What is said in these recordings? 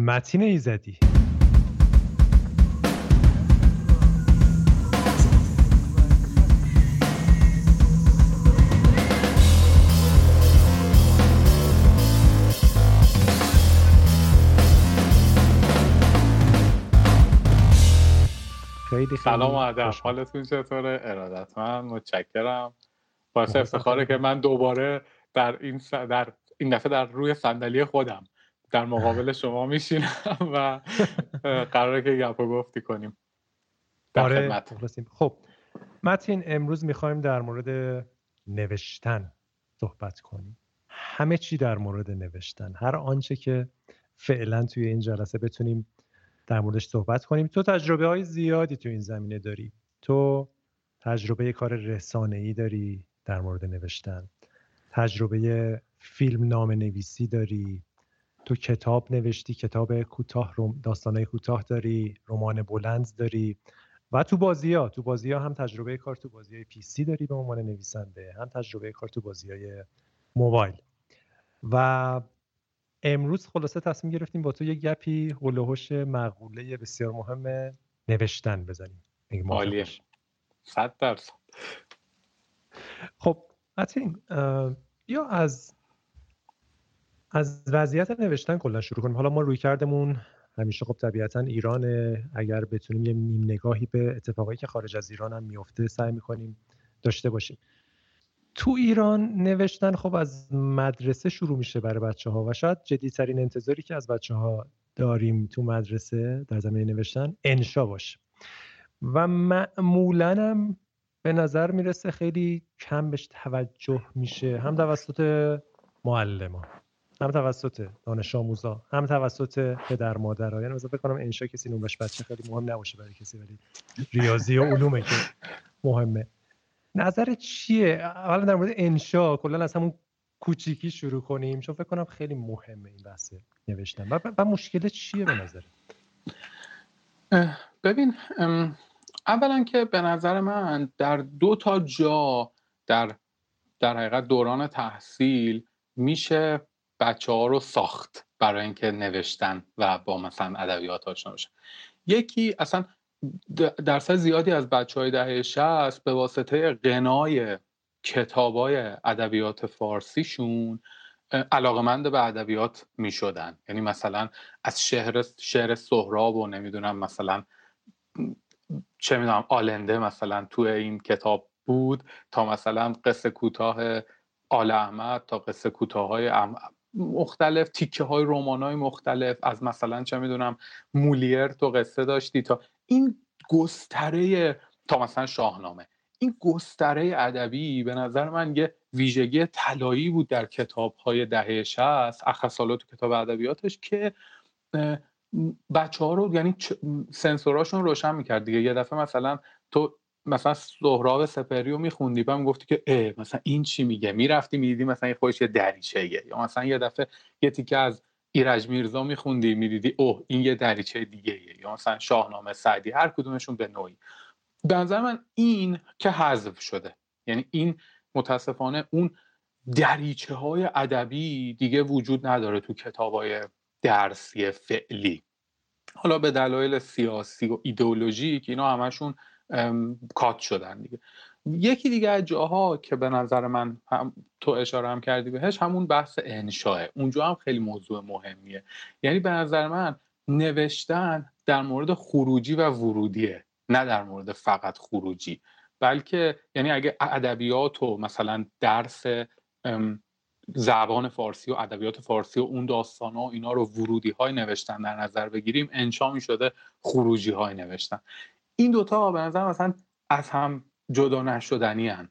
متین ایزدی. خیلی سلام و ادب. حالتون چطوره؟ ارادت من متشکرم. باعث افتخاره که من دوباره در این در این دفعه در روی صندلی خودم در مقابل شما میشینم و قراره که گپ و گفتی کنیم. آره خب متین امروز می‌خوایم در مورد نوشتن صحبت کنیم. همه چی در مورد نوشتن. هر آنچه که فعلا توی این جلسه بتونیم در موردش صحبت کنیم. تو تجربه های زیادی تو این زمینه داری. تو تجربه کار رسانه ای داری در مورد نوشتن. تجربه فیلم نام نویسی داری. تو کتاب نوشتی کتاب کوتاه داستانهای کوتاه داری رمان بلند داری و تو بازی ها تو بازی ها هم تجربه کار تو بازی های پی سی داری به عنوان نویسنده هم تجربه کار تو بازی های موبایل. و امروز خلاصه تصمیم گرفتیم با تو یه گپی هلوهوش مقوله بسیار مهم نوشتن بزنیم. عالیه. صد درصد. خب متین یا از از وضعیت نوشتن کلا شروع کنیم. حالا ما روی کردمون همیشه خب طبیعتا ایرانه. اگر بتونیم یه نیم نگاهی به اتفاقایی که خارج از ایران هم میفته سعی می‌کنیم داشته باشیم. تو ایران نوشتن خب از مدرسه شروع میشه برای بچه ها و شاید جدیترین انتظاری که از بچه ها داریم تو مدرسه در زمینه نوشتن انشا باشه. و معمولا هم به نظر می‌رسه خیلی کم بهش توجه میشه هم توسط معلم ها. هم توسط دانش آموزا هم توسط پدر مادر یعنی مثلا فکر کنم انشا کسی نوبش بچه خیلی مهم نباشه برای کسی ولی ریاضی و علومه که مهمه. نظر چیه؟ اولا در مورد انشا کلا از همون کوچیکی شروع کنیم چون فکر کنم خیلی مهمه این بحث نوشتن. و, و مشکل چیه به نظر؟ ببین اولا که به نظر من در دو تا جا در در حقیقت دوران تحصیل میشه بچه ها رو ساخت برای اینکه نوشتن و با مثلا ادبیات آشنا بشن. یکی اصلا درصد زیادی از بچه های دهه شست به واسطه قنای کتاب های ادبیات فارسیشون علاقمند به ادبیات می شدن یعنی مثلا از شهر شعر سهراب و نمی‌دونم مثلا چه می‌دونم آلنده مثلا تو این کتاب بود تا مثلا قصه کوتاه آل احمد تا قصه کوتاه های مختلف تیکه های رمان های مختلف. از مثلا چه می‌دونم مولیر تو قصه داشتی تا این گستره تا مثلا شاهنامه. این گستره ادبی به نظر من یه ویژگی طلایی بود در کتاب های دهه 60 اخصالات کتاب ادبیاتش که بچه ها رو یعنی سنسوراشون روشن می‌کرد دیگه. یه دفعه مثلا تو مثلا سهراب سپری رو میخوندی بعد گفتی که اه مثلا این چی میگه؟ می‌رفتی می‌دیدی مثلا این خودش یه دریچه یا مثلا یه دفعه یه تیکه از ایرج میرزا میخوندی می‌دیدی اوه این یه دریچه دیگه یا مثلا شاهنامه سعدی هر کدومشون به نوعی. به نظر من این که حذف شده. یعنی این متاسفانه اون دریچه های ادبی دیگه وجود نداره تو کتاب های درسی فعلی. حالا به دلایل سیاسی و ایدئولوژی که اینا همشون کات شدن دیگه. یکی دیگه از جاها که به نظر من هم تو اشاره هم کردی بهش همون بحث انشاه اونجا هم خیلی موضوع مهمیه. یعنی به نظر من نوشتن در مورد خروجی و ورودیه نه در مورد فقط خروجی. بلکه یعنی اگه ادبیات و مثلا درس زبان فارسی و ادبیات فارسی و اون داستان ها اینا رو ورودی های نوشتن در نظر بگیریم انشا می شده خروجی های نوشتن. این دوتا به نظر مثلا از هم جدا نشدنی هن.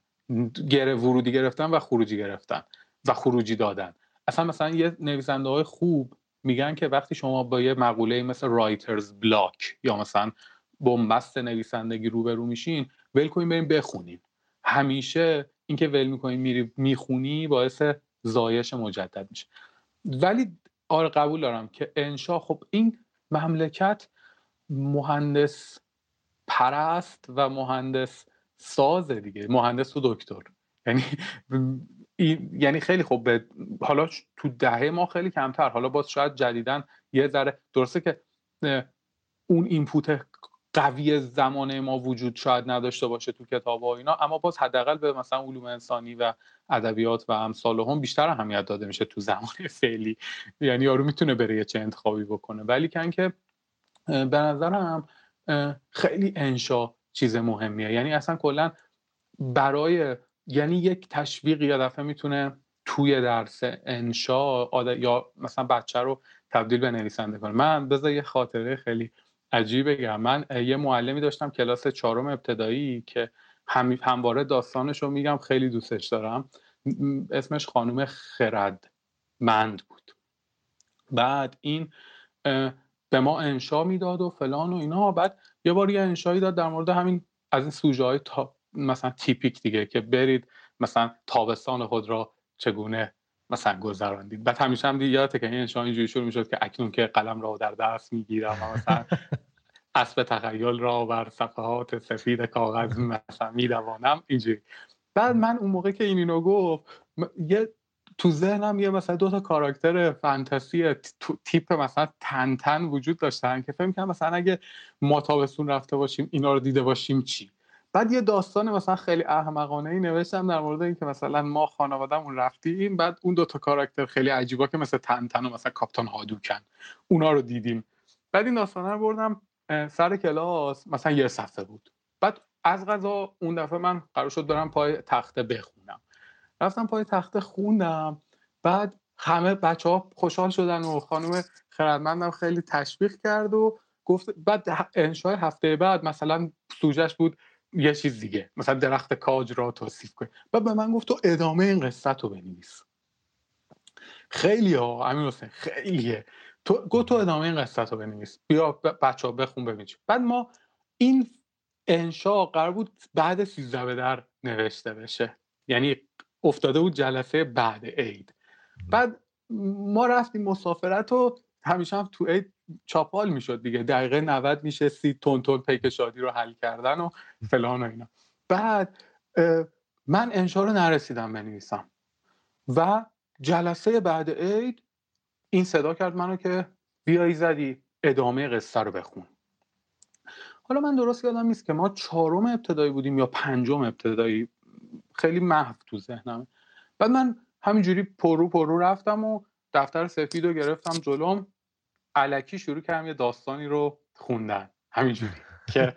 گره ورودی گرفتن و خروجی گرفتن و خروجی دادن. اصلا مثلا یه نویسنده های خوب میگن که وقتی شما با یه مقوله مثل رایترز بلاک یا مثلا بنبست نویسندگی روبرو میشین ول کنین بریم بخونین. همیشه اینکه ول می‌کنین میری می‌خونی باعث زایش مجدد میشه. ولی آره قبول دارم که انشا خب این مملکت مهندس پرست و مهندس سازه دیگه. مهندس و دکتر. یعنی یعنی خیلی خوب حالا تو دهه ما خیلی کمتر. حالا باز شاید جدیدن یه ذره درسته که اون اینپوت قوی زمانه ما وجود شاید نداشته باشه تو کتاب و اینا اما باز حداقل به مثلا علوم انسانی و ادبیات و امثال هم بیشتر اهمیت داده میشه تو زمان فعلی. یعنی یارو می‌تونه بره یه چه انتخابی بکنه. ولی کن که به نظرم خیلی انشا چیز مهمیه. یعنی اصلا کلا برای یعنی یک تشویق یا دفعه می‌تونه توی درس انشا یا مثلا بچه رو تبدیل به نویسنده کنه. من بذار یه خاطره خیلی عجیب بگم. من یه معلمی داشتم کلاس چهارم ابتدایی که هم همواره داستانش رو میگم خیلی دوستش دارم. اسمش خانم خردمند بود. بعد این به ما انشا می‌داد و فلان و اینا. بعد یه بار یه انشایی داد در مورد همین از این سوژه های تا مثلا تیپیک دیگه که برید مثلا تابستان خود را چگونه مثلا گذراندید. بعد همیشه هم دیگه یادته که این انشا اینجوری شروع می‌شد که اکنون که قلم را در دست می‌گیرم مثلا اسب تخیل را بر صفحات سفید کاغذ مثلا میدوانم اینجوری. بعد من اون موقع که این اینو گفت یه تو ذهنم یه مثلا دو تا کاراکتر فانتزی تیپ مثلا تن تن وجود داشتن که فکر کنم مثلا اگه ما تابستون رفته باشیم اینا رو دیده باشیم چی؟ بعد یه داستان مثلا خیلی احمقانه ای نوشتم در مورد اینکه مثلا ما خانوادهمون رفتیم بعد اون دو تا کاراکتر خیلی عجیبا که مثل تن تن و مثلا کاپتان هادوکن اونا رو دیدیم. بعد این داستان رو بردم سر کلاس مثلا یه صفحه بود. بعد از غذا اون دفعه من قرار شد برم پای تخته بخونم. رفتم پای تخته خوندم بعد همه بچه ها خوشحال شدن و خانم خردمندم خیلی تشویق کرد و گفت بعد انشای هفته بعد مثلا سوجش بود یه چیز دیگه مثلا درخت کاج را توصیف کنی بعد به من گفت تو ادامه این قصه رو بنویس. خیلی ها امین حسین خیلیه تو گو تو ادامه این قصه رو بنویس. بیا بچه ها بخون ببین بعد ما این انشا قرار بود بعد سیزده به در نوشته بشه. یعنی افتاده بود جلسه بعد عید. بعد ما رفتیم مسافرت و همیشه هم تو عید چاپال می‌شد دیگه. دقیقه 90 میشه سی تون تون پیک شادی رو حل کردن و فلان و اینا. بعد من انشا رو نرسیدم بنویسم. و جلسه بعد عید این صدا کرد منو که بیا ایزدی ادامه قصه رو بخون. حالا من درست یادم نیست که ما چهارم ابتدایی بودیم یا پنجم ابتدایی خیلی محو تو ذهنم بعد من همینجوری پرو پرو رفتم و دفتر سفید رو گرفتم جلوم. الکی شروع کردم یه داستانی رو خوندن. همینجوری که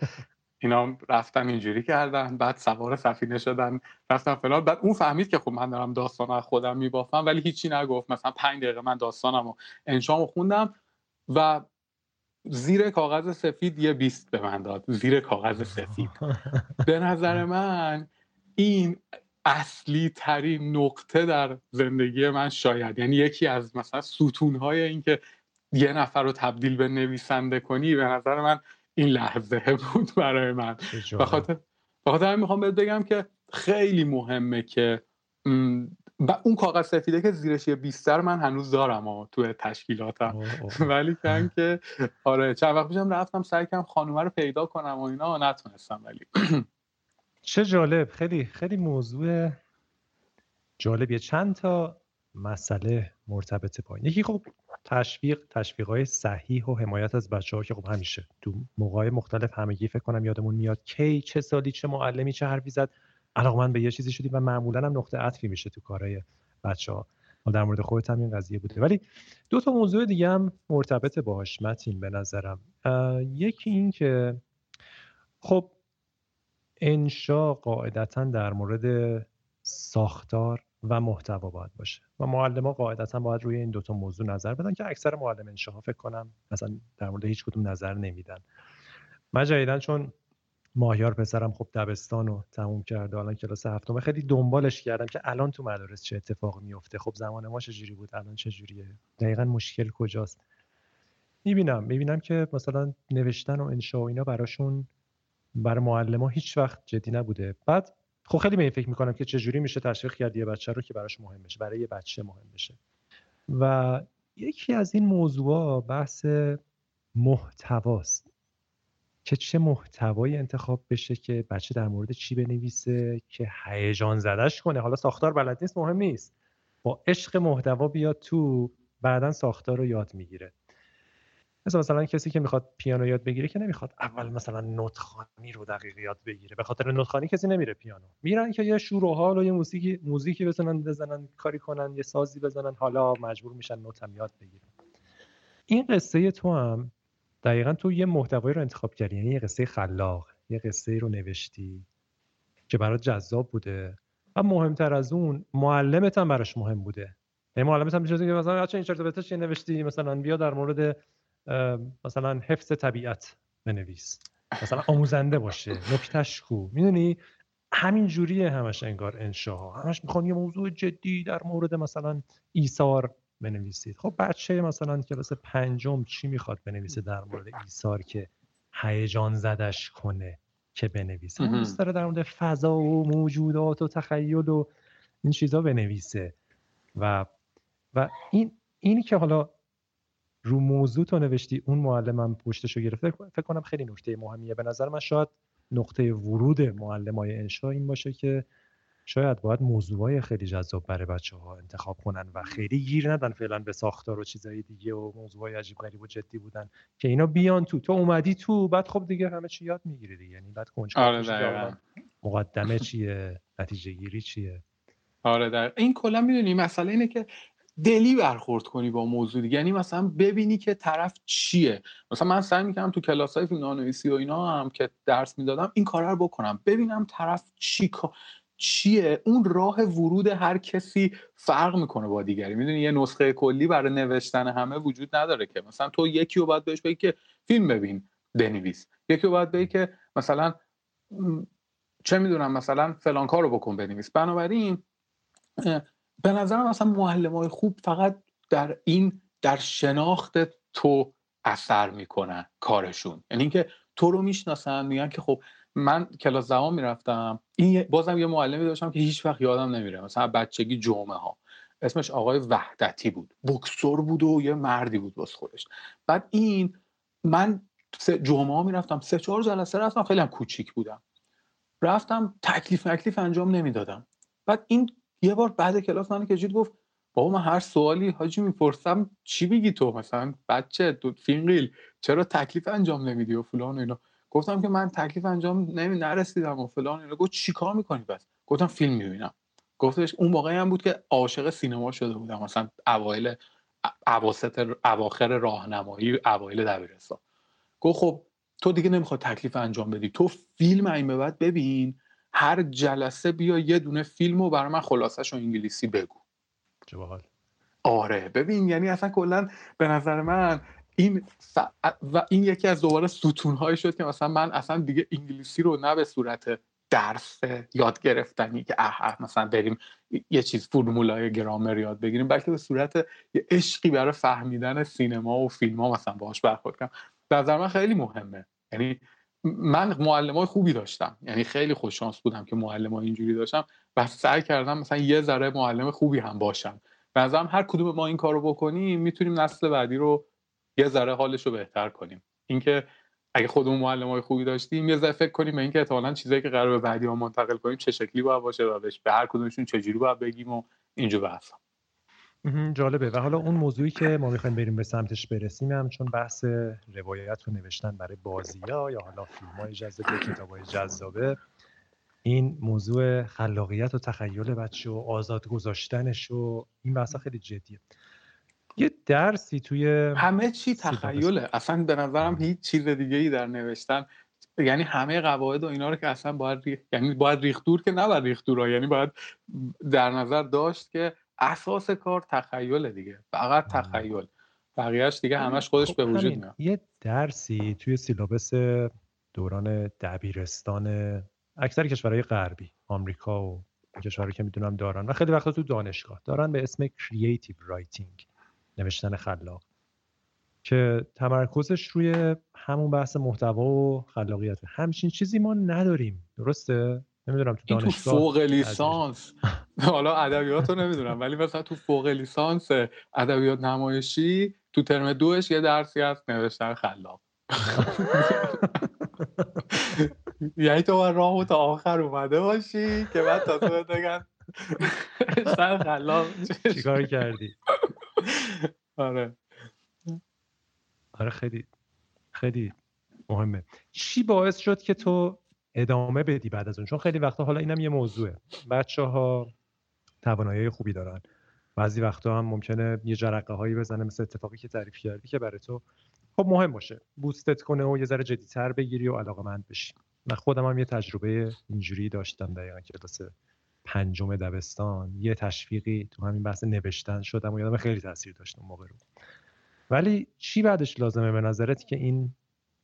اینا رفتن اینجوری کردن بعد سوار سفینه شدن رفتن فلان. بعد اون فهمید که خب من دارم داستان از خودم میبافم ولی هیچی نگفت. مثلا پنج دقیقه من داستانم و انشام خوندم و زیر کاغذ سفید یه بیست به من داد. زیر کاغذ سفید. به نظر من این اصلی ترین نقطه در زندگی من شاید. یعنی یکی از مثلا ستون های این که یه نفر رو تبدیل به نویسنده کنی به نظر من این لحظه بود برای من. بخاطر بخاطر می‌خوام بهت بگم که خیلی مهمه که و اون کاغذ سفیده که زیرش یه بیستر من هنوز دارم و تو تشکیلاتم. ولی کن که آره چند وقت پیشم رفتم سعی کردم خانومه رو پیدا کنم و اینا نتونستم ولی. چه جالب خیلی خیلی موضوع جالبیه چند تا مسئله مرتبط با این. یکی خب تشویق تشویق های صحیح و حمایت از بچه ها که خب همیشه تو موقع مختلف همگی فکر کنم یادمون میاد کی چه سالی چه معلمی چه حرفی زد. من به یه چیزی شدی و معمولا هم نقطه عطفی میشه تو کارهای بچه ها در مورد خودت هم این قضیه بوده. ولی دو تا موضوع دیگه هم مرتبط باهاش متین به نظرم. یکی این که خب انشا قاعدتا در مورد ساختار و محتوا باید باشه و معلم ها قاعدتا باید روی این دوتا موضوع نظر بدن که اکثر معلم انشاها فکر کنم مثلا در مورد هیچ کدوم نظر نمیدن. من جدیدن چون ماهیار پسرم خب دبستان رو تموم کرده الان کلاس هفتم خیلی دنبالش کردم که الان تو مدارس چه اتفاقی میفته. خب زمان ما چجوری بود؟ الان چجوریه دقیقا مشکل کجاست؟ می‌بینم. می‌بینم که مثلا نوشتن و انشا و اینا براشون برای معلم ها هیچ وقت جدی نبوده. بعد خب خیلی به این فکر می‌کنم که چجوری میشه تشویق کرد یه بچه رو که براش مهم بشه برای یه بچه مهم بشه. و یکی از این موضوع بحث محتواست. که چه محتوایی انتخاب بشه که بچه در مورد چی بنویسه که هیجان زدش کنه. حالا ساختار بلد نیست مهم نیست. با عشق محتوا بیاد تو بعدا ساختار رو یاد می‌گیره. مثل مثلا کسی که می‌خواد پیانو یاد بگیره که نمی‌خواد اول مثلا نوت خوانی رو دقیق یاد بگیره. به خاطر نوت خوانی کسی نمیره پیانو. میرن که یه شور و حال و یه موسیقی موزیکی بزنن بزنن کاری کنن یه سازی بزنن حالا مجبور میشن نوت هم یاد بگیرن. این قصه تو هم دقیقا تو یه محتوایی رو انتخاب کردی. یعنی یه قصه خلاق یه قصه رو نوشتی که برات جذاب بوده. و مهمتر از اون معلمت هم براش مهم بوده. یعنی معلمت هم که مثلا این چرت چی نوشتی مثلا بیا در مورد مثلا حفظ طبیعت بنویس. مثلا آموزنده باشه نکتش کو می‌دونی؟ همین جوریه همش انگار انشاها. همش می‌خوان یه موضوع جدی در مورد مثلا ایثار بنویسید. خب بچه مثلا کلاس پنجم چی می‌خواد بنویسه در مورد ایثار که هیجان زدش کنه که بنویسه؟ دوست داره در مورد فضا و موجودات و تخیل و این چیزا بنویسه. و و این اینی که حالا رو موضوع تو نوشتی اون معلمم پشتشو گرفته فکر کنم خیلی نکته مهمیه. به نظر من شاید نقطه ورود معلم های انشا این باشه که شاید باید موضوعهای خیلی جذاب برای بچه ها انتخاب کنن و خیلی گیر ندن فعلا به ساختار و چیزهای دیگه و موضوعهای عجیب غریب و جدی بودن که اینا بیان تو. تو اومدی تو بعد خب دیگه همه چی یاد می‌گیری دیگه. یعنی بعد آره مقدمه چیه؟ نتیجه گیری چیه؟ آره در این کلا می‌دونی مسئله اینه که دلی برخورد کنی با موضوع دیگه. یعنی مثلا ببینی که طرف چیه. مثلا من سعی می‌کنم تو کلاس های فیلمنامه‌نویسی و اینا هم که درس می‌دادم این کار رو بکنم. ببینم طرف چی چیه. اون راه ورود هر کسی فرق می‌کنه با دیگری. می‌دونی یه نسخه کلی برای نوشتن همه وجود نداره که. مثلا تو یکی رو باید بهش بگی که فیلم ببین بنویس. یکی رو باید بگی که مثلا چه می‌دونم مثلا فلان کار رو بکن بنویس. بنابراین به نظرم مثلا معلم های خوب فقط در این در شناخت تو اثر می‌کنن کارشون. یعنی اینکه تو رو می‌شناسن میگن که خب من کلاس زمان می‌رفتم. این بازم یه معلمی داشتم که هیچ وقت یادم نمیره. مثلا بچگی جمعه ها اسمش آقای وحدتی بود. بکسور بود و یه مردی بود باز خودش. بعد این من جمعه ها می‌رفتم. سه چهار جلسه رفتم. خیلی هم کوچیک بودم. رفتم تکلیف تکلیف انجام نمی‌دادم. بعد این یه بار بعد کلاس من کشید گفت بابا من هر سوالی حاجی می‌پرسم چی بگی تو؟ مثلا بچه تو فینگیل چرا تکلیف انجام نمیدی و فلان و اینا؟ گفتم که من تکلیف انجام نمی نرسیدم و فلان اینا. گفت چیکار می‌کنی پس؟ گفتم فیلم می‌بینم. گفتش اون موقعی هم بود که عاشق سینما شده بودم. مثلا اوایل اواسط اواخر راهنمایی اوایل دبیرستان. گفت خب تو دیگه نمی‌خواد تکلیف انجام بدی. تو فیلم این بعد ببین. هر جلسه بیا یه دونه فیلم رو برای من خلاصش و انگلیسی بگو. آره ببین یعنی اصلا کلا به نظر من این و این یکی از دوباره ستون شد که مثلا من اصلا دیگه انگلیسی رو نه به صورت درس یاد گرفتنی که اه, مثلا بریم یه چیز فرمولای گرامر یاد بگیریم بلکه به صورت یه عشقی برای فهمیدن سینما و فیلم ها مثلا باهاش برخورد کنم. نظر من خیلی مهمه. یعنی من معلم های خوبی داشتم. یعنی خیلی خوششانس بودم که معلم های اینجوری داشتم. و سعی کردم مثلا یه ذره معلم خوبی هم باشم. به نظرم هر کدوم ما این کارو بکنیم می‌تونیم نسل بعدی رو یه ذره حالش رو بهتر کنیم. اینکه اگه خودمون معلم های خوبی داشتیم یه ذره فکر کنیم به اینکه احتمالاً چیزایی که قرار به بعدی ها منتقل کنیم چه شکلی باید باشه و به هر کدومشون چجوری باید بگیم و اینجور بحثا. جالبه. و حالا اون موضوعی که ما می‌خوایم بریم به سمتش برسیم هم چون بحث روایت و نوشتن برای بازی ها یا حالا فیلم های جذاب کتاب های جذابه این موضوع خلاقیت و تخیل بچه و آزاد گذاشتنش و این بحث خیلی جدیه. یه درسی توی همه چی تخیله. اصلا به نظرم هیچ چیز دیگه ای در نوشتن. یعنی همه قواعد و اینا رو که اصلا باید یعنی باید ریخت دور که نباید ریخت دور یعنی باید در نظر داشت که اساس کار تخیله دیگه. فقط تخیل. بقیهش دیگه همش خودش خب به وجود میاد. یه درسی توی سیلابس دوران دبیرستان اکثر کشورهای غربی آمریکا و کشورهایی که می‌دونم دارن و خیلی وقتا تو دانشگاه دارن به اسم creative writing نوشتن خلاق که تمرکزش روی همون بحث محتوا و خلاقیت همچین چیزی ما نداریم درسته؟ نمی‌دونم تو دانشگاه تو فوق لیسانس. حالا ادبیات رو نمی‌دونم ولی مثلا تو فوق لیسانس ادبیات نمایشی تو ترم دوش یه درسی هست نوشتن خلاق. یعنی تو راه تا آخر اومده باشی که بعد تا تو بگن خلاق چیکار کردی؟ آره. آره خیلی خیلی مهمه. چی باعث شد که تو ادامه بدی بعد از اون. چون خیلی وقتا حالا اینم یه موضوعه. بچه ها توانایی خوبی دارن. بعضی وقتا هم ممکنه یه جرقه هایی بزنه مثل اتفاقی که تعریف کردی که برای تو خب مهم باشه. بوستت کنه و یه ذره جدیتر بگیری و علاقه مند بشی. من خودم هم یه تجربه اینجوری داشتم دقیقا کلاس پنجم دبستان. یه تشویقی تو همین بحث نوشتن شدم و یادم خیلی تاثیر داشت اون موقع رو. ولی چی بعدش لازمه به نظرت که این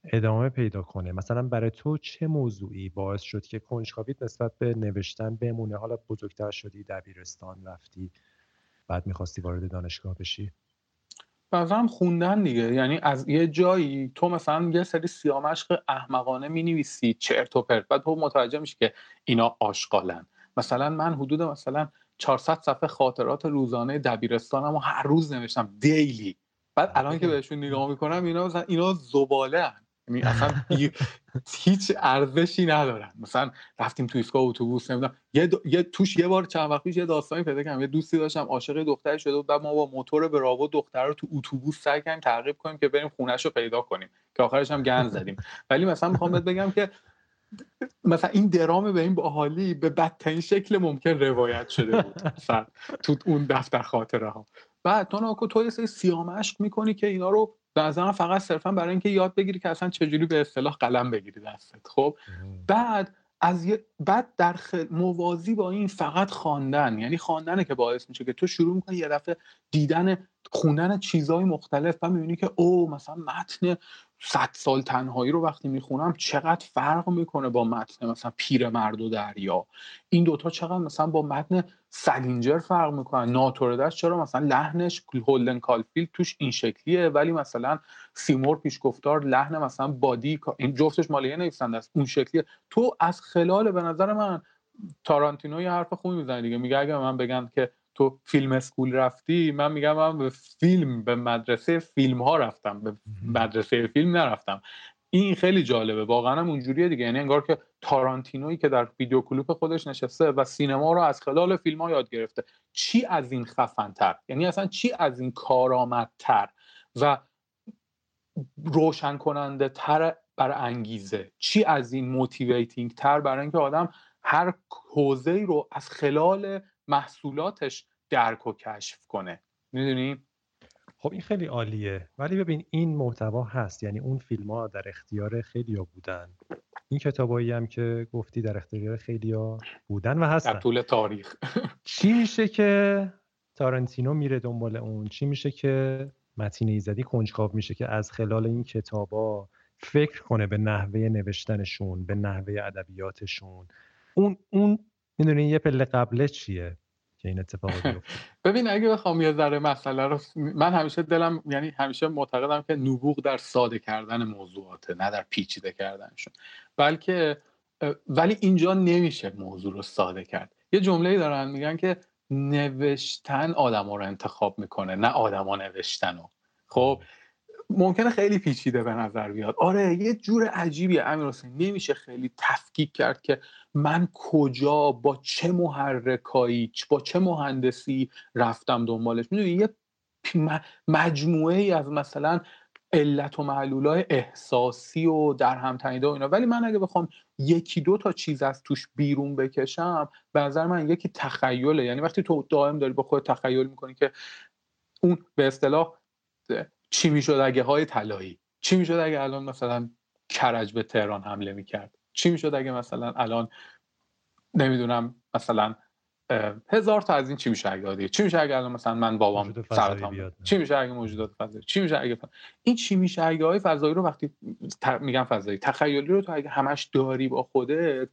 ادامه پیدا کنه. مثلا برای تو چه موضوعی باعث شد که کنجکاویت نسبت به نوشتن بمونه؟ حالا بزرگتر شدی دبیرستان رفتی بعد می‌خواستی وارد دانشگاه بشی؟ هم خوندن دیگه. یعنی از یه جایی تو مثلا یه سری سیامشق احمقانه می نویسی چرت و پرت. بعد تو متوجه میشی که اینا آشغالن. مثلا من حدود مثلا 400 صفحه خاطرات روزانه دبیرستانم و هر روز نوشتم. دیلی بعد الان که بهشون نگاه می‌کنم اینا مثلا اینا زباله یعنی اصلا هیچ ارزشی ندارن. مثلا رفتیم تو ایستگاه اتوبوس نمی‌دونم یه, یه توش یه بار چند وقت پیش یه داستانی پیدا کردم. یه دوستی داشتم عاشق دختر شده و بعد ما با موتور براوو دختر رو تو اتوبوس سعی کردیم تعقیب کنیم که بریم خونش رو پیدا کنیم که آخرش هم گند زدیم. ولی مثلا می‌خوام بهت بگم که مثلا این درام به این باحالی به بدترین شکل ممکن روایت شده بود. تو اون دفتر خاطره ها بعد تو ناکو تو یه سری سیامشک می‌کنی که اینا رو به فقط صرفا برای اینکه یاد بگیری که اصلا چجوری به اصطلاح قلم بگیری دستت. خب بعد از یه بعد در موازی با این فقط خواندن یعنی خواندنه که باعث میشه که تو شروع می‌کنی یه دفعه دیدن خوندن چیزهای مختلف و می‌بینی که او مثلا متن صد سال تنهایی رو وقتی می‌خونم چقدر فرق می‌کنه با متن مثلا پیر مرد و دریا؟ این دوتا چقدر مثلا با متن سلینجر فرق می‌کنن؟ ناتوردش چرا مثلا لحنش هولدن کالفیلد توش این شکلیه ولی مثلا سیمور پیشگفتار لحن مثلا بادی این جفتش مال یه نویسنده است اون شکلیه. تو از خلال به نظر من تارانتینو یه حرف خوبی می‌زنه دیگه. میگه اگه من بگم که تو film school رفتی من میگم من به فیلم به مدرسه فیلم ها رفتم به مدرسه فیلم نرفتم. این خیلی جالبه واقعا هم اونجوریه دیگه. یعنی انگار که تارانتینویی که در ویدیو کلوپ خودش نشسته و سینما رو از خلال فیلم ها یاد گرفته. چی از این خفنتر؟ یعنی اصلا چی از این کارآمدتر؟ و روشن کننده تر بر انگیزه. چی از این motivating تر برای اینکه آدم هر حوزه رو از خلال محصولاتش درک و کشف کنه. می‌دونی؟ خب این خیلی عالیه. ولی ببین این محتوا هست. یعنی اون فیلم ها در اختیار خیلی ها بودن. این کتابایی هم که گفتی در اختیار خیلی ها بودن و هستن. در طول تاریخ. چی میشه که تارنتینو میره دنبال اون؟ چی میشه که متین ایزدی کنجکاو میشه که از خلال این کتابا فکر کنه به نحوه نوشتنشون به نحوه ادبیاتشون؟ اون اون می‌دونی یه پله قبله چیه که این اتفاق بیفته؟ ببین اگه بخوام یه ذره مسئله رو من همیشه دلم یعنی همیشه معتقدم که نبوغ در ساده کردن موضوعاته نه در پیچیده کردنشون. بلکه ولی اینجا نمیشه موضوع رو ساده کرد. یه جمله دارن میگن که نوشتن آدما رو انتخاب می‌کنه نه آدما نوشتن رو. خب ممکنه خیلی پیچیده به نظر بیاد. آره یه جور عجیبی امیر حسین نمیشه خیلی تفکیک کرد که من کجا با چه محرکایی با چه مهندسی رفتم دنبالش. می‌دونی یه مجموعه ای از مثلا علت و معلولای احساسی و در هم تنیده و اینا. ولی من اگه بخوام یکی دو تا چیز از توش بیرون بکشم به نظر من یکی تخیله. یعنی وقتی تو دائم داری با خود تخیل می‌کنی که اون به اصطلاح چی می‌شد اگه های طلایی؟ چی می‌شد اگه الان مثلا کرج به تهران حمله می‌کرد؟ چی می‌شد اگه مثلا الان نمی‌دونم مثلا هزار تا از این چی میشه اگه چی میشه اگه الان مثلا من بابام سرطان چی میشه اگه موجودات فضایی؟ چی میشه اگه این چی میشه اگه های فضایی رو وقتی میگم فضایی تخیلی رو تو اگه همش داری با خودت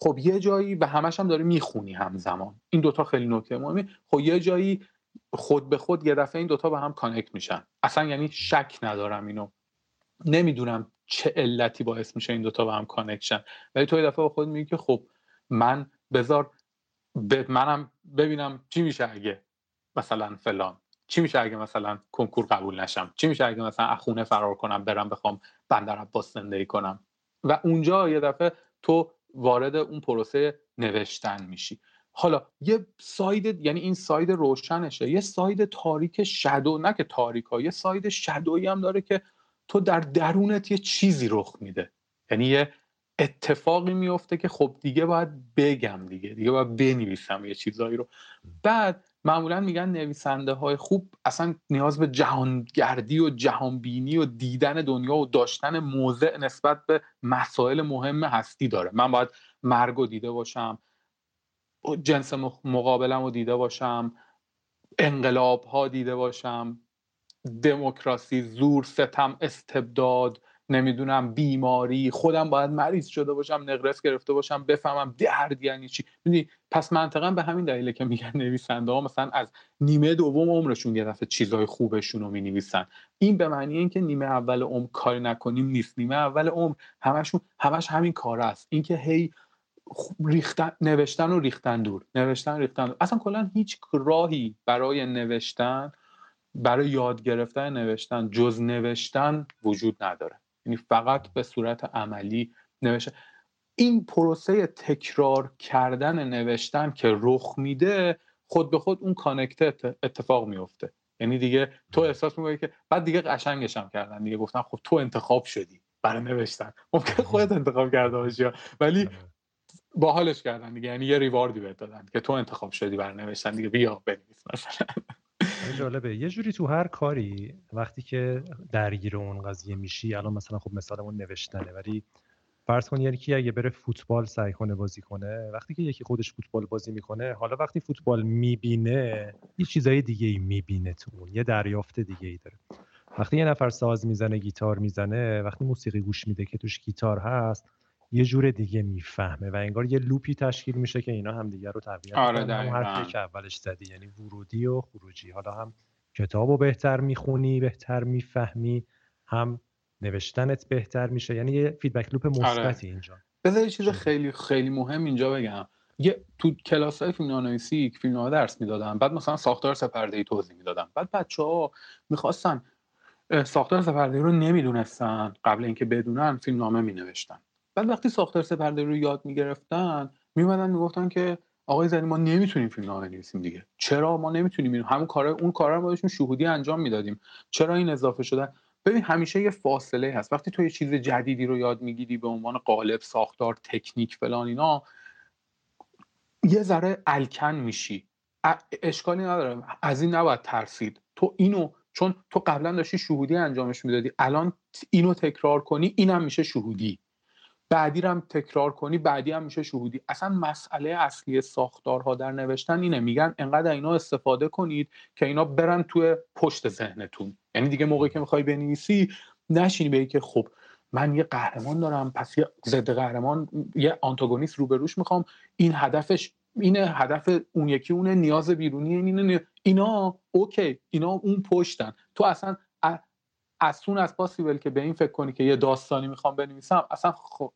خب یه جایی و همش هم داری می‌خونی همزمان. این دوتا خیلی نکته مهمه خب یه جایی خود به خود یه دفعه این دوتا به هم connect میشن. اصلا یعنی شک ندارم اینو. نمی‌دونم چه علتی باعث میشه این دوتا به هم connect شن ولی تو یه دفعه با خود میگی که خب من بذار منم ببینم چی میشه اگه مثلا فلان. چی میشه اگه مثلا کنکور قبول نشم؟ چی میشه اگه مثلا از خونه فرار کنم برم بخوام بندر عباس زندگی کنم؟ و اونجا یه دفعه تو وارد اون پروسه نوشتن میشی. حالا یه side یعنی این side روشنشه یه side تاریک shadow نه که تاریک ها یه side shadow یی هم داره که تو در درونت یه چیزی رخ میده. یعنی یه اتفاقی میفته که خب دیگه باید بگم دیگه دیگه باید بنویسم یه چیزایی رو. بعد معمولا میگن نویسنده های خوب اصلا نیاز به جهانگردی و جهانبینی و دیدن دنیا و داشتن موضع نسبت به مسائل مهم هستی داره. من باید مرگ دیده باشم جنس مقابلم رو دیده باشم انقلاب ها دیده باشم دموکراسی زور ستم استبداد نمی‌دونم بیماری خودم باید مریض شده باشم نقرس گرفته باشم بفهمم درد یعنی چی. می‌دونی پس منطقا به همین دلیله که میگن نویسنده ها مثلا از نیمه دوم عمرشون یه دفعه چیزای خوبشون رو می‌نویسن. این به معنی اینکه نیمه اول عمر کاری نکنیم نیست. نیمه اول عمر همشون همش همین کار است. اینکه هی ریختن نوشتن و ریختن دور. نوشتن ریختن دور. اصلا کلا هیچ راهی برای نوشتن برای یاد گرفتن نوشتن جز نوشتن وجود نداره. یعنی فقط به صورت عملی نوشته این پروسه تکرار کردن نوشتن که رخ میده خود به خود اون کانکت اتفاق میفته. یعنی دیگه تو احساس می‌کنی که بعد دیگه قشنگش هم کردن. دیگه گفتن خب تو انتخاب شدی برای نوشتن. ممکن خودت انتخاب کرده باشی ولی آره. باحالش کردن دیگه. یعنی یه ریواردی بهت دادن که تو انتخاب شدی برای نوشتن دیگه. بیا بنویس مثلا. جالبه. یه جوری تو هر کاری وقتی که درگیر اون قضیه میشی الان مثلا خب مثالمون نوشتنه ولی فرض کن که اگه بره فوتبال سعی کنه بازی کنه وقتی که یکی خودش فوتبال بازی می‌کنه حالا وقتی فوتبال می‌بینه یه چیزای دیگه ای می‌بینه تو اون. یه دریافت دیگه ای داره. وقتی یه نفر ساز می‌زنه گیتار می‌زنه وقتی موسیقی گوش میده که توش گیتار هست یه جور دیگه می‌فهمه و انگار یه loop ی تشکیل میشه که اینا هم دیگه رو تقویت آره هم که اولش زدی یعنی ورودی و خروجی. حالا هم کتاب رو بهتر می‌خونی بهتر می‌فهمی هم نوشتنت بهتر میشه. یعنی یه feedback loop مثبتی آره. اینجا. بذار یه چیز خیلی خیلی مهم اینجا بگم. یه تو کلاس های فیلم نویسی فیلم درس می‌دادن. بعد مثلا ساختار سه پرده ای توضیح می‌دادن. بعد بچه ها می‌خواستن ساختار سپرده رو نمی‌دونستن قبل اینکه بدونن فیلم نامه می نوشتن بعد وقتی ساختار سپرده رو یاد می‌گرفتن میومدن می‌گفتن که آقای زنی ما نمی‌تونیم فیلم نامه بنویسیم دیگه. چرا ما نمی‌تونیم همون کار اون کارا رو بهشون شهودی انجام می‌دادیم. چرا این اضافه شده ببین همیشه یه فاصله هست. وقتی تو یه چیز جدیدی رو یاد می‌گیری به عنوان قالب ساختار تکنیک فلان اینا یه ذره الکن میشی. اشکالی نداره. از این نباید ترسید. تو اینو چون تو قبلا داشتی شهودی انجامش می‌دادی. الان اینو تکرار کنی اینم میشه شهودی. بعدی هم تکرار کنی بعدی هم میشه شهودی. اصلا مسئله اصلی ساختارها در نوشتن اینه. میگن انقدر اینا استفاده کنید که اینا برن توی پشت ذهنتون. یعنی دیگه موقعی که می‌خوای بنویسی نشینی به که خب من یه قهرمان دارم پس یه ضد قهرمان یه آنتاگونیست روبروش می‌خوام. این هدفش اینه هدف اون یکی اونه نیاز بیرونی اینه اینا اوکی اینا اون پشتن. تو اصلا از سون از پاسیبل که به این فکر کنی که یه داستانی می‌خوام بنویسم اصلا خب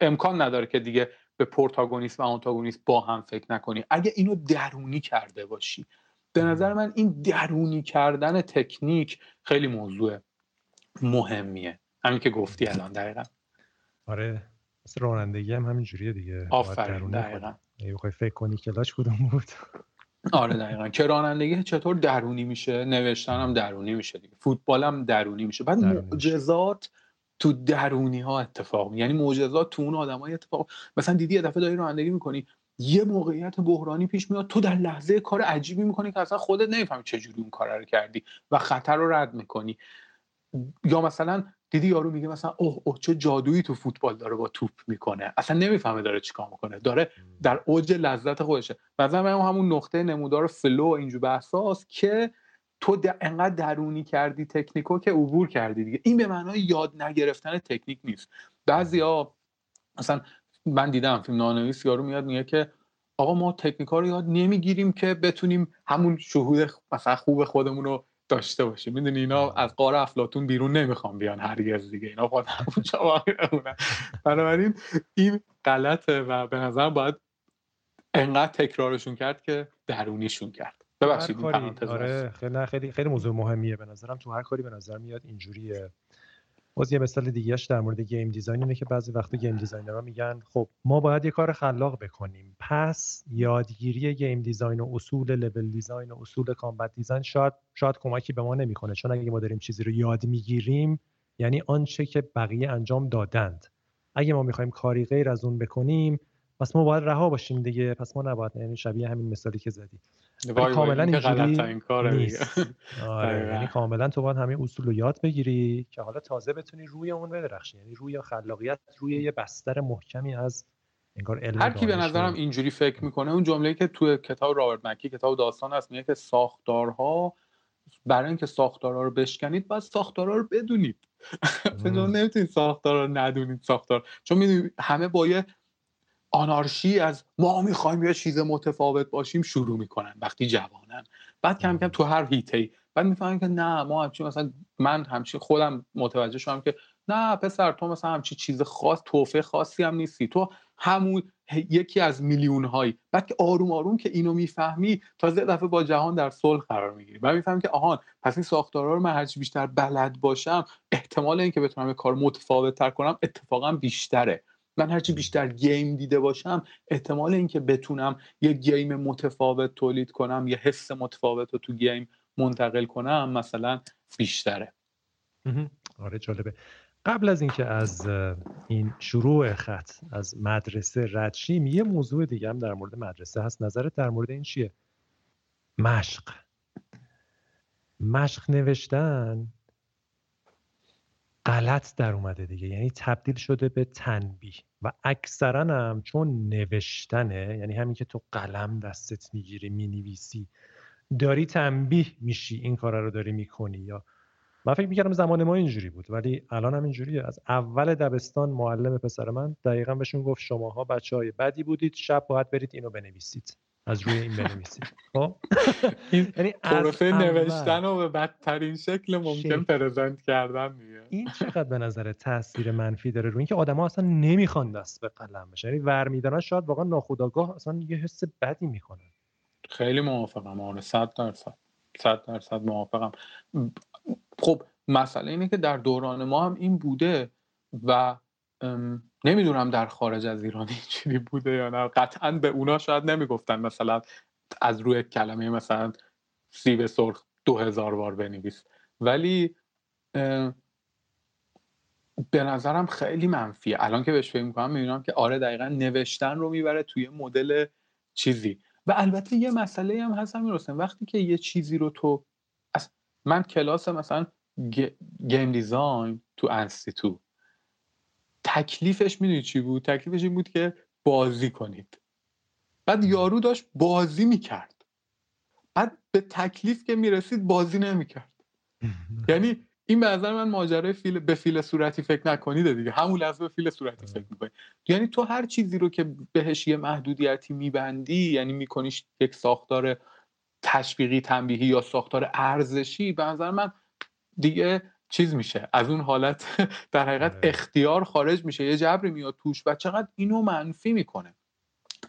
امکان نداره که دیگه به پروتاگونیست و آنتاگونیست با هم فکر نکنی. اگه اینو درونی کرده باشی. به نظر من این درونی کردن تکنیک خیلی موضوع مهمیه. همین که گفتی الان دقیقا. آره مثل رانندگی هم همین جوریه دیگه. آفرین دقیقا. فکر کنی کلاش کدوم بود؟ آره دقیقا. که رانندگی چطور درونی میشه؟ نوشتن هم درونی میشه دیگه. فوتبال هم درونی میشه. بعد معجزات تو درونی ها اتفاق یعنی معجزات تو اون آدمای اتفاق. مثلا دیدی یه دفعه داری رانندگی می‌کنی یه موقعیت بحرانی پیش میاد تو در لحظه کار عجیبی می‌کنی که اصلا خودت نمی‌فهمی چجوری اون کار رو کردی و خطر رو رد می‌کنی. یا مثلا دیدی یارو میگه مثلا اوه اوه چه جادویی تو فوتبال داره با توپ می‌کنه. اصلا نمی‌فهمه داره چیکار می‌کنه. داره در اوج لذت خودشه. مثلا همون نقطه نمودار فلو اینجور بحثاست که تو انقدر درونی کردی تکنیکو که عبور کردی دیگه. این به معنای یاد نگرفتن تکنیک نیست. بعضیا مثلا من دیدم فیلم نانویس یارو میاد میگه که آقا ما تکنیکا رو یاد نمی‌گیریم که بتونیم همون شهود مثلا خوب خودمون رو داشته باشیم. می‌دونی اینا از قاره افلاتون بیرون نمی‌خوام بیان هرگز دیگه. اینا خود همون بنابراین این غلطه و به نظر باید انقدر تکرارشون کرد که درونیشون کرد. ببخشید آره خیلی خیلی خیلی موضوع مهمیه به نظرم. تو هر کاری به نظر میاد اینجوریه. باز یه مثال دیگهش در مورد game design اینه که بعضی وقتا game designer ها میگن خب ما باید یه کار خلاق بکنیم. پس یادگیری game design و اصول level design و اصول combat design شاید شاید کمکی به ما نمی‌کنه. چون اگه ما داریم چیزی رو یاد می‌گیریم یعنی آنچه که بقیه انجام دادند. اگه ما می‌خوایم کاری غیر از اون بکنیم پس ما باید رها باشیم دیگه. پس ما نباید یعنی شبیه همین مثالی که زدی. کاملا اینجوری نیست. آره یعنی کاملا تو باید همین اصول رو یاد بگیری که حالا تازه بتونی روی اون بدرخشی. یعنی روی خلاقیت روی یه بستر محکمی از انگار علم هر کی به نظرم اینجوری فکر می‌کنه اون جمله‌ای که تو کتاب رابرت مکی کتاب داستان هست میگه که ساختارها برای اینکه ساختارها رو بشکنید باید ساختارها رو بدونید. چون نمی‌تونید ساختار رو ندونید ساختار. چون می‌دونید همه با یه آنارشی از ما می‌خوایم یه چیز متفاوت باشیم شروع می‌کنن وقتی جوانن. بعد کم کم تو هر هیته بعد می‌فهمن که نه ما همچین مثلا من همچین خودم متوجه شدم که نه پسر تو مثلا همچین چیز خاص توفه خاصی هم نیستی. تو همون یکی از میلیون هایی بعد که آروم آروم که اینو می‌فهمی تازه دفعه با جهان در صلح قرار می‌گیری. بعد می‌فهمی که آهان پس این ساختارها رو من هرچی بیشتر بلد باشم احتمال اینکه بتونم یه کار متفاوت تر کنم اتفاقا بیشتره. من هرچی بیشتر گیم دیده باشم احتمال اینکه بتونم یه گیم متفاوت تولید کنم یه حس متفاوت رو تو گیم منتقل کنم مثلا بیشتره. آره جالبه. قبل از اینکه از این شروع خط از مدرسه رد شیم یه موضوع دیگه هم در مورد مدرسه هست. نظرت در مورد این چیه؟ مشق. مشق نوشتن؟ غلط در اومده دیگه. یعنی تبدیل شده به تنبیه. و اکثرا هم چون نوشتنه یعنی همین که تو قلم دستت می‌گیری می‌نویسی داری تنبیه میشی این کار رو داری می‌کنی یا من فکر می‌کردم زمان ما اینجوری بود ولی الان هم اینجوریه. از اول دبستان معلم پسر من دقیقا بهشون گفت شماها بچه های بدی بودید شب باید برید اینو بنویسید. از روی این بنویسید. خب؟ یعنی نوشتن رو به بدترین شکل ممکن پرزنت کردن میگه این چقدر به نظر تاثیر منفی داره روی اینکه آدما اصلا نمی‌خوان دست به قلم بشن. یعنی ور میدارن شاید واقعا ناخودآگاه اصلا یه حس بدی می‌کنن. خیلی موافقم آره 100 درصد. 100 درصد موافقم. خب مسئله اینه که در دوران ما هم این بوده و نمی‌دونم در خارج از ایران اینجوری بوده یا نه. قطعا به اونا شاید نمی‌گفتن مثلا از روی کلمه مثلا سیب سرخ دو هزار بار بنویس. ولی به نظرم خیلی منفیه. الان که بهش فکر می‌کنم می‌بینم که آره دقیقا نوشتن رو می‌بره توی مدل چیزی. و البته یه مسئله هم هست همین وقتی که یه چیزی رو تو من کلاس مثلا game design تو انستیتو تکلیفش می‌دونی چی بود؟ تکلیفش این بود که بازی کنید. بعد یارو داشت بازی می‌کرد. بعد به تکلیف که می‌رسید بازی نمی‌کرد. یعنی این به نظر من ماجرای فیل به فیل صورتی فکر نکنید دیگه. همون لحظه به فیل صورتی فکر می‌کنی. یعنی تو هر چیزی رو که بهش یه محدودیتی میبندی یعنی میکنیش یک ساختار تشویقی تنبیهی یا ساختار ارزشی به نظر من دیگه چیز میشه. از اون حالت در حقیقت آره. اختیار خارج میشه. یه جبری میاد توش و چقدر اینو منفی می‌کنه.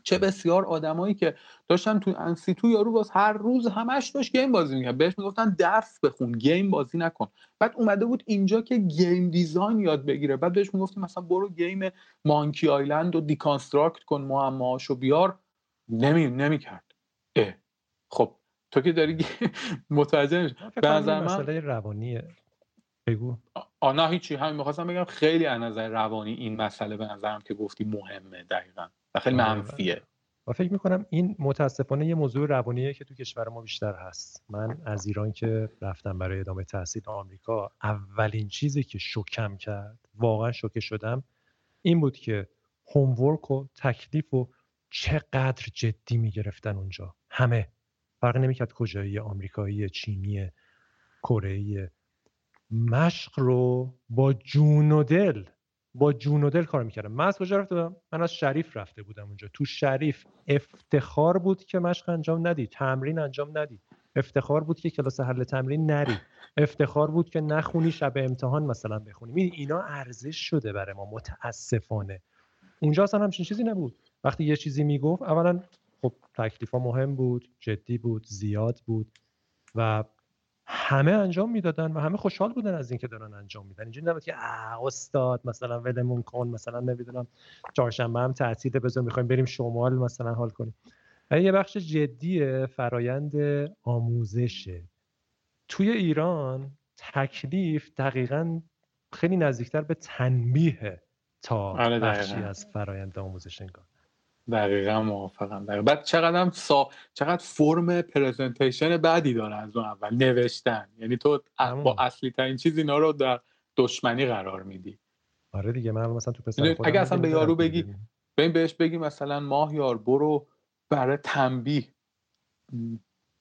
چه بسیار آدمایی که داشتن تو انستیتو یارو باز هر روز همش داشت game بازی می‌کرد. بهش می‌گفتن درس بخون game بازی نکن. بعد اومده بود اینجا که game design یاد بگیره. بعد بهش می‌گفتیم مثلا برو game Monkey Island رو deconstruct کن معماهاشو بیار. نمی نمی‌کرد. خب. تو که داری متوجه به نظر من مسئله روانیه. بگو. آنا هیچی. همین می‌خواستم بگم خیلی از نظر روانی این مسئله به نظرم که گفتی مهمه دقیقا و خیلی آره. منفیه. و فکر می‌کنم این متاسفانه یه موضوع روانیه که تو کشور ما بیشتر هست. من از ایران که رفتم برای ادامه تحصیل آمریکا اولین چیزی که شکم کرد واقعا شوکه شدم این بود که هومورک و تکلیف و چقدر جدی می‌گرفتن اونجا. همه. فرق نمی‌کرد کجایی آمریکایی چینی کره مشق رو با جون و دل با جون و دل کار می‌کردم. من از کجا رفته بودم؟ من از شریف رفته بودم اونجا. تو شریف افتخار بود که مشق انجام ندی تمرین انجام ندی. افتخار بود که کلاس حل تمرین نری. افتخار بود که نخونی شب امتحان مثلا بخونی. اینا ارزش شده برای ما متاسفانه. اونجا اصلا همچین چیزی نبود. وقتی یه چیزی می‌گفت اولا خب تکلیف ها مهم بود جدی بود زیاد بود و همه انجام می‌دادن و همه خوشحال بودن از اینکه دارن انجام میدن. اینجوری نبود که استاد مثلا ولمون کن مثلا نمی‌دونم چهارشنبه هم تعطیل بذار می‌خوایم بریم شمال مثلا حال کنیم. یه بخش جدی فرایند آموزشه. توی ایران تکلیف دقیقا خیلی نزدیکتر به تنبیه تا آره بخشی از فرایند آموزش انگار. دقیقا موافقم. دقیقا. بعد چقدر هم سا... چقدر فرم پرزنتیشن بعدی داره از اون اول؟ نوشتن. یعنی تو با اصلی ترین چیز اینا رو در دشمنی قرار میدی. آره دیگه من مثلا تو پسر اگه اصلا به یارو بگی به بهش بگی مثلا ماه یار برو برای تنبیه.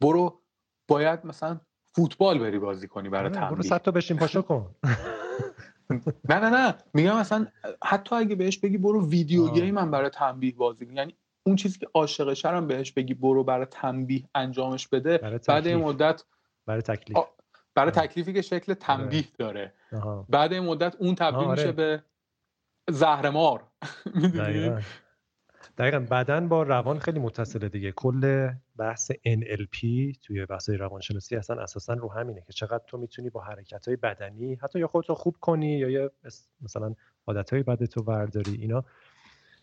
برو باید مثلا فوتبال بری بازی کنی برای تنبیه برو صد تا بشین پاشو کن. نه نه نه. میگم مثلا حتی اگه بهش بگی برو ویدیو گیم هم برای تنبیه بازی یعنی اون چیزی که عاشق شرم بهش بگی برو برای تنبیه انجامش بده بعد این مدت برای تکلیف. برای تکلیفی که شکل تنبیه آره. داره. آها. بعد این مدت اون تبدیل میشه آره. به زهرمار. دقیقا. بعدا با روان خیلی متصله دیگه. کل بحث NLP توی بحث روانشناسی اصلا اساسا رو همینه که چقدر تو می‌تونی با حرکت های بدنی حتی یا خودتو خوب کنی یا یه مثلا عادت های بد تو برداری اینا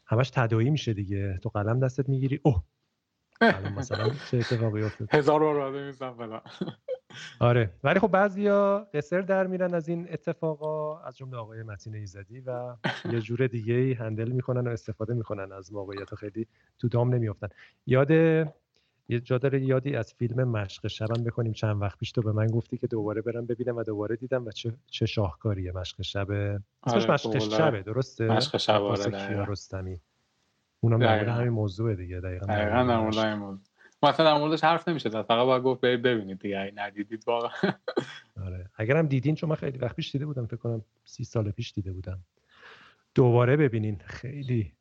همش تدایی میشه دیگه. تو قلم دستت می‌گیری اوه! مثلا چه اتفاقی افتاد؟ هزار بار فلان آره. ولی خب بعضیا قصر در میرن از این اتفاقا از جمله آقای متین ایزدی و یه جور دیگه ای هندل می‌کنن و استفاده می‌کنن از موقعیت خیلی تو دام نمیافتن. یاد یه جا داره یادی از فیلم مشق شبم بکنیم چند وقت پیش تو به من گفتی که دوباره برم ببینم و دوباره دیدم و چه, چه شاهکاریه مشق شب اسمش آره مشق شبه درسته؟ مشق شب آره رستمی؟ اونم در همین موضوع دیگه دقیقاً دقیقاً در مورد همین موضوع. مثلا در موردش حرف نمیشه فقط باید گفت برید ببینید دیگه. اگه ندیدید واقعا. آره. اگرم دیدین چون من خیلی وقت پیش دیده بودم فکر کنم سی سال پیش دیده بودم. دوباره ببینین. خیلی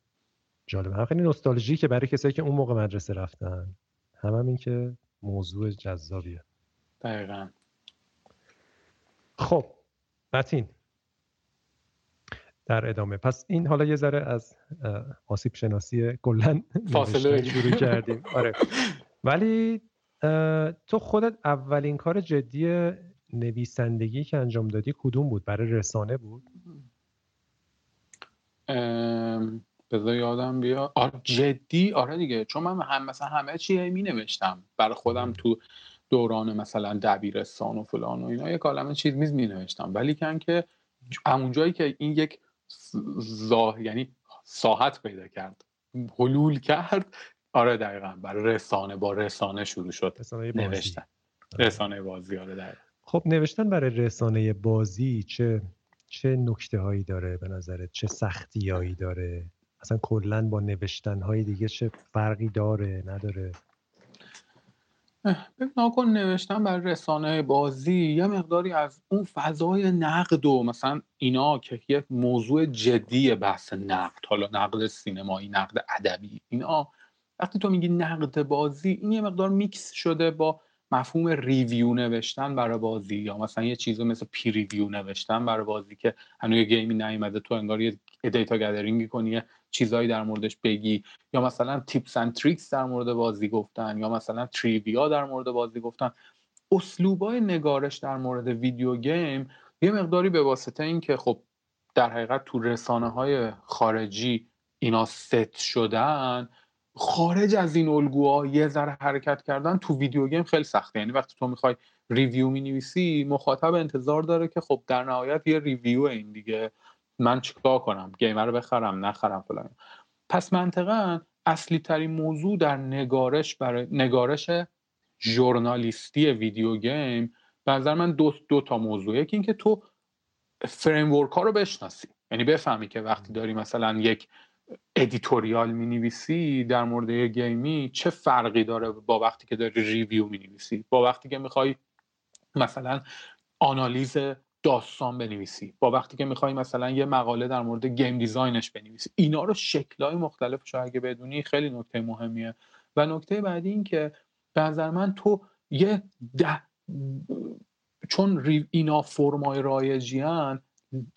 جالبه. هم خیلی نوستالژی که برای کسایی که اون موقع مدرسه رفتن. هم, هم این که موضوع جذابیه. دقیقا. خب متین. در ادامه. پس این حالا یه ذره از آسیب شناسی کلا فاصله شروع کردیم. آره. ولی تو خودت اولین کار جدی نویسندگی که انجام دادی کدوم بود؟ برای رسانه بود؟ بذار یادم بیا آره جدی؟ آره دیگه. چون من هم مثلا همه چی می نوشتم برای خودم تو دوران مثلا دبیرستان و فلان و اینا یه کالمه چیز میز می نوشتم ولی کن که همون جایی که این یک زاه یعنی ساحت پیدا کرد حلول کرد آره دقیقا. برای رسانه با رسانه شروع شد رسانه بازی. نوشتن. آره. رسانه بازی آره دقیقا. خب نوشتن برای رسانه بازی چه چه نکته هایی داره به نظرت؟ چه سختی هایی داره؟ اصلا کلا با نوشتن های دیگه چه فرقی داره نداره؟ ناکن نوشتن برا رسانه بازی یه مقداری از اون فضای نقد و مثلا اینا که یک موضوع جدی بحث نقد حالا نقد سینمایی نقد ادبی اینا. وقتی تو میگی نقد بازی این یه مقدار میکس شده با مفهوم review نوشتن برای بازی یا مثلا یه چیزی مثل preview نوشتن برای بازی که هنوز یه game ی نیومده تو انگار یه data gathering ی کنی چیزایی در موردش بگی یا مثلا tips and tricks در مورد بازی گفتن یا مثلا trivia در مورد بازی گفتن. اسلوبای نگارش در مورد video game یه مقداری به واسطه این که خب در حقیقت تو رسانه های خارجی اینا ست شدن خارج از این الگوها یه ذره حرکت کردن تو video game خیلی سخته. یعنی وقتی تو می‌خوای review می نویسی مخاطب انتظار داره که خب در نهایت یه review این دیگه. من چیکار کنم؟ game رو بخرم؟ نخرم فلان. پس منطقا اصلی ترین موضوع در نگارش برای نگارش ژورنالیستی video game به نظر من دو, دو تا موضوع. یکی اینکه تو فریم ها رو بشناسی. یعنی بفهمی که وقتی داری مثلا یک editorial می نویسی در مورد یک game ی چه فرقی داره با وقتی که داری review می نویسی با وقتی که می‌خوای مثلا آنالیز داستان بنویسی. با وقتی که می‌خوای مثلا یه مقاله در مورد game design ش بنویسی اینا رو شکلهای مختلفش اگه بدونی خیلی نکته مهمیه. و نکته بعدی این که به نظر من تو یه ده چون اینا فرمای رایجیان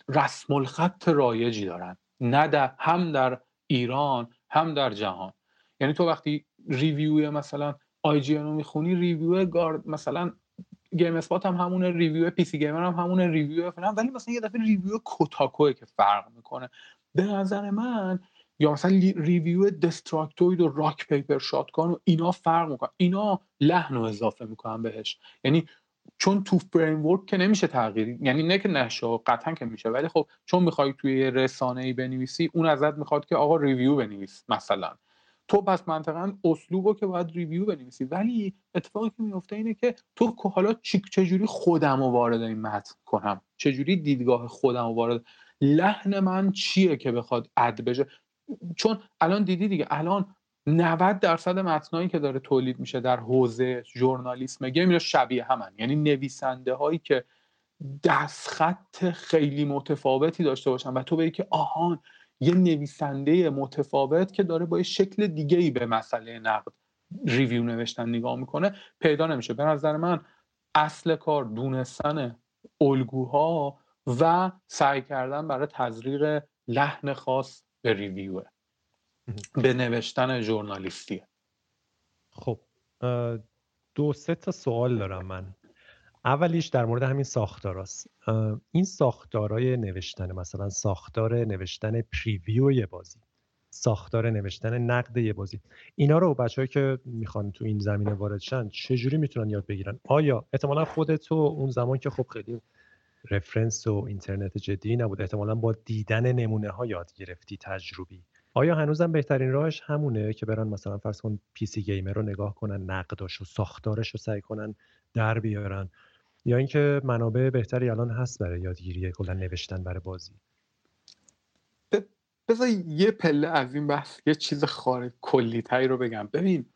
رسم الخط رایجی دارن. نه هم در ایران هم در جهان. یعنی تو وقتی review مثلا آی جی رو می‌خونی ریویو گارد مثلا GameSpot هم همونه review PC Gamer هم همونه review فلان. ولی مثلا یه دفعه review Kotaku ه که فرق می‌کنه. به نظر من یا مثلا review Destructoid و Rock Paper Shotgun و اینا فرق می‌کنن اینا لحن رو اضافه می‌کنن بهش. یعنی چون تو فریم که نمیشه تغییر یعنی نه که نشه قطعا که میشه ولی خب چون می‌خوای توی رسانه ای بنویسی اون ازت می‌خواد که آقا review بنویس مثلا. تو پس منطقا اسلوبو که باید ریویو بنویسی. ولی اتفاقی که میفته اینه که تو حالا چجوری خودم رو وارد این متن کنم؟ چجوری دیدگاه خودم وارد لحن من چیه که بخواد اد بشه؟ چون الان دیدی دیگه الان 90 درصد متنایی که داره تولید میشه در حوزه ژورنالیسم گیم اینا شبیه همن. یعنی نویسنده هایی که دستخط خیلی متفاوتی داشته باشن و تو بگی که آهان یه نویسنده متفاوت که داره با یه شکل دیگه ای به مسئله نقد ریویو نوشتن نگاه می‌کنه پیدا نمیشه. به نظر من اصل کار دونستن الگوها و سعی کردن برای تزریق لحن خاص به ریویوه. به نوشتن ژورنالیستیه. خب دو سه تا سوال دارم من. اولیش در مورد همین ساختاراست. این ساختارای نوشتن مثلا ساختار نوشتن preview یه بازی ساختار نوشتن نقد یه بازی اینا رو بچه‌ای که می‌خوان تو این زمینه وارد شن چجوری می‌تونن یاد بگیرن؟ آیا احتمالا خودت تو اون زمان که خب خیلی reference و اینترنت جدی نبود احتمالا با دیدن نمونه ها یاد گرفتی تجربی؟ آیا هنوزم بهترین راهش همونه که برن مثلا فرض کن PC Gamer رو نگاه کنن نقداش و ساختارش رو سعی کنن در بیارن؟ یا اینکه منابع بهتری الان هست برای یادگیری کلا نوشتن برای بازی؟ بذار یه پله از این بحث یه چیز خارج کلی‌تری رو بگم. ببین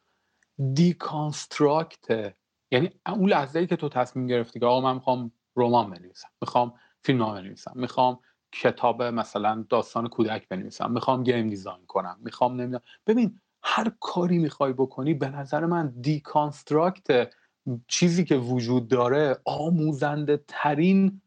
deconstruct یعنی اون لحظه ای که تو تصمیم گرفتی که آقا من می‌خوام رمان بنویسم می‌خوام فیلم بنویسم می‌خوام کتاب مثلا داستان کودک بنویسم می‌خوام game design کنم می‌خوام نمی‌دونم. ببین هر کاری می‌خوای بکنی به نظر من deconstruct چیزی که وجود داره آموزنده ترین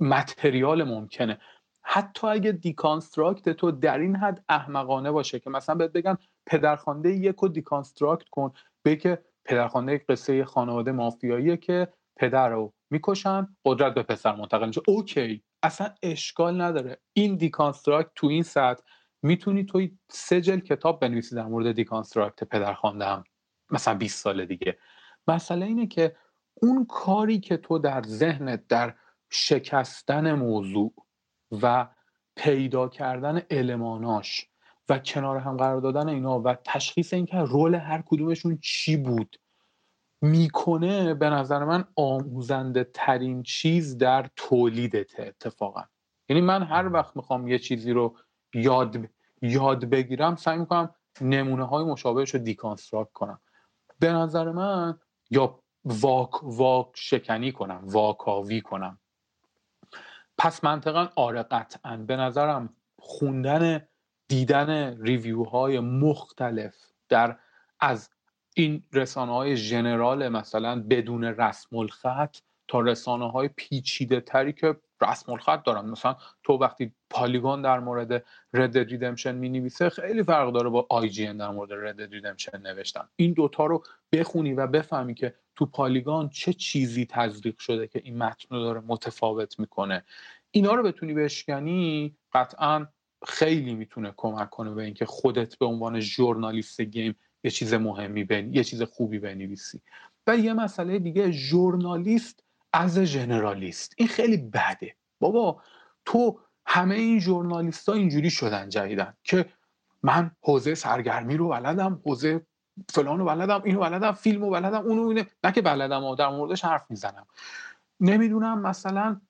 material ممکنه. حتی اگه deconstruct تو در این حد احمقانه باشه که مثلا بهت بگن پدرخوانده یک رو deconstruct کن به که پدرخوانده قصه خانواده مافیاییه که پدر رو می‌کشن قدرت به پسر منتقل میشه. okay اصلا اشکال نداره. این deconstruct تو این سطح می‌تونی توی سجل کتاب بنویسی در مورد deconstruct پدر هم. مثلا 20 سال دیگه. مسئله اینه که اون کاری که تو در ذهنت در شکستن موضوع و پیدا کردن الماناش و کنار هم قرار دادن اینا و تشخیص اینکه رول هر کدومشون چی بود می‌کنه به نظر من آموزنده ترین چیز در تولیدته اتفاقا. یعنی من هر وقت می‌خوام یه چیزی رو یاد یاد بگیرم سعی می‌کنم نمونه های مشابهش رو deconstruct کنم. به نظر من یا واک واک شکنی کنم واکاوی کنم. پس منطقا آره قطعا. به نظرم خوندن دیدن review های مختلف در از این رسانه های general مثلا بدون رسم الخط تا رسانه های پیچیده تری که رسم الخط دارن مثلا تو وقتی Polygon در مورد Red Redemption می نویسه خیلی فرق داره با IGN در مورد Red Redemption نوشتن. این دوتا رو بخونی و بفهمی که تو Polygon چه چیزی تزریق شده که این متن رو داره متفاوت می‌کنه. اینا رو بتونی بشکنی قطعا خیلی می‌تونه کمک کنه به اینکه خودت به عنوان ژورنالیست game یه چیز مهمی بین یه چیز خوبی بنویسی. و یه مسئله دیگه ژورنالیست از generalist. این خیلی بده. بابا تو همه این ژورنالیست ها اینجوری شدن جدیدن که من حوزه سرگرمی رو بلدم حوزه فلان رو بلدم اینو بلدم فیلم رو بلدم اونو اینه نه که بلدم و در موردش حرف می‌زنم. نمی‌دونم مثلا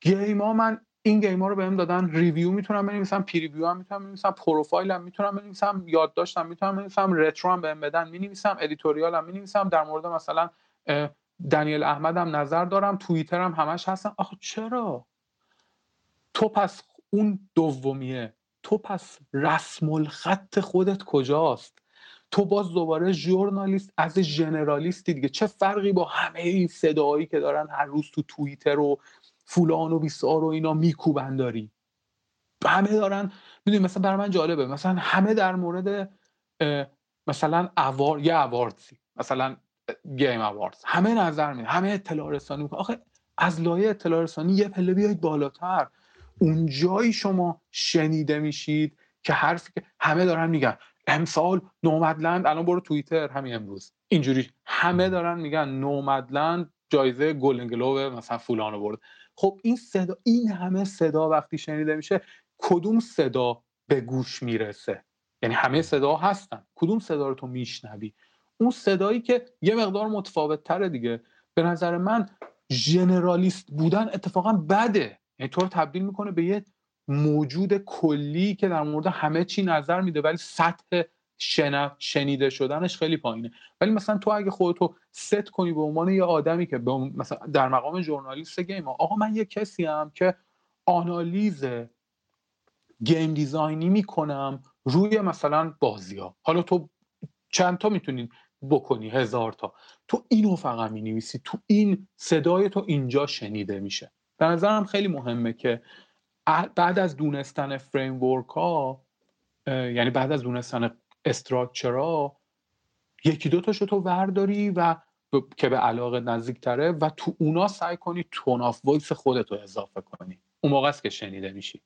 game ا من این game ها رو بهم دادن. review می‌تونم بنویسم preview هم می‌تونم بنویسم پروفایل هم می‌تونم بنویسم یادداشتم می‌تونم بنویسم retro هم بهم بدن می‌نویسم editorial هم می‌نویسم. در مورد مثلا دنیل احمد هم نظر دارم توییتر هم همش هستم آخه چرا؟ تو پس اون دومیه تو پس رسم الخط خودت کجاست؟ تو باز دوباره ژورنالیست از ژنرالیستی دیگه. چه فرقی با همه این صدایی که دارن هر روز تو توییتر و فولان و بیسار و اینا میکوبن داری؟ همه دارن می‌دونی مثلا برای من جالبه. مثلا همه در مورد مثلا اوار یه اواردزی مثلا گیم اواردز همه نظر میده همه اطلاع رسانی می‌کنه آخه از لایه اطلاع رسانی یه پله بیاید بالاتر. اون جایی شما شنیده میشید که حرفی که همه دارن میگن. امسال نومدلند الان برو توییتر همین امروز. اینجوری. همه دارن میگن نومدلند جایزه گلدن گلوب مثلا فلان برد. خب این صدا این همه صدا وقتی شنیده میشه کدوم صدا به گوش می‌رسه؟ یعنی همه صدا هستن. کدوم صدا رو تو میشنوی؟ اون صدایی که یه مقدار متفاوت تره دیگه. به نظر من ژنرالیست بودن اتفاقا بده. یعنی تو رو تبدیل می‌کنه به یه موجود کلی که در مورد همه چی نظر میده ولی سطح شنیده شدنش خیلی پایینه. ولی مثلا تو اگه خودتو ست کنی به عنوان یه آدمی که مثلا در مقام ژورنالیست گیم آقا من یه کسی هم که آنالیز game design ی می‌کنم روی مثلا بازی ها حالا تو چند تا می‌تونی بکنی هزار تا. تو اینو فقط می تو این صدای تو اینجا شنیده میشه. به نظرم خیلی مهمه که بعد از دونستن فریم ها یعنی بعد از دونستن structure ا یکی دو تاشو تو ورداری و که به علاقه نزدیک تره و تو اونا سعی کنی tone of voice خودتو اضافه کنی. اون موقع است که شنیده میشی.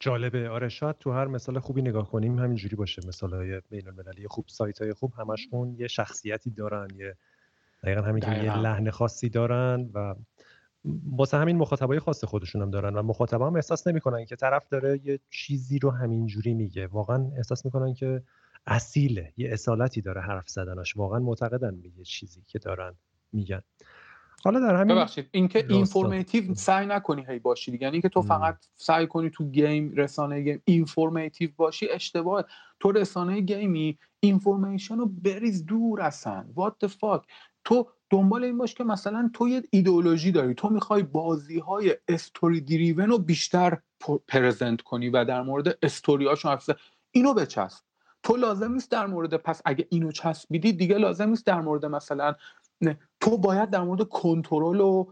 جالبه. آره شاید تو هر مثال خوبی نگاه کنیم همینجوری باشه. مثال های بین المللی خوب سایت های خوب همشون یه شخصیتی دارن. یه دقیقا همین که یه لحن خاصی دارن و واسه همین مخاطبای خاص خودشون هم دارن و مخاطبا هم احساس نمی‌کنن که طرف داره یه چیزی رو همینجوری میگه. واقعا احساس می‌کنن که اصیله یه اصالتی داره حرف زدنش. واقعا معتقدن به یه چیزی که دارن میگن. حالا در همین ببخشید اینکه اینفورمیتیو سعی نکنی هی باشی دیگه. یعنی که تو فقط سعی کنی تو game رسانه game informative باشی اشتباه تو رسانه game ی information رو بریز دور اصلا. What the fuck تو دنبال این باش که مثلا تو یه ایدئولوژی داری. تو می‌خوای بازی های story driven رو بیشتر present کنی و در مورد استوریاشون حرف اینو بچسب. تو لازم نیست در مورد پس اگه اینو چسبیدی دیگه لازم نیست در مورد مثلا نه تو باید در مورد کنترل و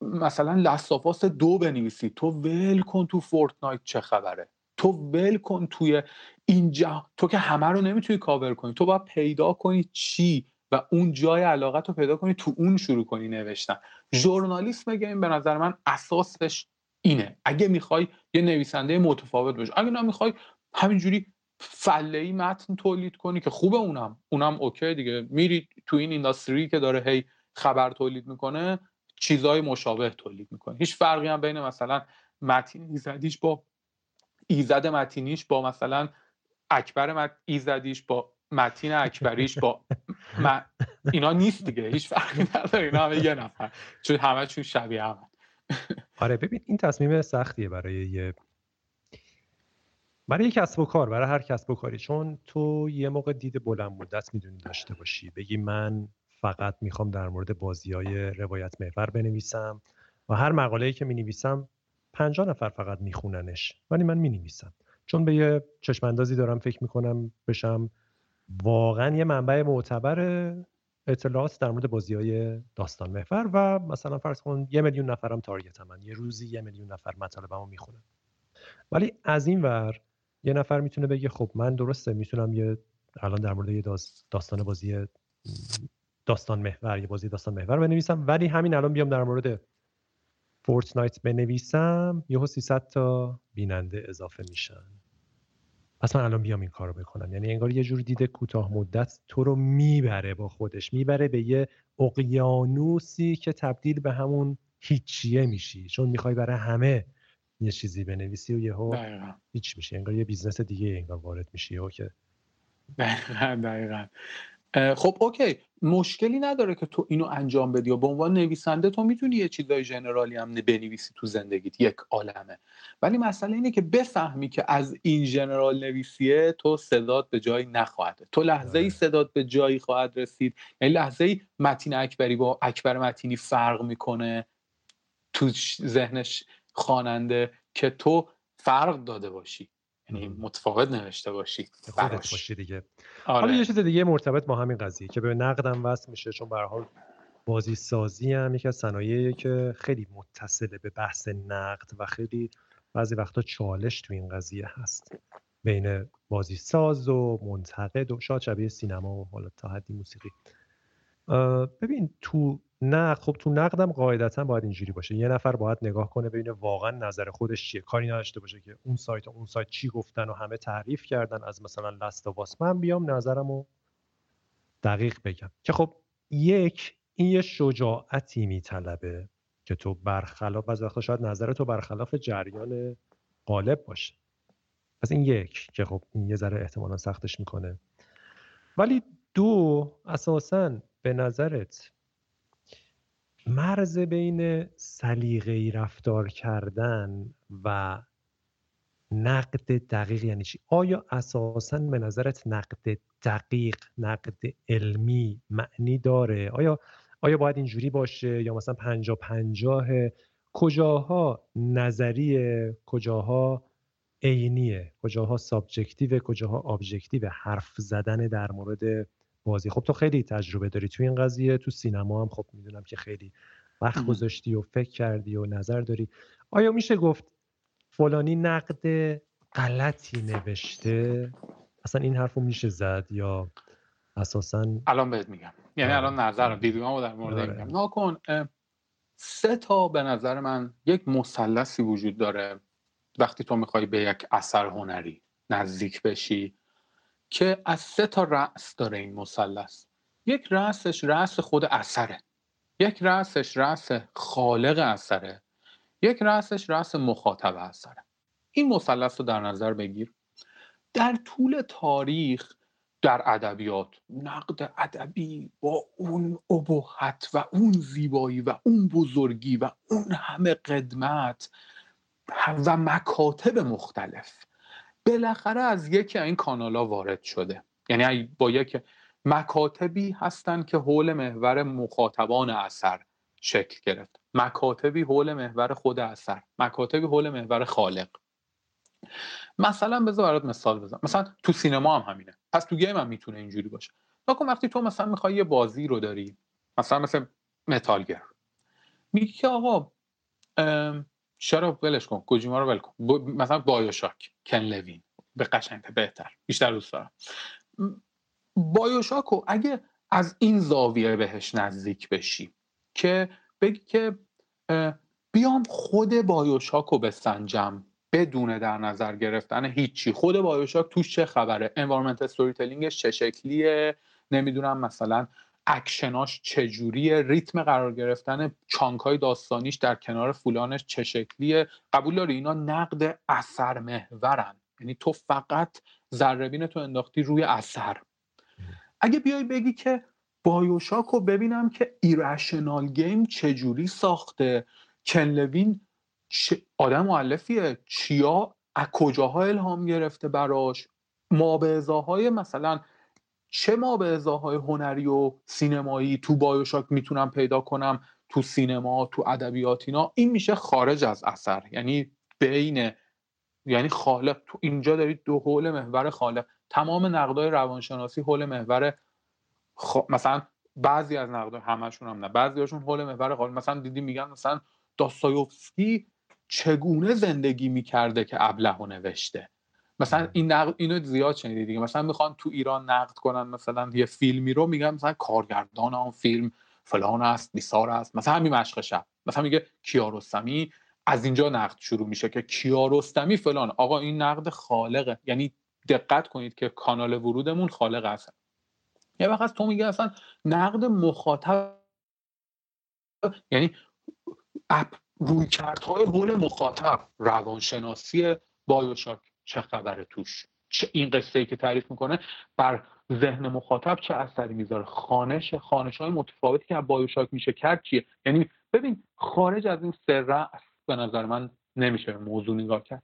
مثلا Last of Us دو بنویسی. تو ول کن تو Fortnite چه خبره. تو ول کن توی اینجا تو که همه رو نمی‌تونی کاور کنی. تو باید پیدا کنی چی و اون جای علاقت رو پیدا کنی تو اون شروع کنی نوشتن. ژورنالیسم این به نظر من اساسش اینه. اگه می‌خوای یه نویسنده متفاوت باشی اگه نمی‌خوای همینجوری فله ای متن تولید کنی که خوبه اونم. اونم okay دیگه. میری تو این industry که داره هی خبر تولید می‌کنه چیزای مشابه تولید می‌کنه هیچ فرقی هم بین مثلا متین ایزدیش با ایزد متینیش با مثلا اکبر ایزدیش با متین اکبریش با اینا نیست دیگه. هیچ فرقی نداره. اینا همه یه نفر. چون همه چون شبیه هم آره ببین این تصمیم سختیه برای یه برای کسب و کار برای هر کسب و کاری. چون تو یه موقع دید بلند مدت می‌دونی داشته باشی. بگی من فقط می‌خوام در مورد بازی های روایت محور بنویسم و هر مقاله‌ای که می‌نویسم پنجاه نفر فقط میخوننش ولی من می‌نویسم. چون به یه چشم دارم فکر می‌کنم بشم واقعا یه منبع معتبر اطلاعات در مورد بازی های داستان محور و مثلا فرض کن یه میلیون نفرم تارگت من یه روزی یه میلیون نفر مطالبمو می‌خونن. ولی از این ور یه نفر می‌تونه بگه خب من درسته می‌تونم یه الان در مورد یه داستان بازی داستان محور یه بازی داستان محور بنویسم ولی همین الان بیام در مورد Fortnite بنویسم. یهو 300 تا بیننده اضافه میشن. پس من الان بیام این کارو بکنم. یعنی انگار یه جور دید کوتاه مدت تو رو می‌بره با خودش. می‌بره به یه اقیانوسی که تبدیل به همون هیچیه میشی. چون می‌خوای برای همه یه چیزی بنویسی و یهو هیچ میشه انگار یه business دیگه انگار وارد میشی و که دقیقا دقیقا. خب اوکی. مشکلی نداره که تو اینو انجام بدی و به عنوان نویسنده تو می‌تونی یه چیزای جنرالی هم بنویسی تو زندگیت یک عالمه. ولی مسئله اینه که بفهمی که از این جنرال نویسیه تو صدات به جایی نخواهد تو لحظه ای آره. صدات به جایی خواهد رسید. یعنی لحظه ای متین اکبری با اکبر متینی فرق می‌کنه تو ذهنش خواننده که تو فرق داده باشی. یعنی متفاوت نوشته باشی خودت باشی دیگه. آره. حالا یه چیز دیگه مرتبط با همین قضیه که به نقدم وصل میشه چون به حال بازی سازی هم یکی از صنایعی که خیلی متصله به بحث نقد و خیلی بعضی وقتا چالش تو این قضیه هست. بین بازی ساز و منتقد و شاید شبیه سینما و حالا تا حدی موسیقی. ببین تو نه خب تو نقدم قاعدتا باید اینجوری باشه. یه نفر باید نگاه کنه ببینه واقعا نظر خودش چیه. کاری نداشته باشه که اون سایت و اون سایت چی گفتن و همه تعریف کردن از مثلا لست و من بیام نظرم رو دقیق بگم. که خب یک این یه شجاعتی میطلبه که تو برخلاف از وقتا شاید نظر تو برخلاف جریان غالب باشه. پس این یک که خب این یه ذره احتمالا سختش می‌کنه. ولی دو اساسا به نظرت مرز بین سلیقه‌ای رفتار کردن و نقد دقیق یعنی چی؟ آیا اساسا به نظرت نقد دقیق نقد علمی معنی داره؟ آیا آیا باید اینجوری باشه یا مثلا پنجاه پنجاه؟ کجاها نظریه کجاها عینیه؟ کجاها subjective کجاها objective حرف زدن در مورد بازی. خب تو خیلی تجربه داری تو این قضیه تو سینما هم خب می‌دونم که خیلی وقت گذاشتی و فکر کردی و نظر داری. آیا میشه گفت فلانی نقد غلطی نوشته؟ اصلا این حرفو میشه زد یا اساسا الان بهت میگم. یعنی الان نظرم دیدگاهمو در مورد آره. میگم. ناکن سه تا به نظر من یک مثلثی وجود داره وقتی تو می‌خوای به یک اثر هنری نزدیک بشی. که از سه تا رأس داره این مثلث. یک رأسش رأس خود اثره. یک رأسش رأس خالق اثره. یک رأسش رأس مخاطب اثره. این مثلث رو در نظر بگیر. در طول تاریخ در ادبیات نقد ادبی با اون ابهت و اون زیبایی و اون بزرگی و اون همه قدمت و مکاتب مختلف. بالاخره از یکی این کانالا وارد شده. یعنی با یک مکاتبی هستن که حول محور مخاطبان اثر شکل گرفت. مکاتبی حول محور خود اثر مکاتبی حول محور خالق. مثلا بذار برات مثال بزنم. مثلا تو سینما هم همینه. پس تو گیم هم می‌تونه اینجوری باشه. نکن وقتی تو مثلا می‌خوای یه بازی رو داری مثلا مثل متالگر میگی که آقا چرا ولش کن. کوجیما رو ول کن. مثلا بایوشاک. کن لوین. به قشنگ بهتر. بیشتر دوست دارم. BioShock و اگه از این زاویه بهش نزدیک بشی که بگی که بیام خود BioShock و بسنجم. بدون در نظر گرفتن هیچی. خود BioShock توش چه خبره؟ environment storytelling ش چه شکلیه؟ نمی‌دونم مثلا اکشناش چجوریه؟ ریتم قرار گرفتن chunk های داستانیش در کنار فلانش چه شکلیه؟ قبول داری؟ اینا نقد اثر محورن یعنی تو فقط ذره‌بین تو انداختی روی اثر. اگه بیای بگی که BioShock رو ببینم که Irrational Game چجوری ساخته. Ken Levine آدم مؤلفیه. چیا؟ از کجاها الهام گرفته براش؟ های مثلا چه های هنری و سینمایی تو BioShock می‌تونم پیدا کنم تو سینما تو ادبیات اینا؟ این میشه خارج از اثر. یعنی بین یعنی خالق. تو اینجا دارید دو حول محور خالق. تمام نقدای روانشناسی حول محور مثلا بعضی از نقدای همشون هم نه. بعضی هاشون حول محور خالق. مثلا دیدی میگن مثلا داستایوفسکی چگونه زندگی می‌کرده که ابله نوشته؟ مثلا این نقد اینو زیاد شنیدی دیگه. مثلا می‌خوان تو ایران نقد کنن مثلا یه فیلمی رو میگن مثلا کارگردان آن فیلم فلان است بیسار است. مثلا همین مشق شب. مثلا میگه کیارستمی از اینجا نقد شروع میشه که کیارستمی فلان. آقا این نقد خالقه. یعنی دقت کنید که کانال ورودمون خالق است. یه وقت تو میگه اصلا نقد مخاطب یعنی اپ روی حول مخاطب روانشناسی بایوشاک چه خبره توش؟ چه این قصه ای که تعریف می‌کنه؟ بر ذهن مخاطب چه اثری می‌ذاره؟ خانش خانش های متفاوتی که بایوشاک میشه کرد چیه؟ یعنی ببین خارج از این سر به نظر من نمیشه موضوع نگاه کرد.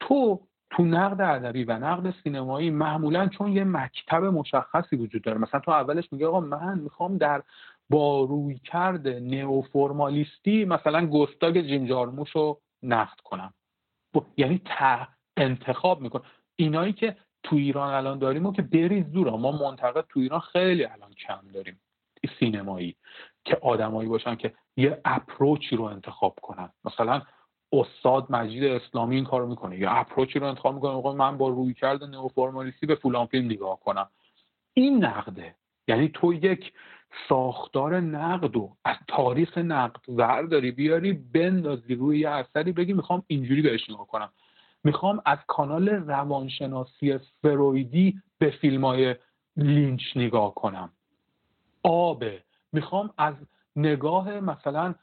تو تو نقد ادبی و نقد سینمایی معمولا چون یه مکتب مشخصی وجود داره مثلا تو اولش میگه آقا من می‌خوام در با روی کرد نئوفرمالیستی مثلا گستاگ جیم جارموش رو نقد کنم. یعنی انتخاب می‌کنه. اینایی که تو ایران الان داریم و که بریز دور ما منتقد تو ایران خیلی الان کم داریم. سینمایی که آدمایی باشن که یه اپروچی رو انتخاب کنن. مثلا استاد مجید اسلامی این کارو می‌کنه. یا اپروچی رو انتخاب می‌کنه. من با روی کرد نئوفرمالیستی به فلان فیلم نگاه کنم. این نقده. یعنی تو یک ساختار نقد و از تاریخ نقد داری بیاری بندازی روی یه اثری بگی می‌خوام اینجوری بهش نگاه کنم. می‌خوام از کانال روانشناسی فرویدی به فیلم های لینچ نگاه کنم. آب می‌خوام از نگاه مثلا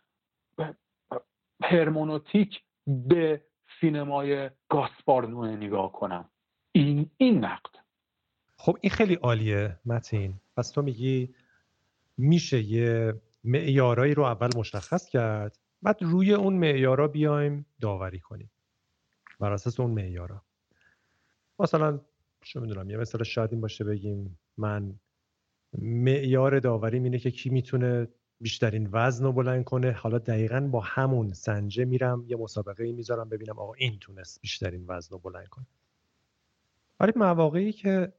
هرمونوتیک به سینمای گاسپار نگاه کنم. این این نقد. خب این خیلی عالیه متین. پس تو میگی میشه یه معیارایی رو اول مشخص کرد بعد روی اون معیارا بیایم داوری کنیم. بر اساس اون معیارا. مثلا چه می‌دونم یه مثلا شاید این باشه بگیم من معیار داوریم اینه که کی می‌تونه بیشترین وزن رو بلند کنه. حالا دقیقا با همون سنجه میرم یه مسابقه می‌ذارم ببینم آقا این تونست بیشترین وزن رو بلند کنه. ولی مواقعی که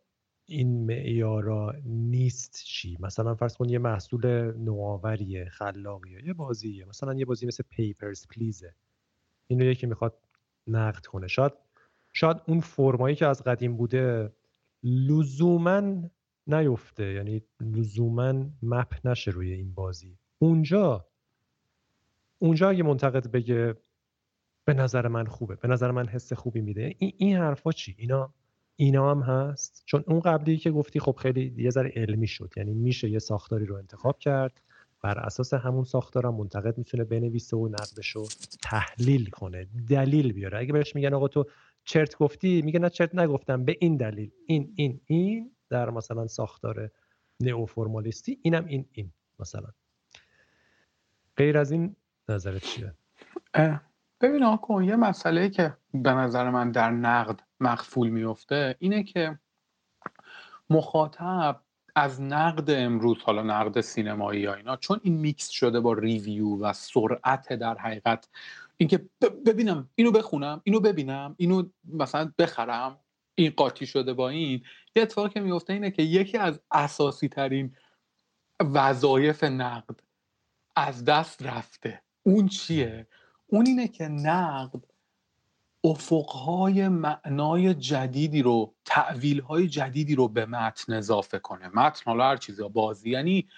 این معیارا نیست چی؟ مثلا فرض کن یه محصول نوآوریه خلاقیه یه بازیه. مثلا یه بازی مثل پیپرز پلیزه اینو یکی می‌خواد نقد کنه. شاید شاید اون فرمایی که از قدیم بوده لزوما نیفته. یعنی لزوما مپ نشه روی این بازی. اونجا اونجا اگه منتقد بگه به نظر من خوبه. به نظر من حس خوبی میده. این, این حرفا چی؟ اینا اینا هم هست؟ چون اون قبلی که گفتی خب خیلی یه ذره علمی شد. یعنی میشه یه ساختاری رو انتخاب کرد. بر اساس همون ساختار منتقد می‌تونه بنویسه و نقدش رو تحلیل کنه دلیل بیاره. اگه بهش میگن آقا تو چرت گفتی میگه نه چرت نگفتم به این دلیل. این این این در مثلا ساختار نئوفرمالیستی اینم این این مثلا. غیر از این نظرت چیه؟ ببین آقا یه مسئله که به نظر من در نقد مخفول میفته اینه که مخاطب از نقد امروز حالا نقد سینمایی یا اینا چون این میکس شده با review و سرعت در حقیقت اینکه ببینم اینو بخونم اینو ببینم اینو مثلا بخرم این قاطی شده با این یه اتفاقی که میفته اینه که یکی از اساسی ترین وظایف نقد از دست رفته. اون چیه؟ اون اینه که نقد افقهای معنای جدیدی رو تعویلهای جدیدی رو به متن اضافه کنه. متن حالا هر چیزی بازی. یعنی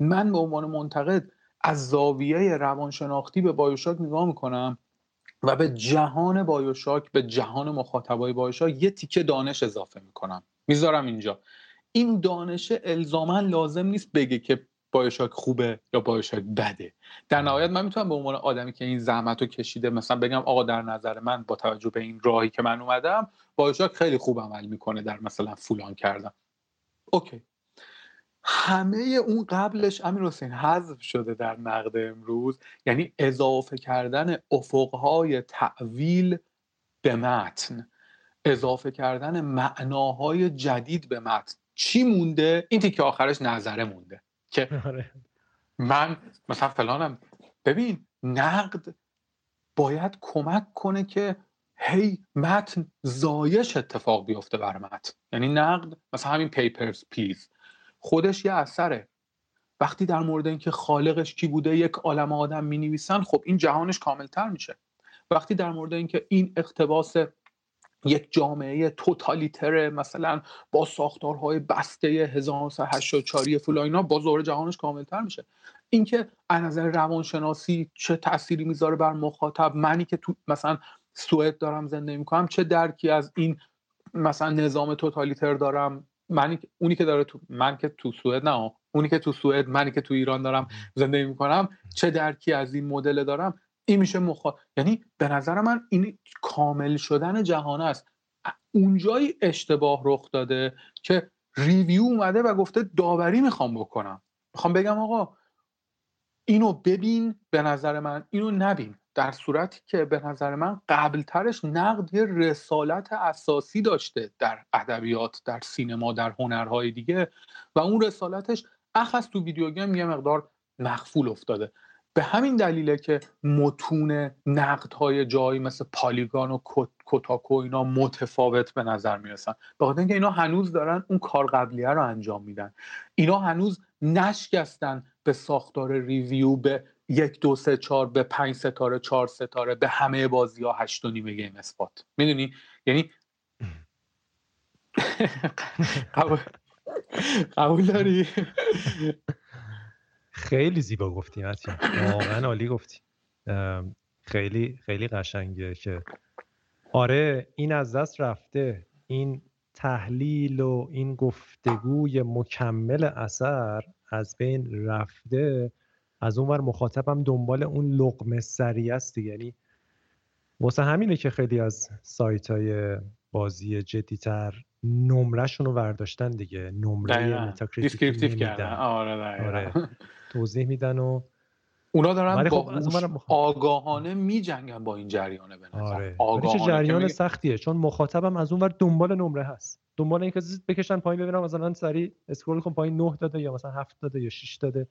من به عنوان منتقد از زاویه روانشناختی به بایوشاک نگاه می‌کنم و به جهان بایوشاک به جهان مخاطبای بایوشاک یه تیکه دانش اضافه می‌کنم. می‌ذارم اینجا. این دانش الزاما لازم نیست بگه که بایوشاک خوبه یا بایوشاک بده. در نهایت من می‌تونم به عنوان آدمی که این زحمت رو کشیده مثلا بگم آقا در نظر من با توجه به این راهی که من اومدم بایوشاک خیلی خوب عمل می‌کنه در مثلا فولان کردم اوکی. همه اون قبلش امیر حسین حذف شده در نقد امروز یعنی اضافه کردن افقهای تعویل به متن. اضافه کردن معناهای جدید به متن. چی مونده؟ این تیکه آخرش نظره مونده. که آره. من مثلا فلانم. ببین نقد باید کمک کنه که هی متن زایش اتفاق بیفته بر متن. یعنی نقد مثلا همین Papers Please خودش یه اثره. وقتی در مورد اینکه خالقش کی بوده یک عالم آدم می نویسن خب این جهانش کاملتر میشه. وقتی در مورد اینکه این اقتباس یک جامعه توتالیتر مثلا با ساختارهای بسته 1984 فلان اینا با زور جهانش کاملتر میشه. اینکه از نظر روانشناسی چه تأثیری می‌ذاره بر مخاطب؟ منی که تو مثلا سوئد دارم زندگی می‌کنم چه درکی از این مثلا نظام توتالیتر دارم؟ منی اونی که داره تو من که تو سوئد نه اونی که تو سوئد منی که تو ایران دارم زندگی می‌کنم چه درکی از این مدل دارم؟ این میشه مخا یعنی به نظر من این کامل شدن جهان است. اونجای اشتباه رخ داده که ریویو اومده و گفته داوری می‌خوام بکنم. می‌خوام بگم آقا اینو ببین به نظر من اینو نبین. در صورتی که به نظر من قبلترش نقد یه رسالت اساسی داشته در ادبیات در سینما در هنرهای دیگه و اون رسالتش اخص تو ویدیو گیم یه مقدار مخفول افتاده. به همین دلیله که متون نقدهای جایی مثل پالیگان و کوتاکو اینا متفاوت به نظر می‌رسن. به خاطر اینکه اینا هنوز دارن اون کار قبلیه رو انجام میدن. اینا هنوز نشکستن به ساختار ریویو به یک دو سه چهار به پنج ستاره چهار ستاره به همه بازی ها هشت و نیمه گیم اسپات. می‌دونی؟ یعنی قبول داری؟ خیلی زیبا گفتی متین. واقعا عالی گفتی. خیلی خیلی قشنگه که. آره این از دست رفته. این تحلیل و این گفتگوی مکمل اثر از بین رفته. از اون ور مخاطبم دنبال اون لقمه سریع است یعنی واسه همینه که خیلی از سایت های بازی جدیتر نمرهشون رو برداشتن دیگه. نمره descriptive کردن. آره, آره. توضیح میدن و اونا دارن با خب آگاهانه میجنگن با این جریانه به نظر. آره. آگاهانه چه جریان سختیه؟ چون مخاطبم از اون ور دنبال نمره هست. دنبال اینکه بکشن پایین ببینم مثلا سری scroll کن پایین 9 داده یا مثلا 7 داده یا 6 داده.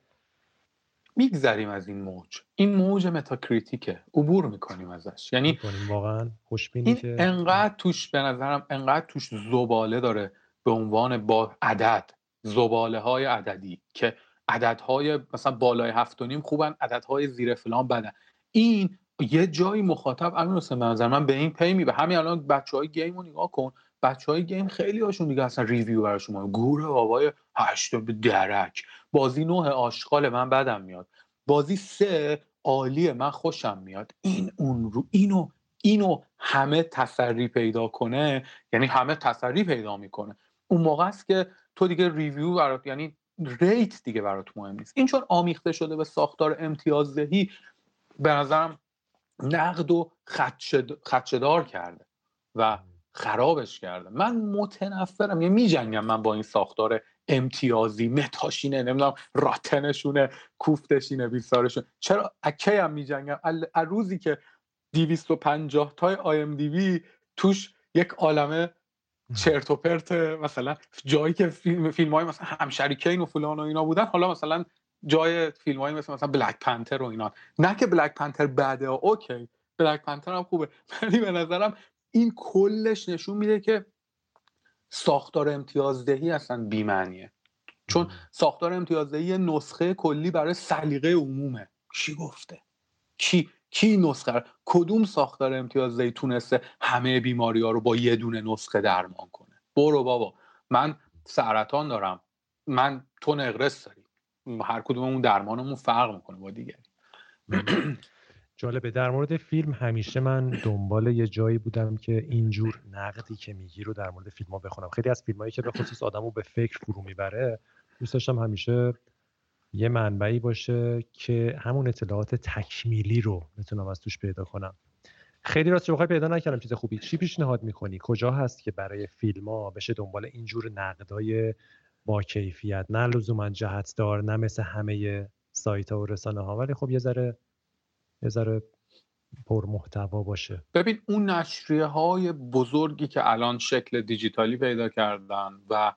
میگذریم از این موج. این موج Metacritic ه. عبور می‌کنیم ازش. یعنی واقعا خوشبینی که انقدر توش به نظرم انقدر توش زباله داره به عنوان با عدد. زباله های عددی که عددهای مثلا بالای هفت و نیم خوبن عددهای زیر فلان بدن. این یه جایی مخاطب امین حسین به نظر من به این پی می به همین الان بچه های گیم رو نگاه کن. بچه های گیم خیلی هاشون دیگه اصلا ریویو براشون گور بابای هشت درک. بازی نوع آشغال من بدم میاد. بازی سه عالیه من خوشم میاد. این اون رو اینو اینو همه تسری پیدا کنه یعنی همه تسری پیدا می‌کنه. اون موقع است که تو دیگه ریویو برات یعنی ریت دیگه برات مهم نیست. این چون آمیخته شده به ساختار امتیازدهی به نظرم نقد و خدشدار کرده و خرابش کرده. من متنفرم. یه میجنگم من با این ساختار امتیازی متاشینه نمی‌دونم راتنشونه کوفتشینه بیسارشون چرا؟ اکی هم میجنگم؟ روزی که 250 تای IMDb توش یک عالمه چرت و پرت مثلا جایی که فیلم, فیلم های مثلا همشهری کین و فلان و اینا بودن حالا مثلا جای فیلم های مثل مثلا Black Panther و اینا. نه که Black Panther بعده okay. Black Panther هم خوبه. ولی به نظرم این کلش نشون میده که ساختار امتیازدهی اصلا بیمعنیه. چون ساختار امتیازدهی نسخه کلی برای سلیقه عمومه. کی گفته؟ کی؟ کی نسخه کدوم ساختار امتیازدهی تونسته همه بیماری ها رو با یه دونه نسخه درمان کنه؟ برو بابا. من سرطان دارم. من تو نقرس داری. هر کدوممون درمانمون فرق می‌کنه با دیگری. جالبه. در مورد فیلم همیشه من دنبال یه جایی بودم که اینجور نقدی که میگی رو در مورد فیلم ها بخونم. خیلی از فیلم هایی که به خصوص آدم رو به فکر فرو می‌بره دوست داشتم همیشه یه منبعی باشه که همون اطلاعات تکمیلی رو بتونم از توش پیدا کنم. خیلی راست بخوای پیدا نکردم چیز خوبی. چی پیشنهاد می‌کنی؟ کجا هست که برای فیلم ها بشه دنبال اینجور نقدای با کیفیت؟ نه لزوما جهت دار نه مثل همه سایت ها و رسانه ها ولی خب یه ذره یه ذره پر محتوا باشه. ببین اون نشریه های بزرگی که الان شکل دیجیتالی پیدا کردن و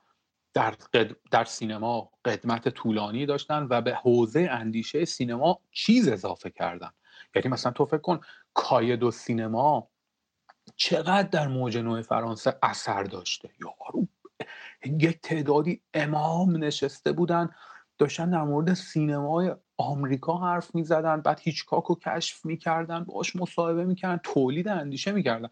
در, در سینما قدمت طولانی داشتن و به حوزه اندیشه سینما چیز اضافه کردن. یعنی مثلا تو فکر کن کاید سینما چقدر در موج نوع فرانسه اثر داشته. یارو یک تعدادی امام نشسته بودن داشتن در مورد سینمای آمریکا حرف می‌زدن بعد هیچکاک رو کشف می‌کردن باش مصاحبه می‌کردن تولید اندیشه می‌کردن.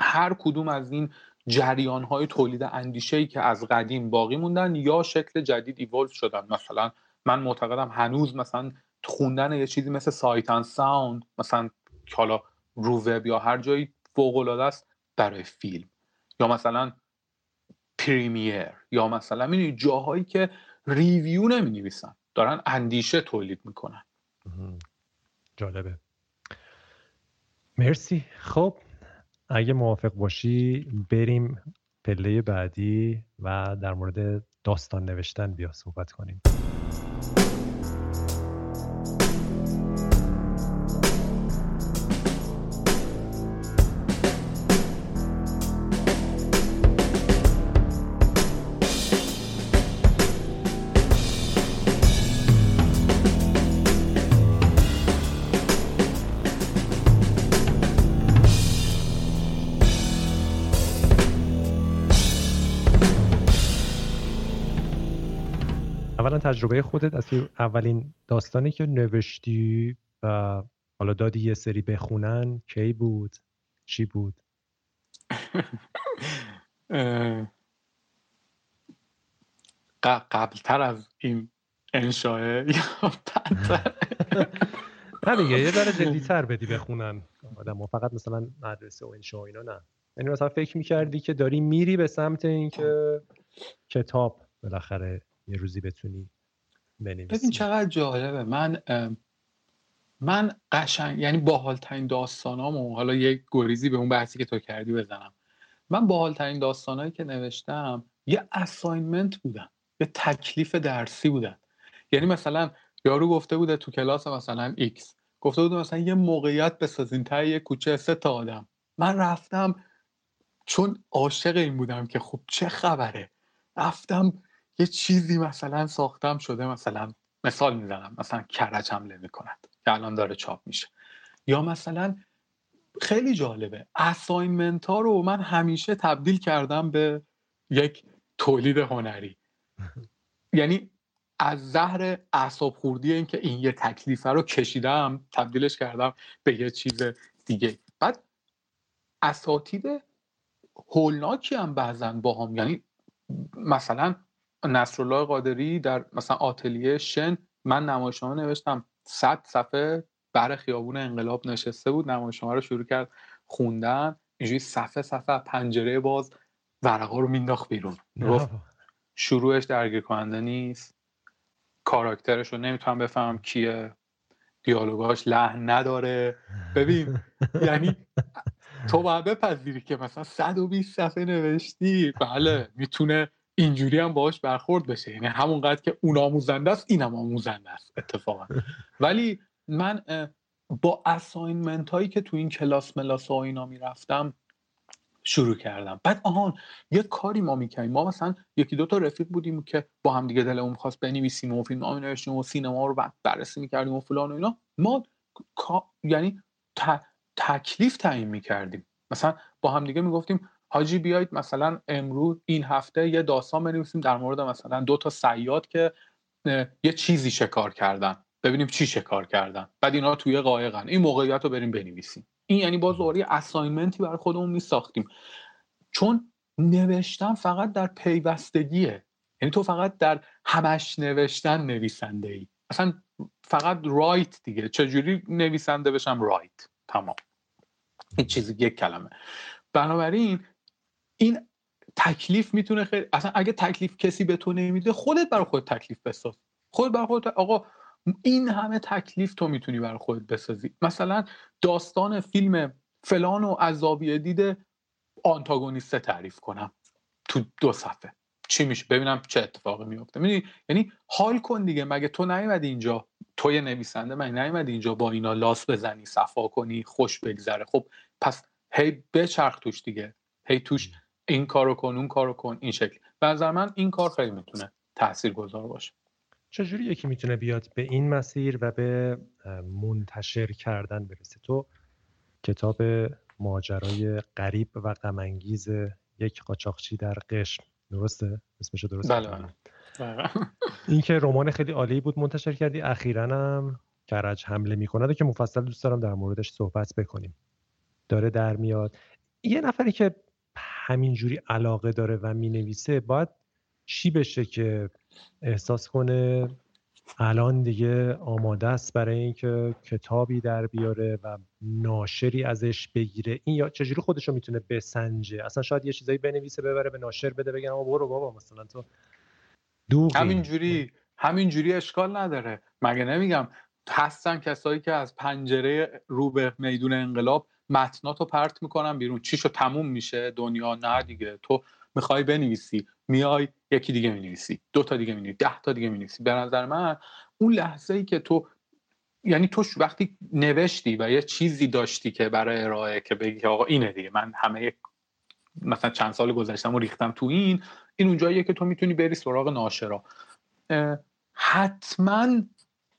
هر کدوم از این جریان های تولید اندیشه ای که از قدیم باقی موندن یا شکل جدید evolve شدن. مثلا من معتقدم هنوز مثلا خوندن یه چیزی مثل Sight and Sound مثلا که حالا رو وب یا هر جایی فوق العاده است برای فیلم. یا مثلا Premiere یا مثلا این جاهایی که review نمی نویسن دارن اندیشه تولید می‌کنن. جالبه. مرسی. خب اگه موافق باشی بریم پله بعدی و در مورد داستان نوشتن بیا صحبت کنیم. تجربه خودت از اولین داستانی که نوشتی و حالا دادی یه سری بخونن کی بود؟ چی بود؟ قبلتر از این انشاه یا نه دیگه یه ذره جدیتر بدی بخونن. آدم فقط مثلا مدرسه و انشا اینا نه. یعنی مثلا فکر می‌کردی که داری میری به سمت اینکه کتاب بالاخره یه روزی بتونی بنویسی ببین چقدر جالبه. من من قشنگ یعنی باحالترین داستانامو حالا یک گریزی به اون بحثی که تو کردی بزنم. من باحالترین داستانهایی که نوشتم یه assignment بودن یه تکلیف درسی بودن. یعنی مثلا یارو گفته بوده تو کلاس مثلا X گفته بوده مثلا یه موقعیت بسازین ته یه کوچه سه تا آدم. من رفتم چون عاشق این بودم که خب چه خبره. رفتم یه چیزی مثلا ساختم شده مثلا مثال می‌زنم مثلا کرج حمله می‌کند که الان داره چاپ میشه. یا مثلا خیلی جالبه اساینمنت ها رو من همیشه تبدیل کردم به یک تولید هنری. یعنی از زهر اعصاب خوردی این که این یه تکلیفه رو کشیدم تبدیلش کردم به یه چیز دیگه. بعد اساتید هولناکی هم بعضا با هم یعنی مثلا نصرالله قادری در مثلا آتلیه شن من نمایشنامه نوشتم. صد صفحه بر خیابون انقلاب نشسته بود. نمایشنامه رو شروع کرد خوندن. اینجوری صفحه صفحه پنجره باز ورقا رو مینداخت بیرون. گفت شروعش درگیر کننده نیست. کاراکترش رو نمی‌تونم بفهمم کیه. دیالوگاش لحن نداره. ببین یعنی تو باید بپذیری که مثلا 120 صفحه نوشتی. بله می‌تونه اینجوری هم باهاش برخورد بشه. یعنی همونقدر که اون آموزنده است اینم آموزنده است اتفاقا. ولی من با اساینمنت هایی که تو این کلاس ملاس ها اینا می‌رفتم شروع کردم. بعد آهان یه کاری ما می‌کنیم ما مثلا یکی دو تا رفیق بودیم که با هم دیگه دلمون می‌خواست بنویسیم و فیلم ها و سینما رو بررسی می‌کردیم و فلان و اینا. ما یعنی تکلیف تعیین می‌کردیم. مثلا با هم دیگه می‌گفتیم حاجی بیایید مثلا امروز این هفته یه داستان بنویسیم در مورد مثلا دو تا سیاد که یه چیزی شکار کردن. ببینیم چی شکار کردن. بعد اینا توی قایقن. این موقعیت رو بریم بنویسیم. این یعنی باز دوباره اساینمنتی برای خودمون می ساختیم چون نوشتن فقط در پیوستگیه. یعنی تو فقط در همش نوشتن نویسنده ای اصلا فقط رایت دیگه. چجوری نویسنده بشم رایت تمام. این چیزی یک کلمه. بنابراین این تکلیف می‌تونه خیلی اصلا اگه تکلیف کسی به تو نمیده خودت برای خود تکلیف بساز. خود برای خودت آقا این همه تکلیف تو می‌تونی برای خودت بسازی. مثلا داستان فیلم فلان و عذابی دیده آنتاگونیست تعریف کنم تو دو صفحه. چی میشه؟ ببینم چه اتفاقی میفته می‌دونی؟ یعنی حال کن دیگه. مگه تو نیومدی اینجا؟ تو یه نویسنده من نیومدی اینجا با اینا لاس بزنی صفا کنی خوش بگذره. خب پس هی بچرخ توش دیگه. هی توش این کارو کن اون کارو کن این شکل. به نظر من این کار خیلی می‌تونه تاثیرگذار باشه. چجوری یکی می‌تونه بیاد به این مسیر و به منتشر کردن برسه؟ تو کتاب ماجرای غریب و غمانگیز یک قاچاقچی در قشم. درسته؟ اسمشو درست بله بله, بله. این که رمان خیلی عالی بود منتشر کردی اخیرا هم کرج حمله می‌کنه که مفصل دوست دارم در موردش صحبت بکنیم. داره در میاد. یه نفری که همینجوری علاقه داره و می‌نویسه باید چی بشه که احساس کنه الان دیگه آماده است برای اینکه کتابی در بیاره و ناشری ازش بگیره؟ این یا چجوری خودش رو می‌تونه بسنجه؟ اصلا شاید یه چیزایی بنویسه ببره به ناشر بده بگن آقا برو بابا مثلا تو دوغی همینجوری همینجوری اشکال نداره. مگه نمیگم؟ هستن کسایی که از پنجره رو به میدون انقلاب متناتو پرت می‌کنن بیرون. چیشو تموم میشه؟ دنیا نه دیگه. تو می‌خوای بنویسی. میای یکی دیگه می‌نویسی. دو تا دیگه می‌نویسی. ده تا دیگه می‌نویسی. به نظر من اون لحظه ای که تو یعنی تو وقتی نوشتی و یه چیزی داشتی که برای ارائه که بگی آقا اینه دیگه. من همه مثلا چند سال گذشتم و ریختم تو این. این اونجاییه که تو می‌تونی بری سراغ ناشرا. حتما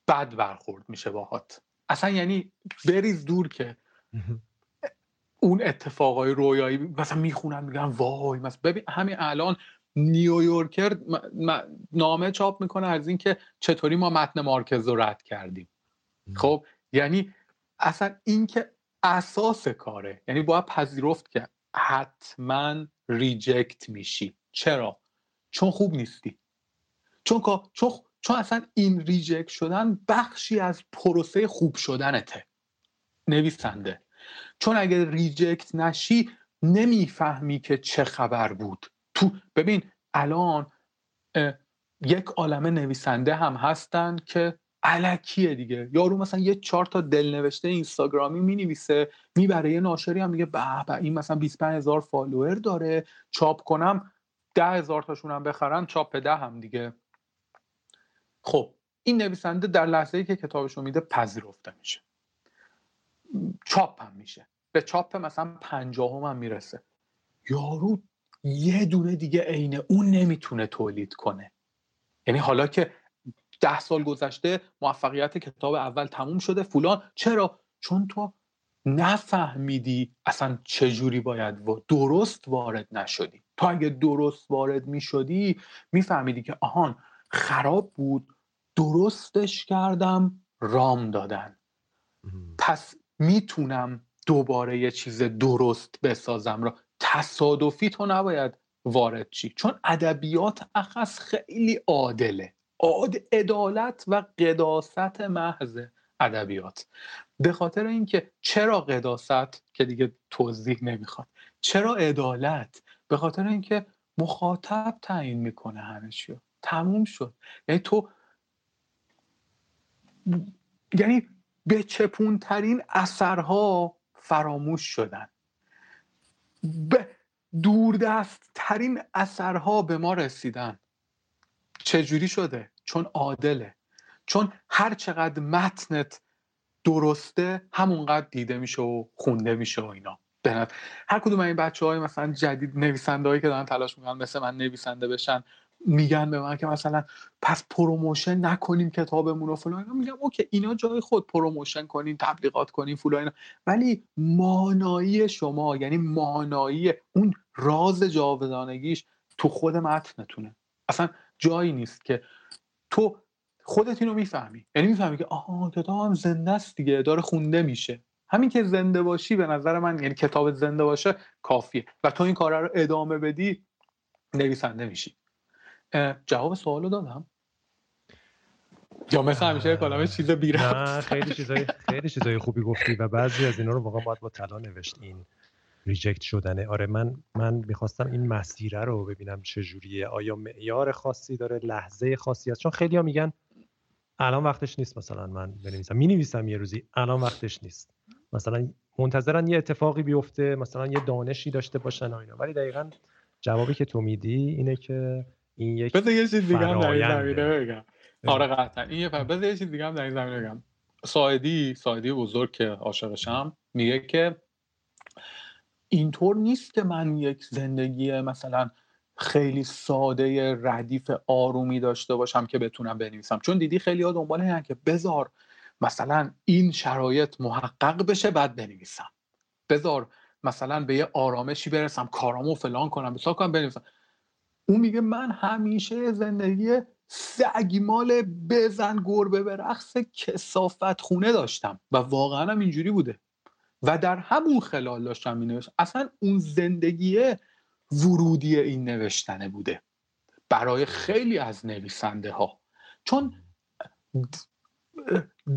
بد برخورد میشه باهات. اصلا یعنی بریز دور که. اون اتفاقای رویایی مثلا می‌خونن میگن وای مثلا ببین همین الان New Yorker نامه چاپ می‌کنه از اینکه چطوری ما متن مارکز رو رد کردیم. خب یعنی اصلا اینکه اساس کاره یعنی باید پذیرفت که حتما reject میشی. چرا؟ چون خوب نیستی. چون چون چون اصلا این reject شدن بخشی از پروسه خوب شدنته. نویسنده. چون اگه reject نشی نمی‌فهمی که چه خبر بود. تو ببین الان یک عالم نویسنده هم هستن که الکیه دیگه. یارو مثلا یه چهار تا دلنوشته اینستاگرامی می‌نویسه می‌بره یه ناشری هم میگه به به این مثلا 25 هزار follower داره چاپ کنم ده هزار تاشون هم بخرن چاپ ده هم دیگه. خب این نویسنده در لحظه ای که کتابش میده پذیرفته میشه. چاپ هم میشه. به چاپ مثلا پنجاهم هم می‌رسه. یارو یه دونه دیگه عین اون نمی‌تونه تولید کنه. یعنی حالا که ده سال گذشته موفقیت کتاب اول تموم شده فلان. چرا؟ چون تو نفهمیدی اصلا چجوری باید و درست وارد نشدی. تو اگه درست وارد می‌شدی میفهمیدی که آهان خراب بود درستش کردم رام دادن. پس می‌تونم دوباره یه چیز درست بسازم را. تصادفی تو نباید وارد چی؟ چون ادبیات اخص خیلی عادله. عاد عدالت و قداست محض ادبیات. به خاطر اینکه چرا قداست که دیگه توضیح نمی‌خواد. چرا عدالت؟ به خاطر اینکه مخاطب تعیین می‌کنه همه چی تموم شد. یعنی تو یعنی به چپونترین اثرها فراموش شدن. به دوردست ترین اثرها به ما رسیدن. چجوری شده؟ چون عادله. چون هر چقدر متنت درسته همونقدر دیده میشه و خونده میشه و اینا. بعد هر کدوم این بچه های مثلا جدید نویسنده هایی که دارن تلاش می‌کنن مثل من نویسنده بشن میگن به من که مثلا پس promotion نکنیم کتابمون و فلان میگم okay اینا جای خود promotion کنین تبلیغات کنین فلان ولی مانایی شما یعنی مانایی اون راز جاودانگیش تو خود متنتونه. اصلا جایی نیست که تو خودت اینو می‌فهمی. یعنی می‌فهمی که آها کتابم زنده است دیگه داره خونده میشه. همین که زنده باشی به نظر من یعنی کتاب زنده باشه کافیه. و تو این کار رو ادامه بدی نویسنده میشی. جواب سوالو دادم. یا مثل همیشه کلام چیز بیره خیلی چیزای خیلی چیزای خوبی گفتی و بعضی از اینا رو واقعا باید با طلا نوشت این ریجکت شدنه. آره من من می‌خواستم این مسیره رو ببینم چه جوریه آیا معیار خاصی داره؟ لحظه خاصی هست چون خیلی ها میگن الان وقتش نیست مثلا من بنویسم. می نویسم یه روزی الان وقتش نیست. مثلا منتظرن یه اتفاقی بیفته مثلا یه دانشی داشته باشن و اینا. ولی دقیقا جوابی که تو میدی اینه که این یک بذار یه چیز دیگه هم در این زمینه بگم. آره قطعا. این یه بذار یه چیز دیگه هم در این زمینه بگم. سایدی سایدی بزرگ که عاشقشم میگه که اینطور نیست که من یک زندگی مثلا خیلی ساده ردیف آرومی داشته باشم که بتونم بنویسم. چون دیدی خیلی ها دنبال اینن که بذار مثلا این شرایط محقق بشه بعد بنویسم. بذار مثلا به یه آرامشی برسم کارامو فلان کنم بسا کنم بنویسم. اون میگه من همیشه زندگی سگمال بزن گربه به رقص کسافت خونه داشتم و واقعا هم اینجوری بوده. و در همون خلال داشتم می اصلا اون زندگی ورودی این نوشتنه بوده. برای خیلی از نویسنده ها چون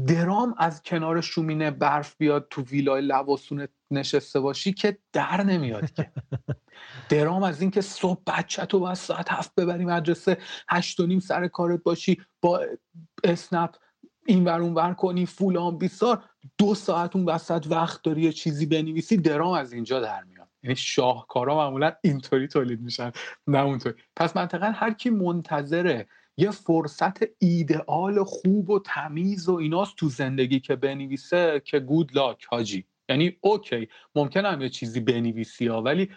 درام از کنار شومینه برف بیاد تو ویلای لباسونه نشسته باشی که در نمیاد که. درام از اینکه صبح بچه تو باید ساعت هفت ببری مدرسه هشت و نیم سر کارت باشی با اسنپ این ور اون ور کنی فولان بیسار دو ساعت اون وسط وقت داری یه چیزی بنویسی درام از اینجا در میاد. یعنی شاهکارا معمولا اینطوری تولید میشن نه اونطوری. پس منطقا هر کی منتظره یه فرصت ایدئال خوب و تمیز و ایناست تو زندگی که بنویسه که گود لاک حاجی. یعنی اوکی ممکن هم یه چیزی بنویسی ها ولی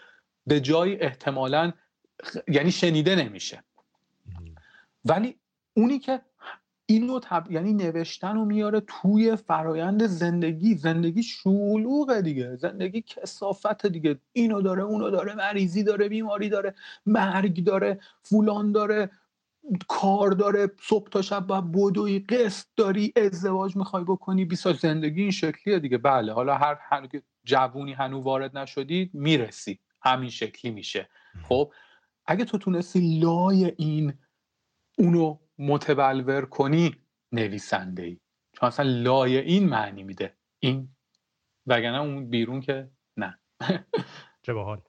به جای احتمالا یعنی شنیده نمیشه. ولی اونی که اینو تب... یعنی نوشتن رو میاره توی فرایند زندگی. زندگی شلوغه دیگه. زندگی کسافت دیگه. اینو داره اونو داره مریضی داره بیماری داره مرگ داره فولان داره. کار داره صبح تا شب باید بدوی قسط داری ازدواج می‌خوای بکنی بیسا زندگی این شکلیه دیگه. بله حالا هر هنو جوونی هنو وارد نشدی می‌رسی. همین شکلی میشه. خب اگه تو تونستی لای این اونو متبلور کنی نویسنده ای چون اصلا لای این معنی میده. این وگرنه اون بیرون که نه. چه باحال.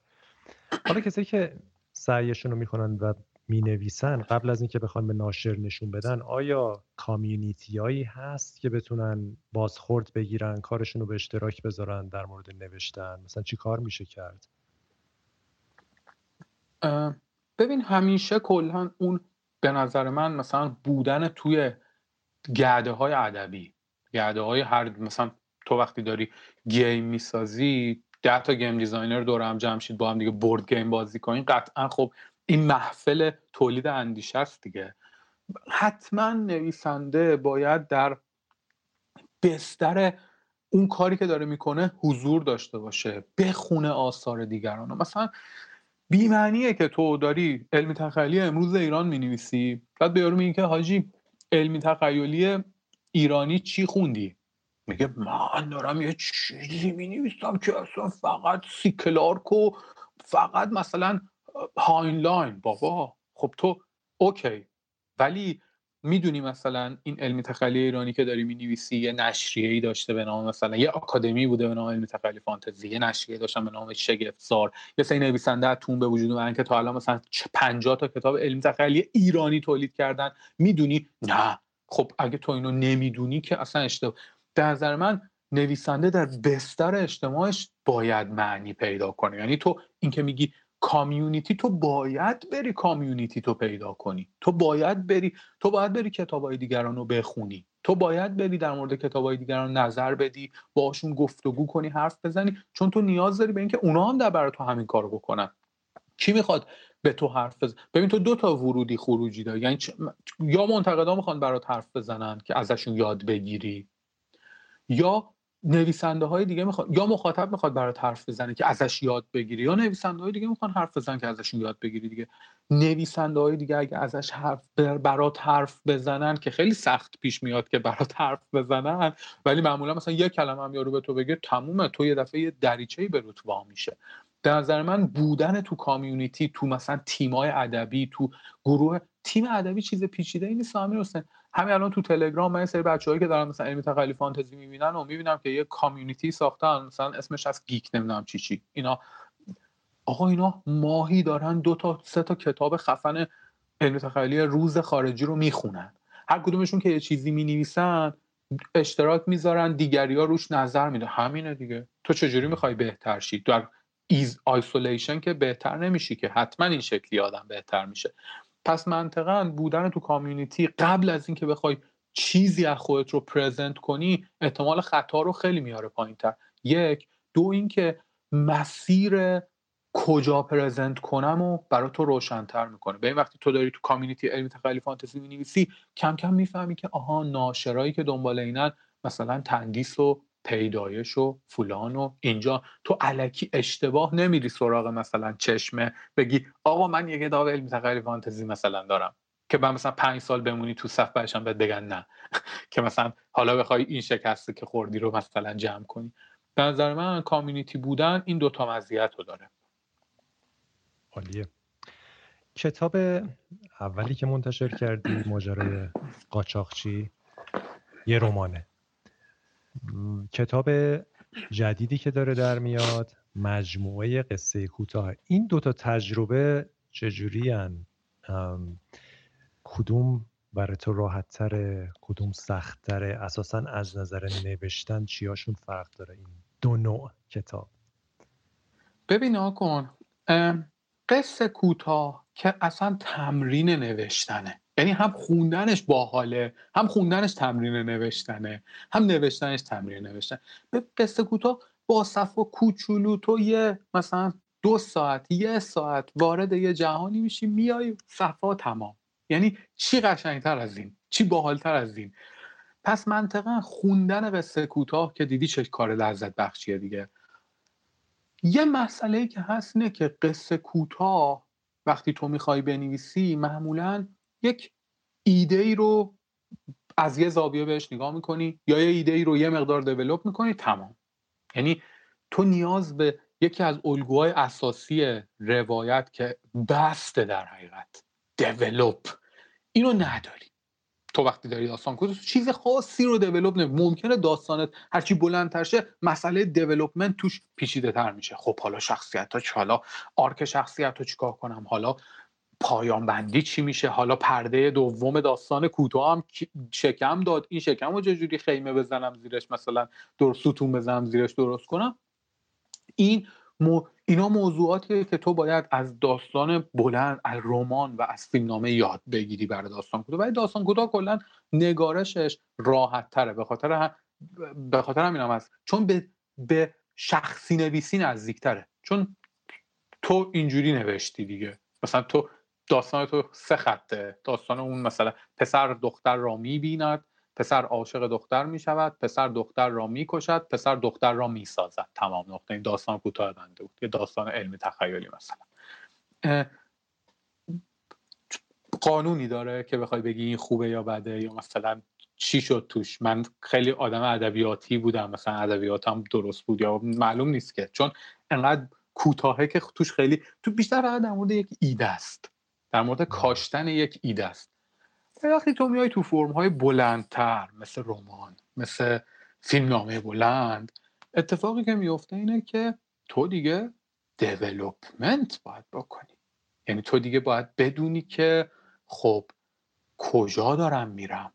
حالا کسی که سعیشون رو می‌کنن و می نویسن قبل از اینکه بخوان به ناشر نشون بدن آیا کامیونیتی هایی هست که بتونن بازخورد بگیرن کارشون رو به اشتراک بذارن در مورد نوشتن؟ مثلا چی کار میشه کرد؟ ببین همیشه کلا اون به نظر من مثلا بودن توی گرده های ادبی گرده های هر مثلا تو وقتی داری game می‌سازی ده تا game designer دور هم جمع شید با هم دیگه board game بازی کنین قطعا خب این محفل تولید اندیشه است دیگه. حتما نویسنده باید در بستر اون کاری که داره می‌کنه حضور داشته باشه بخونه آثار دیگران مثلا بیمعنیه که تو داری علمی تخیلی امروز ایران می‌نویسی بعد به یارو که حاجی علمی تخیلی ایرانی چی خوندی؟ میگه من دارم یه چیزی می‌نویسم که اصلا فقط سی کلارک و فقط مثلا هاینلاین بابا. خب تو okay. ولی می‌دونی مثلا این علمی تخیلی ایرانی که داری می‌نویسی یه نشریه ای داشته به نام مثلا یه آکادمی بوده به نام علمی تخیلی فانتزی یه نشریه داشتن به نام شگفتزار یه سری نویسنده از توش به وجود اومدن که تا الان مثلا 50 تا کتاب علمی تخیلی ایرانی تولید کردن. می‌دونی؟ نه. خب اگه تو اینو نمی‌دونی که اصلا اشتباه. در نظر من نویسنده در بستر اجتماعش باید معنی پیدا کنه. یعنی تو اینکه میگی کامیونیتی تو باید بری کامیونیتی تو پیدا کنی. تو باید بری تو باید بری کتابای دیگران رو بخونی. تو باید بری در مورد کتابای دیگران نظر بدی باشون گفتگو کنی حرف بزنی چون تو نیاز داری به اینکه اونا هم در برای تو همین کارو بکنن. کی می‌خواد به تو حرف بزن ببین تو دو تا ورودی خروجی داری. یعنی یا منتقدا می‌خوان برات حرف بزنن که ازشون یاد بگیری یا نویسنده های دیگه می‌خواد یا مخاطب می‌خواد برات حرف بزنه که ازش یاد بگیری یا نویسنده های دیگه می‌خوان حرف بزنن که ازشون یاد بگیری دیگه. نویسنده های دیگه اگه ازش حرف برات حرف بزنن که خیلی سخت پیش میاد که برات حرف بزنن ولی معمولا مثلا یه کلمه هم یارو به تو بگه تمومه. تو یه دفعه یه دریچه‌ای به روت وا میشه. در نظر من بودن تو کامیونیتی تو مثلا تیمای ادبی تو گروه تیم ادبی چیز پیچیده ای نیست همین الان تو تلگرام من سری بچه‌هایی که دارن مثلا علمی تخیلی فانتزی می‌بینن و می‌بینم که یه کامیونیتی ساختن مثلا اسمش از گیک نمی‌دونم چی چی. اینا. آقا اینا ماهی دارن دو تا سه تا کتاب خفن علمی تخیلی روز خارجی رو می‌خونن. هر کدومشون که یه چیزی می‌نویسن اشتراک می‌ذارن دیگری روش نظر میده. همینه دیگه. تو چجوری می‌خوای بهتر شی؟ در in isolation که بهتر نمیشی که. حتما این شکلی آدم بهتر میشه. پس منطقا بودن تو community قبل از اینکه بخوای چیزی از خودت رو present کنی احتمال خطا رو خیلی میاره پایین تر یک دو اینکه مسیر کجا present کنم و برای تو روشنتر می‌کنه. به این وقتی تو داری تو community علمی تخیلی فانتزی می‌نویسی کم کم می‌فهمی که آها ناشرایی که دنبال اینن مثلا تندیس و پیدایش و فلان و اینجا. تو الکی اشتباه نمیری سراغ مثلا چشمه بگی آقا من یه کتاب علمی تخیلی فانتزی مثلا دارم که من مثلا پنج سال بمونی تو صف برشم بهت بگن نه. که مثلا حالا بخوای این شکسته که خوردی رو مثلا جمع کنی. به نظر من کامیونیتی بودن این دوتا مزیت رو داره. عالیه. کتاب اولی که منتشر کردی ماجرای قاچاقچی یه رمانه. کتاب جدیدی که داره در میاد مجموعه قصه کوتاه. این دوتا تجربه چجوری کدوم برای تو راحت تره کدوم سخت تره اساسا از نظر نوشتن چیاشون فرق داره؟ این دو نوع کتاب. ببین کن قصه کوتاه که اصلا تمرین نوشتنه. یعنی هم خوندنش باحاله هم خوندنش تمرین نوشتنه هم نوشتنش تمرین نوشتن. به قصه کوتاه با صفا کوچولو تو یه مثلا دو ساعت یه ساعت وارد یه جهانی میشی میای صفا تمام. یعنی چی قشنگتر از این؟ چی باحالتر از این؟ پس منطقا خوندن قصه کوتاه که دیدی چه کار لذت بخشیه دیگه. یه مسئله که هست نه که قصه کوتاه وقتی تو می‌خوای بنویسی معمولا یک ایده ای رو از یه زاویه بهش نگاه می‌کنی یا یه ایده ای رو یه مقدار دیولوب می‌کنی تمام. یعنی تو نیاز به یکی از الگوهای اساسی روایت که بسته در حقیقت develop اینو نداری. تو وقتی داری داستان کنی چیز خاصی رو دیولوب نمی ممکنه داستانت هرچی بلندتر شه مسئله develop منت توش پیچیده تر میشه. خب حالا شخصیت ها حالا arc شخصیت رو چیکار کنم؟ حالا پایان بندی چی میشه؟ حالا پرده دوم داستان کوتاه هم شکم داد. این شکم رو چجوری خیمه بزنم زیرش؟ مثلا در ستون بزنم زیرش درست کنم؟ این مو... اینا موضوعاتیه که تو باید از داستان بلند از رمان و از فیلمنامه یاد بگیری برای داستان کوتاه. ولی داستان کوتاه کلا نگارشش راحت تره. به خاطر هم... به خاطر همین هم هست. چون به, به شخصی نویسی نزدیکتره. چون تو اینجوری نوشتی دیگه. مثلا تو داستان تو سه خطه. داستان اون مثلا پسر دختر را می‌بیند پسر عاشق دختر می شود پسر دختر را می کشد پسر دختر را می سازد تمام نقطه. این داستان کوتاه بنده بود. یه داستان علمی تخیلی مثلا. قانونی داره که بخوای بگی این خوبه یا بده یا مثلا چی شد توش. من خیلی آدم ادبیاتی بودم. مثلا ادبیاتم درست بود یا معلوم نیست که. چون انقدر کوتاهه که توش خیلی تو بیشتر در مورد یک ایده است. در مورد کاشتن یک ایده است. وقتی تو میای تو فرم های بلندتر مثل رمان مثل فیلمنامه بلند اتفاقی که میفته اینه که تو دیگه دیولوپمنت باید بکنی. یعنی تو دیگه باید بدونی که خب کجا دارم میرم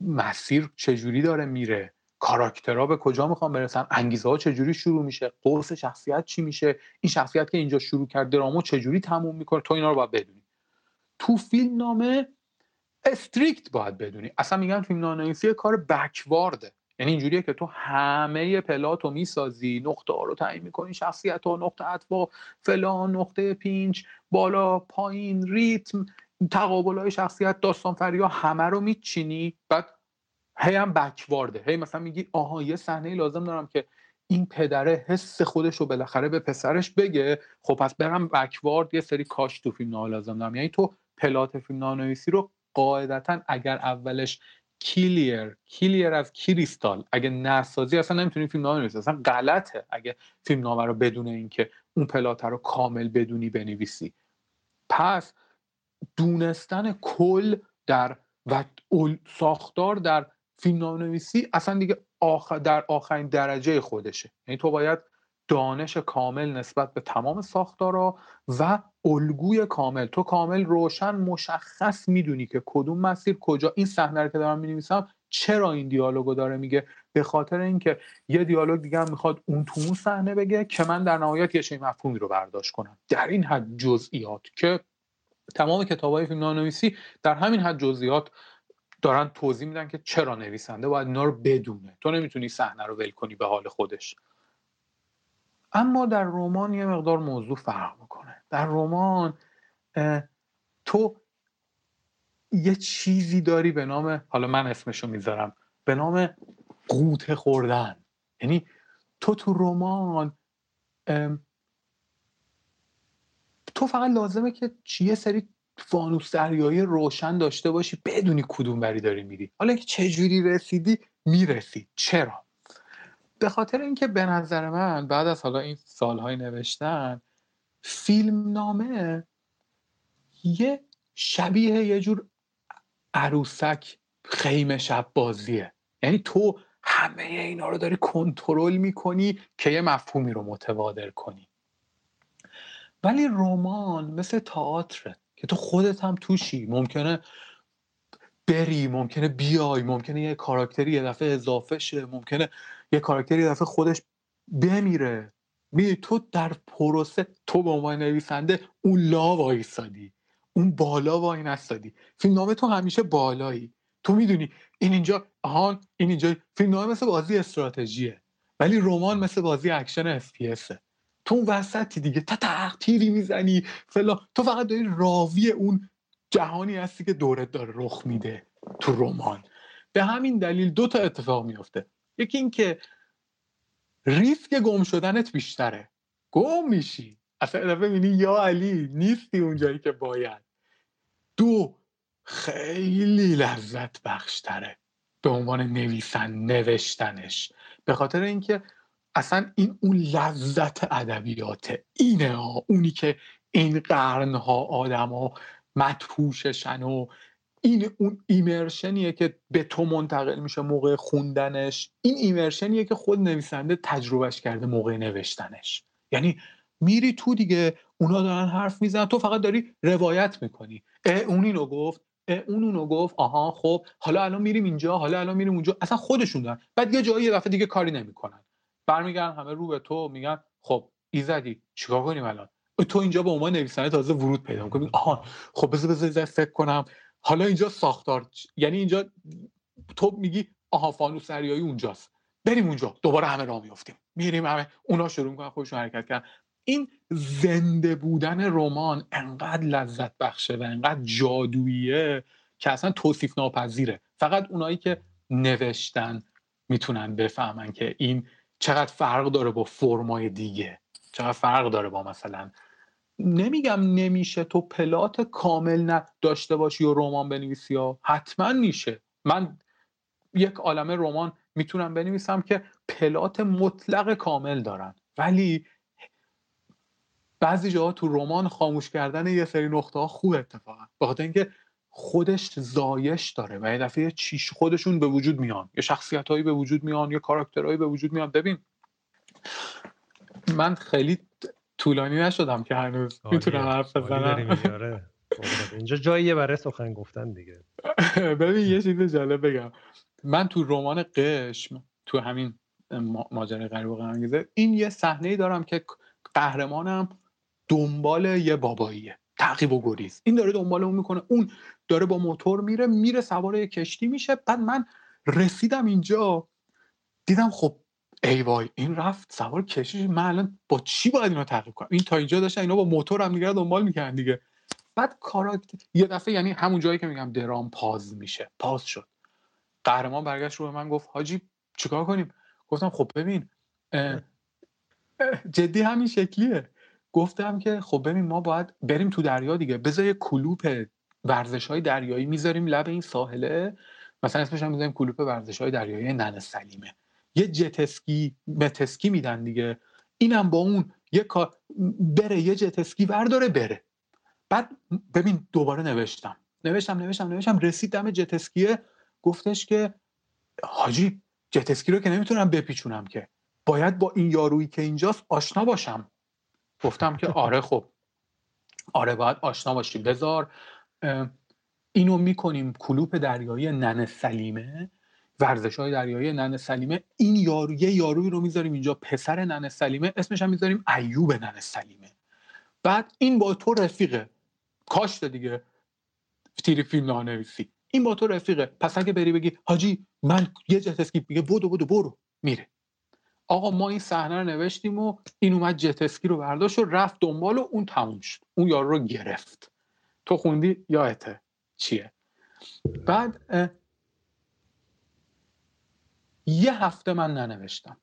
مسیر چجوری داره میره کاراکترها به کجا می‌خوام برسن انگیزه ها چجوری شروع میشه قرص شخصیت چی میشه این شخصیت که اینجا شروع کرد درامو چجوری تموم می‌کنه تو اینا رو باید بدونی. تو فیلم نامه استریکت باید بدونی. اصلا میگن فیلم نانویسی کار بکوارده. یعنی اینجوریه که تو همه پلات رو می‌سازی نقطه ها رو تعیین می‌کنی شخصیت ها نقطه عطفا فلان نقطه پینچ بالا پایین ریتم تقابل های شخصیت داستان فریا همه رو میچینی. بعد هی هم بکوارده. هی مثلا میگی آها یه صحنه لازم دارم که این پدره حس خودش رو بالاخره به پسرش بگه. خب پس برم بکوارد یه سری کاش تو فیلم لازم دارم. یعنی تو پلات فیلم نانویسی رو قاعدتا اگر اولش کلیر کلیر از کریستال. اگه نسازی اصلا نمی‌تونی فیلم نامه بنویسی اصلا غلطه اگه فیلم نامه رو بدون اینکه اون پلات رو کامل بدونی بنویسی. پس دونستن کل در و ساختار در فیلم نویسی اصلا دیگه در آخرین درجه خودشه. یعنی تو باید دانش کامل نسبت به تمام ساختارا و الگوی کامل. تو کامل روشن مشخص می‌دونی که کدوم مسیر کجا. این صحنه رو که دارم می‌نویسم چرا این دیالوگو داره میگه؟ به خاطر اینکه یه دیالوگ دیگه هم می‌خواد اون تو اون صحنه بگه که من در نهایت یه مفهومی رو برداشت کنم. در این حد جزئیات که تمام کتاب های فیلم نویسی در همین حد جزئیات دارن توضیح میدن که چرا نویسنده باید اینا رو بدونه. تو نمی‌تونی صحنه رو ول کنی به حال خودش. اما در رمان یه مقدار موضوع فرق می‌کنه. در رمان تو یه چیزی داری به نام حالا من اسمشو می‌ذارم به نام قوت خوردن. یعنی تو تو رمان تو فقط لازمه که یه سری فانوس دریایی روشن داشته باشی بدونی کدوم بری داری میری. حالا که چجوری رسیدی می‌رسی. چرا؟ به خاطر اینکه به نظر من بعد از حالا این سالهای نوشتن فیلم نامه یه شبیه یه جور عروسک خیمه شب بازیه. یعنی تو همه اینا رو داری کنترل می‌کنی که یه مفهومی رو متبادر کنی. ولی رمان مثل تئاتر که تو خودت هم توشی. ممکنه بری ممکنه بیای ممکنه یه کاراکتری یه دفعه اضافه شه ممکنه یه کاراکتری دفعه خودش بمیره. می تو در پروسه تو به عنوان نویسنده اون لا وایسادی اون بالا وای نستادی. فیلم نامه تو همیشه بالایی. تو می‌دونی این اینجا آهان این اینجا فیلم نامه مثل بازی استراتژیه ولی رمان مثل بازی اکشن اف تو اون وسطی دیگه تا تق تیری می‌زنی فلا تو فقط داری راوی اون جهانی هستی که دورت داره رخ میده تو رمان. به همین دلیل دو تا اتفاق میفته یکی اینکه ریسک گم شدنت بیشتره. گم میشی. اصلا می‌بینی یا علی نیستی اونجایی که باید. دو خیلی لذت بخشتره به عنوان نویسن نوشتنش. به خاطر اینکه اصلا این اون لذت ادبیاته. اینه ها. اونی که این قرنها آدم ها مدهوششن و این اون ایمرشنیه که به تو منتقل میشه موقع خوندنش. این ایمرشنیه که خود نویسنده تجربهش کرده موقع نوشتنش. یعنی میری تو دیگه اونا دارن حرف می‌زنن تو فقط داری روایت می‌کنی. اه اون اینو گفت اه اون اونو گفت آها خب حالا الان میریم اینجا حالا الان میریم اونجا. اصلا خودشون دارن. بعد یه جایی یه دفعه دیگه کاری نمی‌کنن. برمیگردن همه رو به تو میگن خب ایزدی چیکار کنیم الان؟ تو اینجا به عنوان نویسنده تازه ورود پیدا می‌کنی. آها خب بذار بذار فکر کنم. حالا اینجا ساختار یعنی اینجا تو میگی آها فانوس دریایی اونجاست. بریم اونجا. دوباره همه راه میافتیم. میریم همه. اونا شروع می‌کنن خودشون حرکت کردن. این زنده بودن رمان انقدر لذت بخشه و انقدر جادوییه که اصلا توصیف ناپذیره. فقط اونایی که نوشتن می‌تونن بفهمن که این چقدر فرق داره با فرمای دیگه. چقدر فرق داره با مثلا نمیگم نمیشه تو پلات کامل داشته باشی و رمان بنویسی ها. حتما میشه. من یک عالمه رمان می‌تونم بنویسم که پلات مطلق کامل دارن. ولی بعضی جاها تو رمان خاموش کردن یه سری نقطه ها خوب اتفاقا. بخاطر اینکه خودش زایش داره و یه دفعه چیش خودشون به وجود میان. یه شخصیت هایی به وجود میان یه کاراکترهایی به وجود میان. ببین من خیلی طولانی نشدم که هنوز می‌تونم حرف بزنم. آره. اینجا جاییه برای سخن گفتن دیگه. ببین یه چیز جالب بگم. من تو رمان قشم تو همین ماجرای غریب و این یه صحنه دارم که قهرمانم دنبال یه باباییه. تعقیب و گریز. این داره دنبال اون می‌کنه. اون داره با موتور میره میره سوار یه کشتی میشه. بعد من رسیدم اینجا دیدم خب ای وای این رفت سوار کشتی من الان با چی باید اینو تعقیب کنم؟ این تا اینجا داشتن اینا با موتور هم دیگه دنبال می‌کنن دیگه. بعد کاراکتر یه دفعه یعنی همون جایی که میگم درام پاز میشه. پاز شد. قهرمان برگشت رو به من گفت حاجی چیکار کنیم؟ گفتم خب ببین جدی همین شکلیه. گفتم که خب ببین ما باید بریم تو دریا دیگه. بذار یه کلوپ ورزش های دریایی می‌ذاریم لب این ساحله. مثلا اسمش هم می‌ذاریم کلوپ ورزش های دریایی نن سلیمه. یه جتسکی متسکی میدن دیگه. اینم با اون یه کار بره یه جتسکی ورداره بره. بعد ببین دوباره نوشتم. نوشتم نوشتم نوشتم. رسید دم جتسکیه گفتش که حاجی جتسکی رو که نمی‌تونم بپیچونم که. باید با این یارویی که اینجاست آشنا باشم. گفتم که آره خب. آره باید آشنا باشیم. بذار اینو می‌کنیم کلوپ دریایی نن سلیمه. ورزش های دریایی نن سلیمه این یارو یه یاروی رو می‌ذاریم اینجا پسر نن سلیمه اسمش هم می‌ذاریم ایوب نن سلیمه. بعد این با تو رفیقه. کاشت دیگه. تیری فیلم نامه نویسی. این با تو رفیقه. پس اگه بری بگی حاجی من یه جت اسکی میگه بدو بدو برو. میره. آقا ما این صحنه رو نوشتیم و این اومد جت اسکی رو برداشت و رفت دنبال و اون تموم شد. اون یارو رو گرفت. تو خوندی یادته چیه. بعد یه هفته من ننوشتم.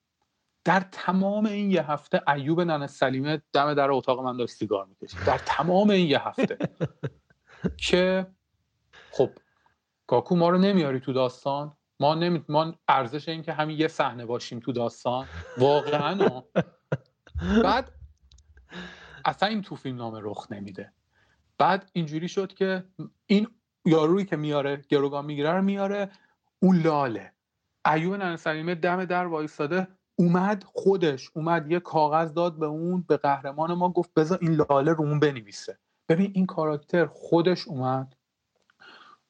در تمام این یه هفته ایوب نن سلیمه دم در اتاق من داشت سیگار می‌کشید. در تمام این یه هفته. که خب کاکو ما رو نمیاری تو داستان؟ ما نمی ما ارزش این که همین یه صحنه باشیم تو داستان. واقعا بعد اصلا این تو فیلم نامه رخ نمیده. بعد اینجوری شد که این یارویی که میاره گروگان می‌گیره رو میاره اون لاله. ایوب ننسلیمه دم در وایستاده اومد خودش اومد یه کاغذ داد به اون به قهرمان ما گفت بذار این لاله رو اون بنویسه. ببین این کاراکتر خودش اومد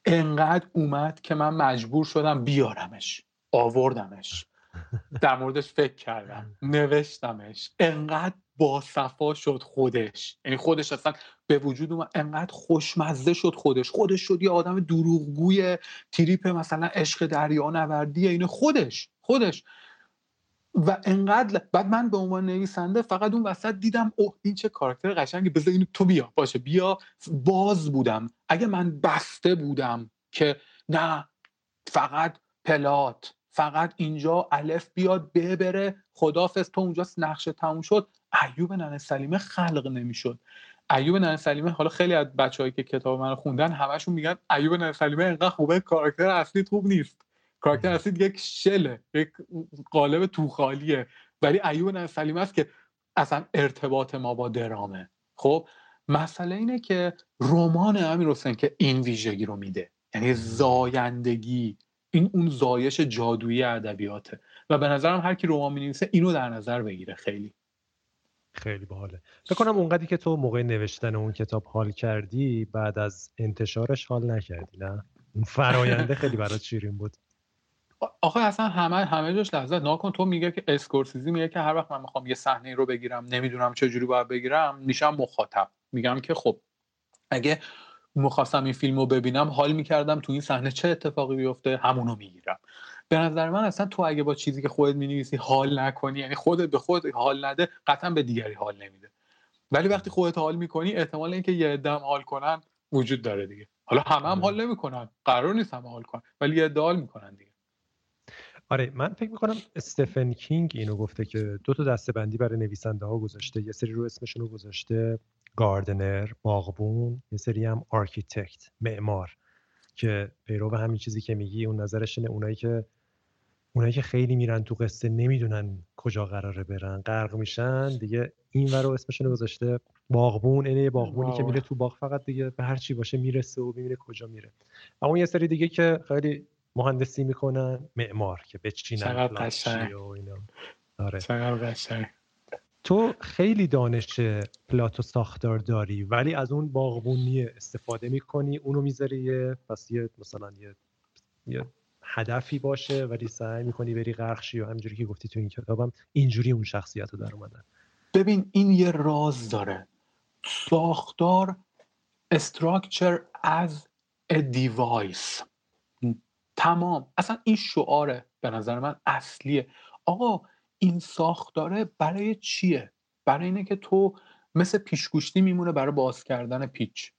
انقدر اومد که من مجبور شدم بیارمش آوردمش. در موردش فکر کردم. نوشتمش. انقدر با صفا شد خودش. یعنی خودش اصلا به وجود اومد انقدر خوشمزه شد خودش. خودش شد یه آدم دروغگوی تریپ مثلا عشق دریا نوردی اینه خودش. خودش. و انقدر بعد من به عنوان نویسنده فقط اون وسط دیدم اوه این چه کاراکتر قشنگی. بذار اینو تو بیا. باشه بیا. باز بودم. اگه من بسته بودم که نه فقط پلات. فقط اینجا الف بیاد ببره خدافظ تو اونجا نقشه تموم شد. ایوب نن سلیمه خلق نمی‌شد. ایوب نن سلیمه حالا خیلی از بچههایی که کتاب من خوندن همشون میگن ایوب نن سلیمه انقدر خوبه کاراکتر اصلی خوب نیست. کاراکتر اصلی یک شله یک قالب توخالیه. ولی ایوب نن سلیمه است که اصلا ارتباط ما با درامه. خب مسئله اینه که رمان امیر حسین که این ویژگی رو میده. یعنی زایندگی این اون زایش جادویی ادبیاته. و به نظرم هر کی رمان می‌نویسه اینو در نظر بگیره. خیلی. خیلی باحاله. فکر کنم اونقدری که تو موقع نوشتن اون کتاب حال کردی بعد از انتشارش حال نکردی نه؟ اون فراینده خیلی برات شیرین بود. آخه اصلا همه همه جاش لحظت ناکن تو میگه که اسکورسیزی میگه که هر وقت من می‌خوام یه صحنه رو بگیرم نمی‌دونم چه جوری باید بگیرم میشم مخاطب. میگم که خب اگه می‌خواستم این فیلم رو ببینم حال می‌کردم تو این صحنه چه اتفاقی بیفته همونو می‌گیرم. به نظر من اصلا تو اگه با چیزی که خودت می‌نویسی حال نکنی یعنی خودت به خود حال نده قطعا به دیگری حال نمیده. ولی وقتی خودت حال می‌کنی احتمال اینکه یه عده حال کنن وجود داره دیگه. حالا همه هم حال نمی‌کنن. قرار نیست همه حال کنن ولی یه حال می‌کنن دیگه. آره من فکر می‌کنم استفن کینگ اینو گفته که دو تا دسته بندی برای نویسنده ها گذاشته یه سری رو اسمشون رو گذاشته. gardener باغبون یه سری هم architect معمار که پیرو همین چیزی که میگی اون نظرش اینه اونایی که اونایی که خیلی میرن تو قصه نمی‌دونن کجا قراره برن. غرق میشن دیگه این ور رو اسمشون گذاشته باغبون اینه باغبونی که میره تو باغ فقط دیگه به هر چی باشه می‌رسه و میره کجا میره. اما یه سری دیگه که خیلی مهندسی می‌کنن معمار که بچینن و اینا. آره. تو خیلی دانش پلاتو ساختار داری ولی از اون باغبونی استفاده می‌کنی اونو می‌ذاری یه پس یه مثلا یه, یه هدفی باشه ولی سعی می‌کنی بری غرقشی و همینجوری که گفتی تو این کتابم اینجوری اون شخصیت رو در اومدن ببین این یه راز داره. ساختار استراکچر از ا دیوایس تمام. اصلا این شعاره به نظر من اصلیه. آقا این ساختاره برای چیه؟ برای اینه که تو مثل پیشگوشتی میمونه برای باز کردن پیچ.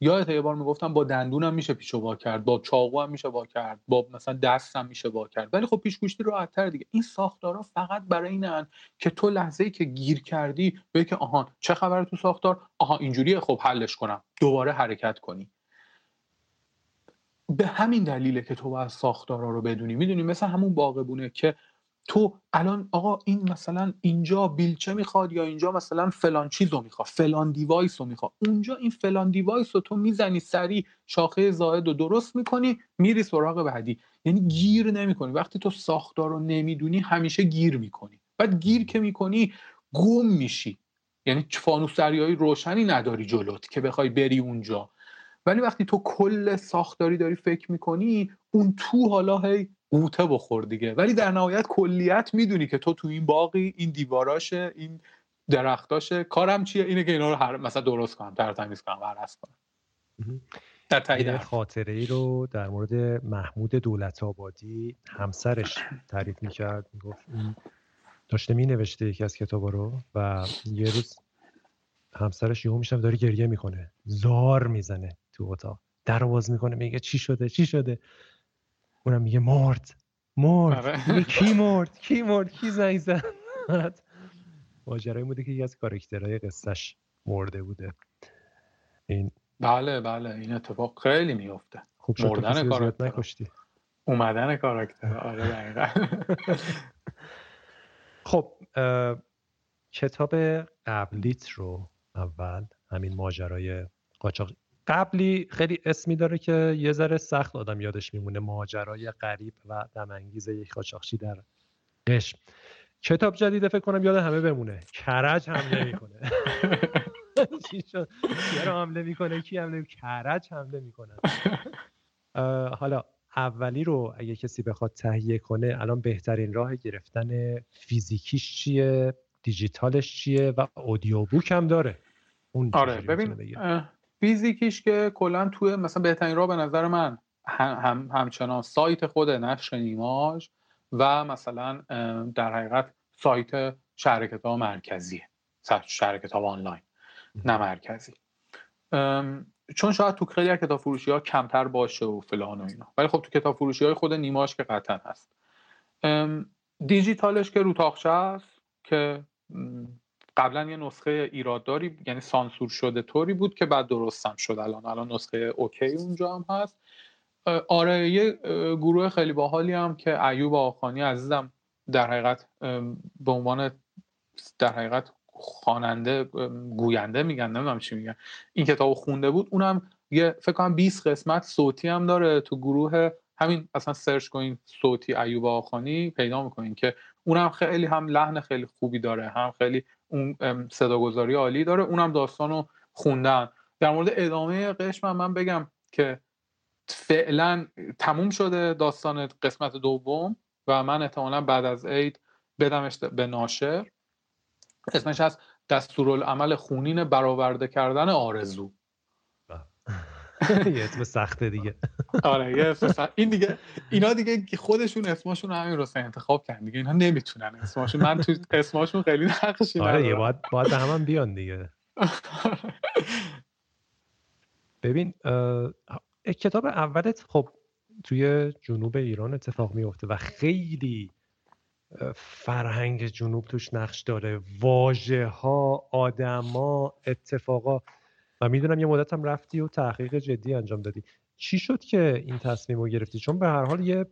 یا یه بار می‌گفتم با دندونم میشه پیچو وا کرد با چاقو هم میشه وا کرد با مثلا دستم میشه وا کرد. ولی خب پیشگوشتی راحت‌تر دیگه. این ساختارا فقط برای اینن که تو لحظه ای که گیر کردی بگی که آهان چه خبره تو ساختار؟ آها اینجوریه خب حلش کنم. دوباره حرکت کنی. به همین دلیله که تو باید ساختارا رو بدونی. می‌دونی مثل همون باغبونه که تو الان آقا این مثلا اینجا بیلچه می‌خواد یا اینجا مثلا فلان چیز رو می‌خواد فلان device رو می‌خواد. اونجا این فلان device رو تو می‌زنی سری شاخه زائد رو درست می‌کنی میری سراغ بعدی. یعنی گیر نمی‌کنی. وقتی تو ساختار رو نمی‌دونی همیشه گیر می‌کنی. بعد گیر که می‌کنی گم میشی. یعنی فانوس های روشنی نداری جلوت که بخوای بری اونجا. ولی وقتی تو کل ساختاری داری فکر می‌کنی اون تو حالا هی قوطه بخور دیگه. ولی در نهایت کلیت می‌دونی که تو تو این باقی این دیواراشه این درختاشه. کارم چیه؟ اینه که اینا رو هر مثلا درست کنم در تمیز کنم ورس کنم. در تایید خاطره ای رو در مورد محمود دولت آبادی همسرش تعریف می‌کرد. می‌گفت این داشته می نوشته یکی از کتابا رو و یه روز همسرش یهو میشم داره گریه می‌کنه. زار می‌زنه تو اتاق. در باز می‌کنه میگه چی شده چی شده؟ اونم میگه مرد مرد. آره. میگه کی مرد؟ کی مرد؟ کی زنگ زد؟ ماجرایی بوده که یکی از کارکترهای قصهش مرده بوده. این بله بله این اتفاق خیلی میفته خوب مردن کاراکتر نکشتی. اومدن کاراکتر آره دقیقا. خب کتاب قبلیت رو اول همین ماجرای قاچاق قبلی خیلی اسمی داره که یه ذره سخت آدم یادش میمونه ماجرای غریب و دمانگیز یک قاچاقچی در قشم. کتاب جدید فکر کنم یاد همه بمونه. کرج حمله می‌کنه چی شد؟ رو حمله می‌کنه؟ کی حمله کرج حمله می‌کنه. حالا اولی رو اگه کسی بخواد تهیه کنه الان بهترین راه گرفتن فیزیکیش چیه؟ دیجیتالش چیه؟ و اودیو بوک هم داره. اون آره ببین فیزیکیش که کلا توی مثلا بهترین راه به نظر من هم, همچنان سایت خود نشر نیماش و مثلا در حقیقت سایت شرکت ها مرکزیه. شرکت ها آنلاین نه مرکزی. چون شاید تو خیلی کتاب فروشی ها کمتر باشه و فلان و اینا. ولی خب تو کتاب فروشی های خود نیماش که قطعا هست. دیجیتالش که رو تاخچه است که قبلا یه نسخه ایرادداری یعنی سانسور شده طوری بود که بعد درستم شد الان. الان نسخه اوکی اونجا هم هست. آره یه گروه خیلی باحالی هم که ایوب آخانی عزیزم در حقیقت به عنوان در حقیقت خواننده گوینده میگن نمی‌دونم چی میگن. این کتابو خونده بود. اونم یه فکر کنم 20 قسمت صوتی هم داره تو گروه. همین اصلا سرچ کنین صوتی ایوب آخانی پیدا می‌کنین که اونم خیلی هم لحن خیلی خوبی داره هم خیلی اون صداگذاری عالی داره. اونم داستان رو خوندن. در مورد ادامه قشم من بگم که فعلا تموم شده داستان قسمت دوم و من احتمالا بعد از عید بدمش به ناشر. اسمش از دستورالعمل خونین برآورده کردن آرزو. یه اسم سخته دیگه. آره یه اسم این دیگه اینا دیگه خودشون اسمشون همین رو انتخاب کردن دیگه. اینا نمی‌تونن اسمشون من تو اسمشون خیلی نقشی آره یه باید باید هم بیان دیگه. ببین کتاب اولت خب توی جنوب ایران اتفاق میفته و خیلی فرهنگ جنوب توش نقش داره. واژه ها آدما اتفاقا و می‌دونم یه مدت هم رفتی و تحقیق جدی انجام دادی. چی شد که این تصمیم رو گرفتی؟ چون به هر حال یه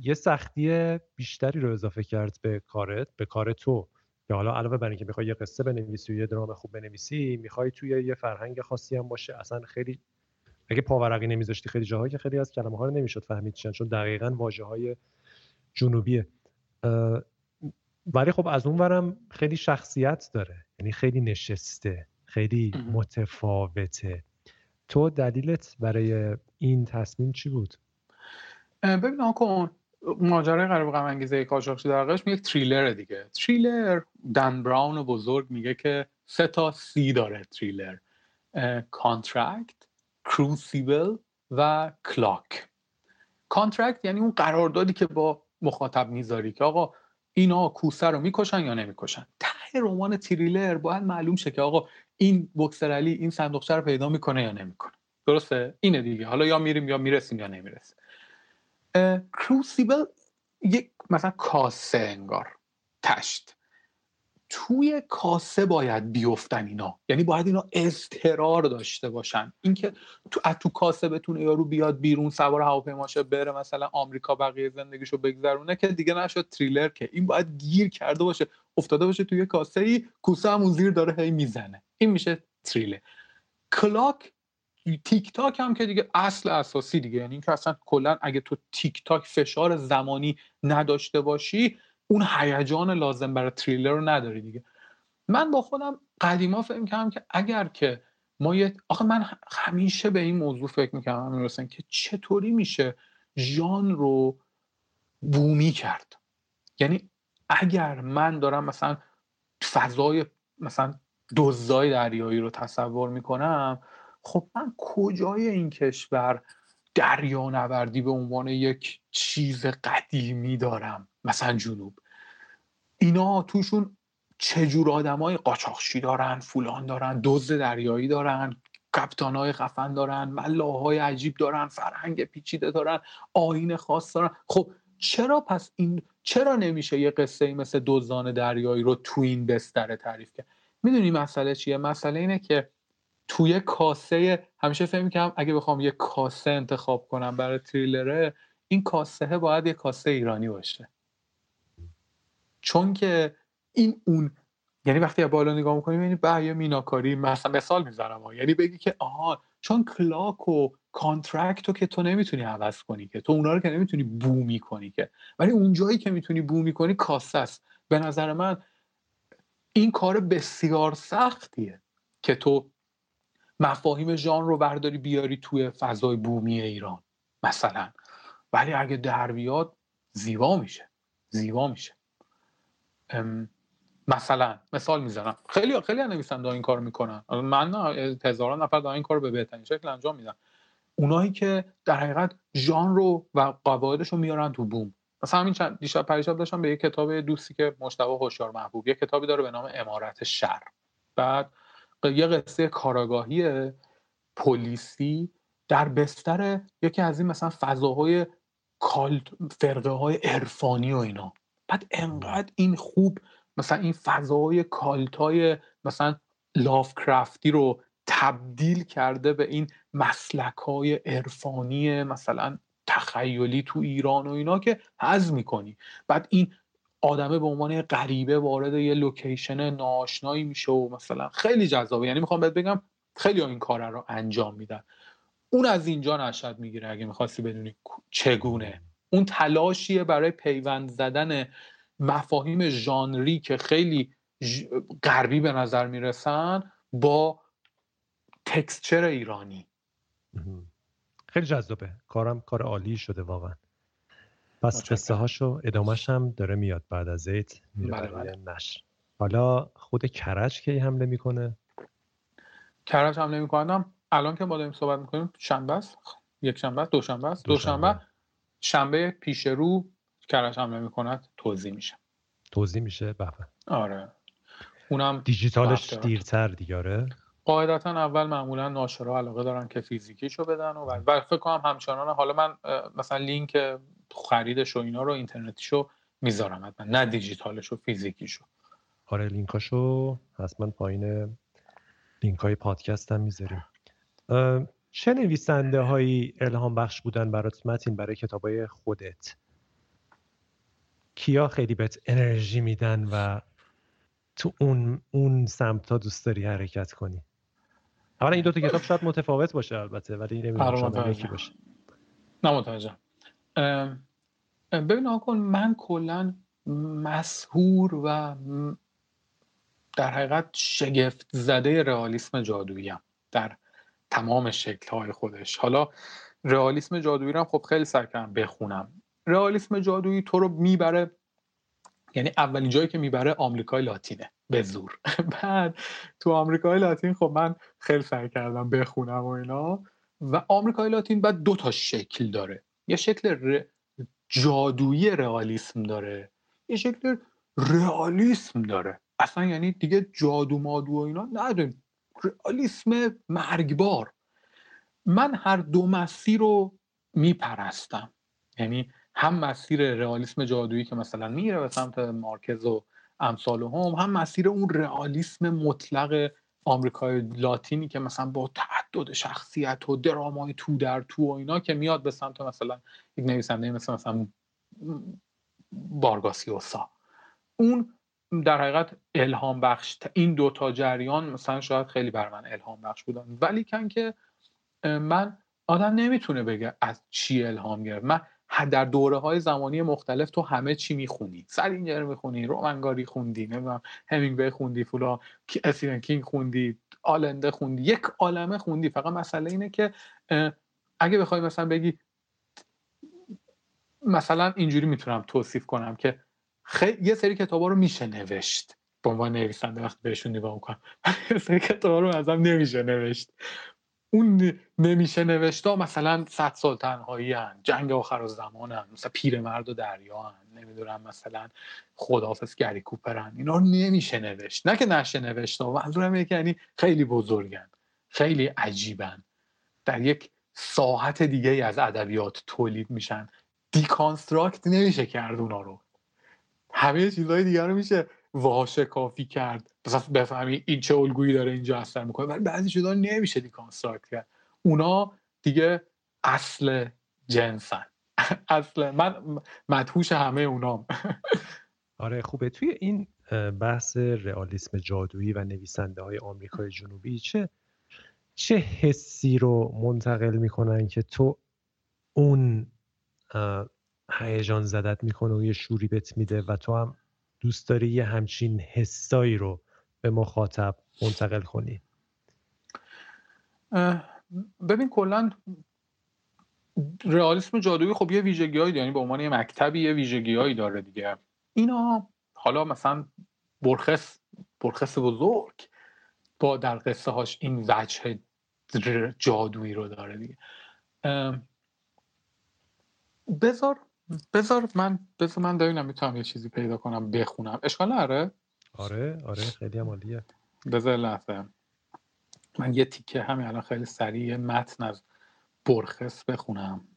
یه سختی بیشتری رو اضافه کرد به کارت به کار تو. که حالا علاوه بر اینکه می‌خوای یه قصه بنویسی و یه درام خوب بنویسی می‌خوای توی یه فرهنگ خاصی هم باشه. اصلا خیلی اگه پاورقی نمیذاشتی خیلی جاهایی که خیلی از کلمه ها رو نمی‌شد فهمید چون چون دقیقا واژه های جنوبیه ولی خب از اون ورم خیلی شخصیت داره. یعنی خیلی نشسته. خیلی متفاوته. تو دلیلت برای این تصمیم چی بود؟ ببین کن ماجرای قرار غم انگیزه در قشم یک تریلر دیگه. تریلر دن براون بزرگ میگه که سه تا سی داره تریلر contract crucible و clock contract یعنی اون قراردادی که با مخاطب می‌ذاری که آقا اینا کوسه رو می‌کشن یا نمی‌کشن. ته رمان تریلر باید معلوم شه که آقا این بکسر این صندوقچه رو پیدا می‌کنه یا نمی‌کنه؟ درسته؟ اینه دیگه. حالا یا میریم یا می‌رسیم یا نمی‌رسیم. crucible یک مثلا کاسه انگار. تشت. توی کاسه باید بیفتن اینا. یعنی باید اینا اضطرار داشته باشن. اینکه تو تو کاسه بتونه یارو بیاد بیرون سوار هواپیماشه بره مثلا آمریکا بقیه زندگیشو بگذرونه که دیگه نشد تریلر که. این باید گیر کرده باشه. افتاده باشه توی کاسه ای کوسه همون زیر داره هی می‌زنه. این میشه تریلر. clock تیک تاک هم که دیگه اصل اساسی دیگه. یعنی اینکه اصلا کلا اگه تو تیک تاک فشار زمانی نداشته باشی اون هیجان لازم برای تریلر رو نداری دیگه. من با خودم قدیما فکر کردم که اگر که ما یه آخه من همیشه به این موضوع فکر می‌کردم همین که چطوری میشه ژان رو بومی کرد؟ یعنی اگر من دارم مثلا فضای مثلا دزدای دریایی رو تصور می‌کنم خب من کجای این کشور دریانوردی به عنوان یک چیز قدیمی دارم؟ مثلا جنوب. اینا توشون چجور آدمای قاچاقچی دارن فولان دارن دزد دریایی دارن کپتانای خفن دارن ملاهای عجیب دارن فرهنگ پیچیده دارن آین خاص دارن. خب چرا پس این چرا نمیشه یه قصه مثل دزدان دریایی رو تو این بستره تعریف کرد؟ می‌دونی مسئله چیه؟ مسئله اینه که توی کاسه همیشه فکر می‌کنم اگه بخوام یه کاسه انتخاب کنم برای تریلره این کاسه باید یه کاسه ایرانی باشه. چون که این اون یعنی وقتی بالا نگاه می‌کنی یعنی به یه میناکاری مثلا مثال می‌زنم یعنی بگی که آها چون clock و contract رو که تو نمی‌تونی عوض کنی که تو اونا رو که نمی‌تونی بومی کنی که. ولی اون جایی که می‌تونی بومی کنی کاسه است. به نظر من این کار بسیار سختیه که تو مفاهیم ژان رو برداری بیاری توی فضای بومی ایران مثلا. ولی اگه در بیاد زیبا میشه زیبا میشه. مثلا مثال می‌زنم. خیلی خیلی نویسنده این کار می‌کنن. من هزاران نفر دارن این کار به بهترین شکل انجام میدن. اونایی که در حقیقت ژان رو و قواعدش رو میارن تو بوم. مثلا همین چند دیشب پریشب داشتم به یه کتاب دوستی که مشتبه هوشیار محبوب یه کتابی داره به نام امارت شر بعد یه قصه کاراگاهی پلیسی در بستر یکی از این مثلا فضاهای کالت فرقه های عرفانی و اینا. بعد انقدر این خوب مثلا این فضاهای کالت های مثلا لافکرافتی رو تبدیل کرده به این مسلک های عرفانی مثلا تخیلی تو ایران و اینا که حز می‌کنی. بعد این آدمه به عنوان غریبه وارد یه لوکیشن ناشنایی میشه و مثلا خیلی جذابه. یعنی می‌خوام بهت بگم خیلی این کار رو انجام میدن. اون از اینجا نشد می‌گیره اگه می‌خواستی بدونی چگونه اون تلاشیه برای پیوند زدن مفاهیم ژانری که خیلی غربی به نظر می‌رسن با تکسچر ایرانی. خیلی جذابه. کارم کار عالی شده واقعا. پس قصه هاشو ادامهش هم داره میاد. بعد از زیت میره بله بله. نشر. حالا خود کرج کی حمله می‌کنه؟ کرج حمله می‌کنم. الان که ما داریم صحبت می‌کنیم شنبه است. یک شنبه است دوشنبه است. دوشنبه. شنبه پیش رو کرج حمله می‌کند توضیح میشه. توضیح میشه؟ بله. آره. اونم دیجیتالش دیرتر دیگاره قاعدتا اول معمولا ناشرا علاقه دارن که فیزیکیشو بدن و بعد فکر کنم همچنان حالا من مثلا لینک خریدش و اینا رو اینترنتیشو می‌ذارم حتما نه دیجیتالشو فیزیکیشو. آره لینکاشو حتما پایین لینک های پادکست هم می‌ذاریم. چه نویسنده هایی الهام بخش بودن برات متین برای کتاب های خودت؟ کیا خیلی بهت انرژی میدن و تو اون اون سمت ها دوست داری حرکت کنی؟ اولا این دو تا کتاب شاید متفاوت باشه البته ولی نمی‌دونم شاید یکی باشه. نه متوجه. ببین آقا من کلا مسهور و در حقیقت شگفت زده رئالیسم جادوییم. در تمام شکل‌های خودش. حالا رئالیسم جادویی رو خب خیلی سعی کردم بخونم. رئالیسم جادویی تو رو می‌بره یعنی اولین جایی که می‌بره آمریکای لاتینه به زور. بعد تو آمریکای لاتین خب من خیلی سعی کردم بخونم و اینا. و آمریکای لاتین بعد دو تا شکل داره. یه شکل جادویی رئالیسم داره. یه شکل رئالیسم داره. اصلا یعنی دیگه جادو مادو و اینا نداریم. رئالیسم مرگبار. من هر دو مسیر رو میپرستم. یعنی هم مسیر رئالیسم جادویی که مثلا میره به سمت مارکز و امثال هم هم مسیر اون رئالیسم مطلق آمریکای لاتینی که مثلا با تعدد شخصیت و درامای تو در تو و اینا که میاد به سمت مثلا یک نویسنده مثل مثلا بارگاسیوسا اون در حقیقت الهام بخش این دوتا جریان مثلا شاید خیلی بر من الهام بخش بودن. ولی کن که من آدم نمی‌تونه بگه از چی الهام گرفت. من در دوره های زمانی مختلف تو همه چی می‌خونی. سرینجر می‌خونی رومنگاری خوندی نمی‌دونم همینگوی خوندی فولا استیون کینگ خوندی آلنده خوندی یک عالمه خوندی. فقط مسئله اینه که اگه بخوای مثلا بگی مثلا اینجوری می‌تونم توصیف کنم که خی... یه سری کتابا رو میشه نوشت. به عنوان نویسنده وقتی بهشون نگاه می‌کنم. یه سری کتابا رو ازم نمیشه نوشت. اون نمیشه نوشتا مثلا صد سال تنهایی هن. جنگ آخر و زمان هن. مثلا پیرمرد و دریا هن. نمی‌دونم مثلا خداحافظ گری کوپرن اینا رو نمیشه نوشت. نه که نشه نوشتا. منظورم اینه که یعنی خیلی بزرگن. خیلی عجیبن. در یک ساحت دیگه از ادبیات تولید میشن. deconstruct نمیشه کرد اونا رو. همه چیزهای دیگر رو میشه واشکافی کرد. مثلا بفهمی این چه الگویی داره اینجا اثر می‌کنه. ولی بعضی چیزا نمیشه deconstruct کرد. اونا دیگه اصل جنسن. اصل من مدهوش همه اونام آره خوبه. توی این بحث رئالیسم جادویی و نویسنده های آمریکای جنوبی چه چه حسی رو منتقل می‌کنن که تو اون هیجان زدت می‌کنه و یه شوری بت میده و تو هم دوست داری یه همچین حسایی رو به مخاطب منتقل کنی. ببین کلا رئالیسم جادویی خب یه ویژگی هایی یعنی به عنوان یه مکتبی یه ویژگی هایی داره دیگه. اینا حالا مثلا برخص برخص بزرگ با در قصه هاش این وجه جادویی رو داره دیگه. بذار بذار من بذار من ببینم می‌تونم یه چیزی پیدا کنم بخونم. اشکال نداره؟ آره آره خیلی عمالیه بذار لحظه. من یه تیکه همین الان خیلی سریع متن از برخص بخونم.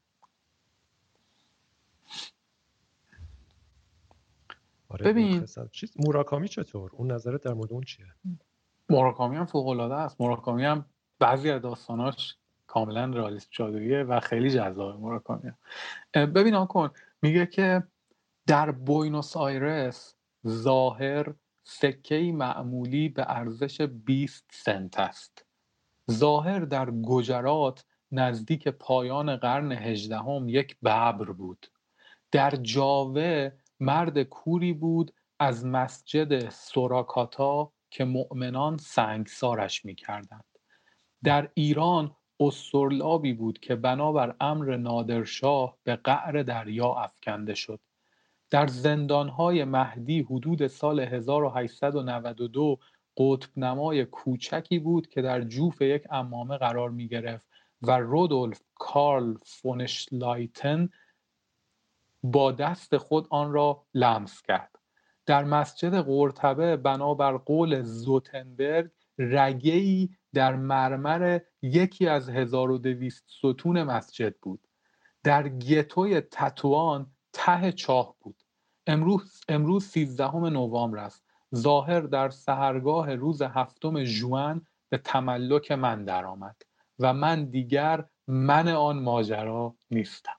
آره ببین. چیز موراکامی چطور؟ اون نظرت در مورد اون چیه؟ موراکامی هم فوق العاده است. موراکامی هم بعضی از داستاناش کاملا رئالیست جادوییه و خیلی جذاب موراکامی ببین کن میگه که در بوینوس آیرس ظاهر سکه معمولی به ارزش 20 سنت است. ظاهر در گجرات نزدیک پایان قرن هجدهم یک ببر بود. در جاوه مرد کوری بود از مسجد سوراکاتا که مؤمنان سنگسارش می‌کردند. در ایران استرلابی بود که بنابر امر نادرشاه به قعر دریا افکنده شد. در زندانهای مهدی حدود سال 1892 قطب نمای کوچکی بود که در جوف یک امامه قرار می گرفت و رودولف کارل فون شلایدن با دست خود آن را لمس کرد. در مسجد قرطبه بنابر قول زوتنبرگ رگه‌ای در مرمر یکی از 1200 ستون مسجد بود. در گتوی تتوان ته چاه بود. امروز امروز 13 نوامبر است. ظاهر در سحرگاه روز هفتم ژوئن به تملک من درآمد و من دیگر من آن ماجرا نیستم.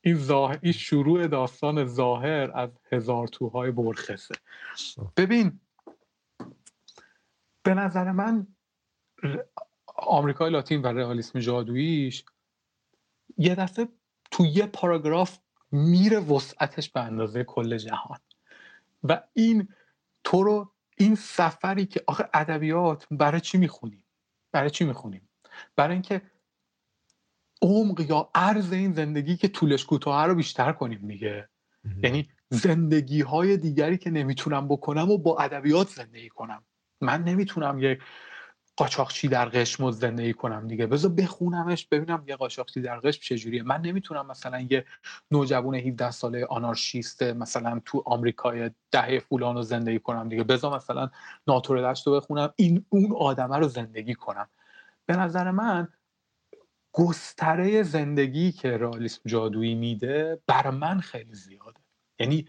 این, ظاهر، این شروع داستان ظاهر از هزار توهای برخصه ببین به نظر من آمریکای لاتین و رئالیسم جادوییش یه دفعه تو یه پاراگراف میره وسعتش به اندازه کل جهان. و این تو رو این سفری که آخه ادبیات برای چی می‌خونیم؟ برای چی می‌خونیم؟ برای اینکه عمق یا عرض این زندگی که طولش کوتاه رو بیشتر کنیم دیگه. یعنی زندگی های دیگری که نمی‌تونم بکنم و با ادبیات زندگی کنم. من نمی‌تونم یک قاچاقچی در قشم زندگی کنم دیگه. بذار بخونمش ببینم یه قاچاقچی در قشم چجوریه. من نمی‌تونم مثلا یه نوجوان 17 ساله آنارشیست مثلا تو آمریکای دهه فولان رو زندگی کنم دیگه. بذار مثلا ناتوردشت رو بخونم این اون آدمه رو زندگی کنم. به نظر من گستره زندگی که رئالیسم جادویی میده بر من خیلی زیاده. یعنی